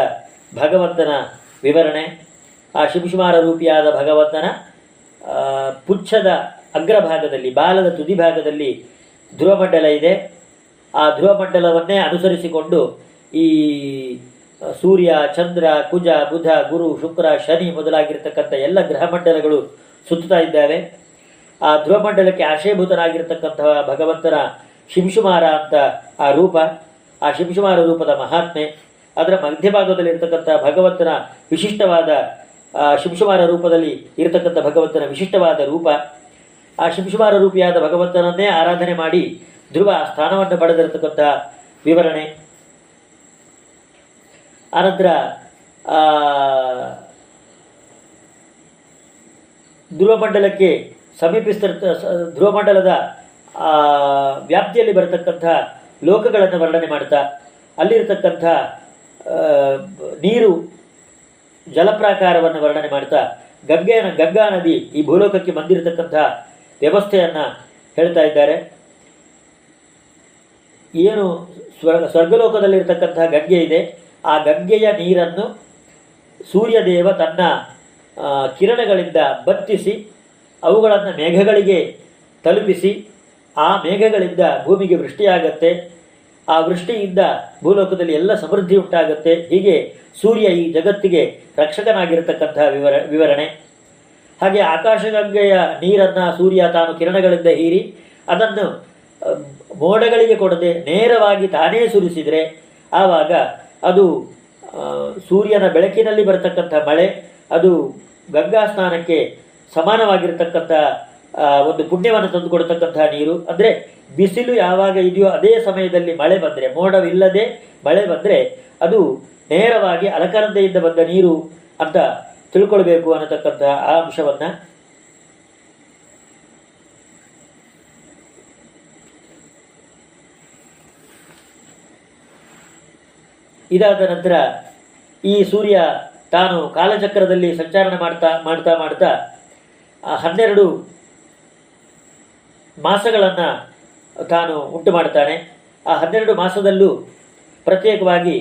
ಭಗವಂತನ ವಿವರಣೆ, ಆ ಶಿಂಶುಮಾರ ರೂಪಿಯಾದ ಭಗವಂತನ ಪುಚ್ಛದ ಅಗ್ರಭಾಗದಲ್ಲಿ, ಬಾಲದ ತುದಿ ಧ್ರುವಮಂಡಲ ಇದೆ. ಆ ಧ್ರುವಮಂಡಲವನ್ನೇ ಅನುಸರಿಸಿಕೊಂಡು ಈ ಸೂರ್ಯ, ಚಂದ್ರ, ಕುಜ, ಬುಧ, ಗುರು, ಶುಕ್ರ, ಶನಿ ಮೊದಲಾಗಿರ್ತಕ್ಕಂಥ ಎಲ್ಲ ಗ್ರಹ ಮಂಡಲಗಳು ಸುತ್ತುತ್ತಾ ಇದ್ದಾವೆ. ಆ ಧ್ರುವಮಂಡಲಕ್ಕೆ ಆಶಯಭೂತನಾಗಿರ್ತಕ್ಕಂತಹ ಭಗವಂತನ ಶಿಂಶುಮಾರ ಅಂತ ಆ ರೂಪ, ಆ ಶಿಂಶುಮಾರ ರೂಪದ ಮಹಾತ್ಮೆ, ಅದರ ಮಧ್ಯಭಾಗದಲ್ಲಿರ್ತಕ್ಕಂಥ ಭಗವಂತನ ವಿಶಿಷ್ಟವಾದ ಶಿಂಶುಮಾರ ರೂಪದಲ್ಲಿ ಇರತಕ್ಕಂಥ ಭಗವಂತನ ವಿಶಿಷ್ಟವಾದ ರೂಪ ಆ ಶಿಂಶುಮಾರ ರೂಪಿಯಾದ ಭಗವಂತನನ್ನೇ ಆರಾಧನೆ ಮಾಡಿ ಧ್ರುವ ಸ್ಥಾನವನ್ನು ಪಡೆದಿರತಕ್ಕಂಥ ವಿವರಣೆ. ಆನಂತರ ಧ್ರುವ ಧ್ರುವಮಂಡಲಕ್ಕೆ ಸಮೀಪಿಸ್ತಿರ್ತ ಸ- ಧ್ರುವಮಂಡಲದ ವ್ಯಾಪ್ತಿಯಲ್ಲಿ ಬರತಕ್ಕಂಥ ಲೋಕಗಳನ್ನು ವರ್ಣನೆ ಮಾಡ್ತಾ, ಅಲ್ಲಿರತಕ್ಕಂಥ ನೀರು, ಜಲಪ್ರಾಕಾರವನ್ನು ವರ್ಣನೆ ಮಾಡ್ತಾ ಗಂಗೆ ಗಂಗಾ ನದಿ ಈ ಭೂಲೋಕಕ್ಕೆ ಬಂದಿರತಕ್ಕಂಥ ವ್ಯವಸ್ಥೆಯನ್ನ ಹೇಳ್ತಾ ಇದ್ದಾರೆ. ಏನು ಸ್ವರ್ ಸ್ವರ್ಗಲೋಕದಲ್ಲಿರ್ತಕ್ಕಂಥ ಗಂಗೆ ಇದೆ. ಆ ಗಂಗೆಯ ನೀರನ್ನು ಸೂರ್ಯದೇವ ತನ್ನ ಕಿರಣಗಳಿಂದ ಬತ್ತಿಸಿ, ಅವುಗಳನ್ನು ಮೇಘಗಳಿಗೆ ತಲುಪಿಸಿ, ಆ ಮೇಘಗಳಿಂದ ಭೂಮಿಗೆ ವೃಷ್ಟಿಯಾಗತ್ತೆ. ಆ ವೃಷ್ಟಿಯಿಂದ ಭೂಲೋಕದಲ್ಲಿ ಎಲ್ಲ ಸಮೃದ್ಧಿ ಉಂಟಾಗುತ್ತೆ. ಹೀಗೆ ಸೂರ್ಯ ಈ ಜಗತ್ತಿಗೆ ರಕ್ಷಕನಾಗಿರತಕ್ಕಂತಹ ವಿವರ, ವಿವರಣೆ. ಹಾಗೆ ಆಕಾಶಗಂಗೆಯ ನೀರನ್ನ ಸೂರ್ಯ ತಾನು ಕಿರಣಗಳಿಂದ ಹೀರಿ ಅದನ್ನು ಮೋಡಗಳಿಗೆ ಕೊಡದೆ ನೇರವಾಗಿ ತಾನೇ ಸುರಿಸಿದರೆ ಆವಾಗ ಅದು ಸೂರ್ಯನ ಬೆಳಕಿನಲ್ಲಿ ಬರತಕ್ಕಂಥ ಮಳೆ, ಅದು ಗಂಗಾ ಸ್ನಾನಕ್ಕೆ ಸಮಾನವಾಗಿರತಕ್ಕಂಥ ಒಂದು ಪುಣ್ಯವನ್ನು ತಂದುಕೊಡತಕ್ಕಂಥ ನೀರು. ಅಂದರೆ ಬಿಸಿಲು ಯಾವಾಗ ಇದೆಯೋ ಅದೇ ಸಮಯದಲ್ಲಿ ಮಳೆ ಬಂದರೆ, ಮೋಡವಿಲ್ಲದೆ ಮಳೆ ಬಂದರೆ ಅದು ನೇರವಾಗಿ ಅಲಕರಂದೆಯಿಂದ ಬಂದ ನೀರು ಅಂತ ತಿಳ್ಕೊಳ್ಬೇಕು ಅನ್ನತಕ್ಕಂತಹ ಆ ಅಂಶವನ್ನ ಇದಾದ ನಂತರ ಈ ಸೂರ್ಯ ತಾನು ಕಾಲಚಕ್ರದಲ್ಲಿ ಸಂಚಾರಣ ಮಾಡ್ತಾ ಮಾಡ್ತಾ ಮಾಡ್ತಾ ಆ ಹನ್ನೆರಡು ಮಾಸಗಳನ್ನು ತಾನು ಉಂಟು ಮಾಡ್ತಾನೆ. ಆ ಹನ್ನೆರಡು ಮಾಸದಲ್ಲೂ ಪ್ರತ್ಯೇಕವಾಗಿ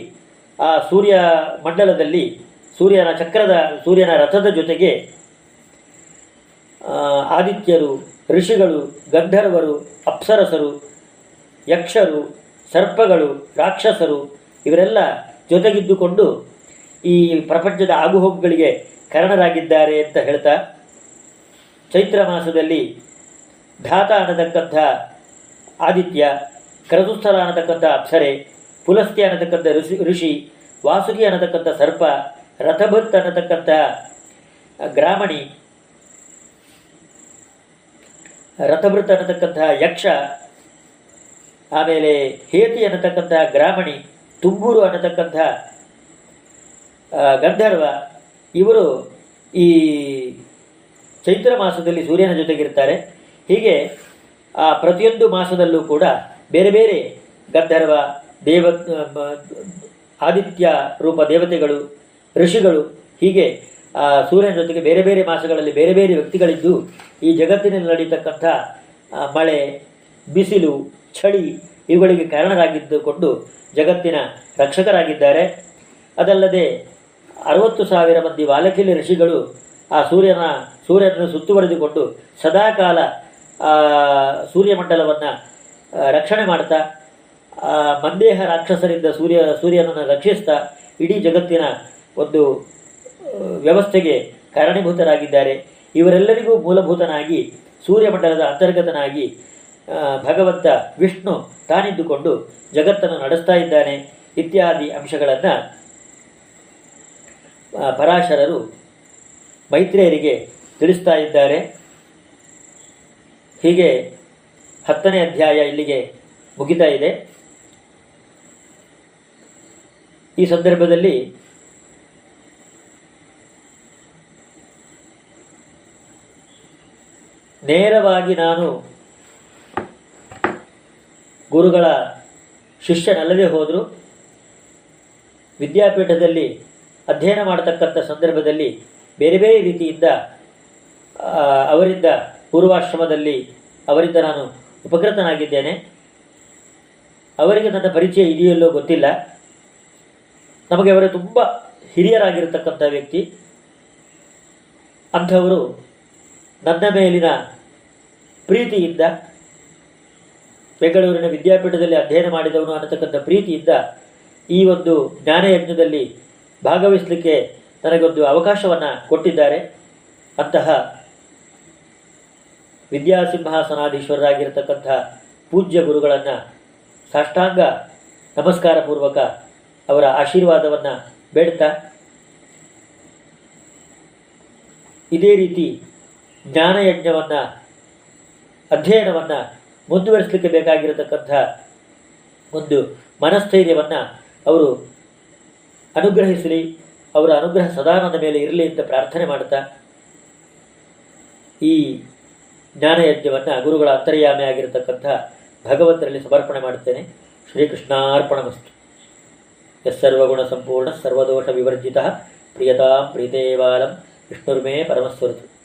ಆ ಸೂರ್ಯ ಮಂಡಲದಲ್ಲಿ ಸೂರ್ಯನ ಚಕ್ರದ, ಸೂರ್ಯನ ರಥದ ಜೊತೆಗೆ ಆದಿತ್ಯರು, ಋಷಿಗಳು, ಗಂಧರ್ವರು, ಅಪ್ಸರಸರು, ಯಕ್ಷರು, ಸರ್ಪಗಳು, ರಾಕ್ಷಸರು ಇವರೆಲ್ಲ ಜೊತೆಗಿದ್ದುಕೊಂಡು ಈ ಪ್ರಪಂಚದ ಆಗುಹೋಗುಗಳಿಗೆ ಕಾರಣರಾಗಿದ್ದಾರೆ ಅಂತ ಹೇಳ್ತಾ, ಚೈತ್ರ ಮಾಸದಲ್ಲಿ ಧಾತ ಅನ್ನತಕ್ಕಂಥ ಆದಿತ್ಯ ಕ್ರತುಸ್ಥಲ ಅನ್ನತಕ್ಕಂಥ ಅಪ್ಸರೆ ಪುಲಸ್ತಿ ಅನ್ನತಕ್ಕಂಥ ಋಷಿ ಋಷಿ, ವಾಸುಕಿ ಅನ್ನತಕ್ಕಂಥ ಸರ್ಪ ರಥಭತ್ ಅನ್ನತಕ್ಕಂಥ ಗ್ರಾಮಣಿ ರಥಭೃತ್ ಅನ್ನತಕ್ಕಂತಹ ಯಕ್ಷ, ಆಮೇಲೆ ಹೇತಿ ಅನ್ನತಕ್ಕಂತಹ ಗ್ರಾಮಣಿ, ತುಂಬೂರು ಅನ್ನತಕ್ಕಂಥ ಗಂಧರ್ವ, ಇವರು ಈ ಚೈತ್ರ ಮಾಸದಲ್ಲಿ ಸೂರ್ಯನ ಜೊತೆಗಿರ್ತಾರೆ. ಹೀಗೆ ಆ ಪ್ರತಿಯೊಂದು ಮಾಸದಲ್ಲೂ ಕೂಡ ಬೇರೆ ಬೇರೆ ಗಂಧರ್ವ, ದೇವ ಆದಿತ್ಯ ರೂಪ ದೇವತೆಗಳು ಋಷಿಗಳು ಹೀಗೆ, ಆ, ಸೂರ್ಯನ ಜೊತೆಗೆ ಬೇರೆ ಬೇರೆ ಮಾಸಗಳಲ್ಲಿ ಬೇರೆ ಬೇರೆ ವ್ಯಕ್ತಿಗಳಿದ್ದು, ಈ ಜಗತ್ತಿನಲ್ಲಿ ನಡೀತಕ್ಕಂಥ ಮಳೆ, ಬಿಸಿಲು, ಚಳಿ ಇವುಗಳಿಗೆ ಕಾರಣರಾಗಿದ್ದುಕೊಂಡು ಜಗತ್ತಿನ ರಕ್ಷಕರಾಗಿದ್ದಾರೆ. ಅದಲ್ಲದೆ ಅರವತ್ತು ಸಾವಿರ ಮಂದಿ ವಾಲಕಿಲಿ ಋಷಿಗಳು ಆ ಸೂರ್ಯನ, ಸೂರ್ಯನನ್ನು ಸುತ್ತುವರೆದುಕೊಂಡು ಸದಾಕಾಲ ಸೂರ್ಯಮಂಡಲವನ್ನು ರಕ್ಷಣೆ ಮಾಡ್ತಾ ಮಂದೇಹ ರಾಕ್ಷಸರಿಂದ ಸೂರ್ಯ, ಸೂರ್ಯನನ್ನು ರಕ್ಷಿಸ್ತಾ ಇಡೀ ಜಗತ್ತಿನ ಒಂದು ವ್ಯವಸ್ಥೆಗೆ ಕಾರಣೀಭೂತರಾಗಿದ್ದಾರೆ. ಇವರೆಲ್ಲರಿಗೂ ಮೂಲಭೂತನಾಗಿ, ಸೂರ್ಯಮಂಡಲದ ಅಂತರ್ಗತನಾಗಿ ಭಗವಂತ, ವಿಷ್ಣು ತಾನಿದ್ದುಕೊಂಡು ಜಗತ್ತನ್ನು ನಡೆಸ್ತಾ ಇದ್ದಾನೆ. ಇತ್ಯಾದಿ ಅಂಶಗಳನ್ನು ಪರಾಶರರು ಮೈತ್ರಿಯರಿಗೆ ತಿಳಿಸ್ತಾ ಇದ್ದಾರೆ. ಹೀಗೆ ಹತ್ತನೇ ಅಧ್ಯಾಯ ಇಲ್ಲಿಗೆ ಮುಗಿತಾ ಇದೆ. ಈ ಸಂದರ್ಭದಲ್ಲಿ ನೇರವಾಗಿ ನಾನು ಗುರುಗಳ ಶಿಷ್ಯನಲ್ಲದೆ ಹೋದರೂ, ವಿದ್ಯಾಪೀಠದಲ್ಲಿ ಅಧ್ಯಯನ ಮಾಡತಕ್ಕಂಥ ಸಂದರ್ಭದಲ್ಲಿ ಬೇರೆ ಬೇರೆ ರೀತಿಯಿಂದ ಅವರಿಂದ ಪೂರ್ವಾಶ್ರಮದಲ್ಲಿ ಅವರಿಂದ ನಾನು ಉಪಕೃತನಾಗಿದ್ದೇನೆ. ಅವರಿಗೆ ನನ್ನ ಪರಿಚಯ ಇದೆಯಲ್ಲೋ ಗೊತ್ತಿಲ್ಲ. ನಮಗೆ ಅವರು ತುಂಬ ಹಿರಿಯರಾಗಿರತಕ್ಕಂಥ ವ್ಯಕ್ತಿ. ಅಂಥವರು ನನ್ನ ಮೇಲಿನ ಪ್ರೀತಿಯಿಂದ ಬೆಂಗಳೂರಿನ ವಿದ್ಯಾಪೀಠದಲ್ಲಿ ಅಧ್ಯಯನ ಮಾಡಿದವನು ಅನ್ನತಕ್ಕಂಥ ಪ್ರೀತಿಯಿಂದ ಈ ಒಂದು ಜ್ಞಾನಯಜ್ಞದಲ್ಲಿ ಭಾಗವಹಿಸಲಿಕ್ಕೆ ನನಗೊಂದು ಅವಕಾಶವನ್ನು ಕೊಟ್ಟಿದ್ದಾರೆ. ಅಂತಹ ವಿದ್ಯಾಸಿಂಹಾಸನಾಧೀಶ್ವರರಾಗಿರತಕ್ಕಂಥ ಪೂಜ್ಯ ಗುರುಗಳನ್ನು ಸಾಷ್ಟಾಂಗ ನಮಸ್ಕಾರ ಪೂರ್ವಕ ಅವರ ಆಶೀರ್ವಾದವನ್ನು ಬೇಡ್ತಾ ಇದೇ ರೀತಿ ಜ್ಞಾನಯಜ್ಞವನ್ನು ಅಧ್ಯಯನವನ್ನು ಮುಂದುವರಿಸಲಿಕ್ಕೆ ಬೇಕಾಗಿರತಕ್ಕಂಥ ಒಂದು ಮನಸ್ಥೈರ್ಯವನ್ನು ಅವರು ಅನುಗ್ರಹಿಸಲಿ, ಅವರ ಅನುಗ್ರಹ ಸದಾನಂದ ಮೇಲೆ ಇರಲಿ ಅಂತ ಪ್ರಾರ್ಥನೆ ಮಾಡ್ತಾ ಈ ಜ್ಞಾನಯಜ್ಞವನ್ನು ಗುರುಗಳ ಅಂತರ್ಯಾಮಿ ಆಗಿರತಕ್ಕಂಥ ಭಗವಂತರಲ್ಲಿ ಸಮರ್ಪಣೆ ಮಾಡುತ್ತೇನೆ. ಶ್ರೀಕೃಷ್ಣಾರ್ಪಣಮಸ್ತು. ಯಸ್ಸರ್ವಗುಣ ಸಂಪೂರ್ಣ, ಸರ್ವದೋಷ ವಿವರ್ಜಿತ, ಪ್ರಿಯತಾಂ ಪ್ರೀತೇವಾಲಂ ವಿಷ್ಣುರ್ಮೇ ಪರಮಸ್ವರತು.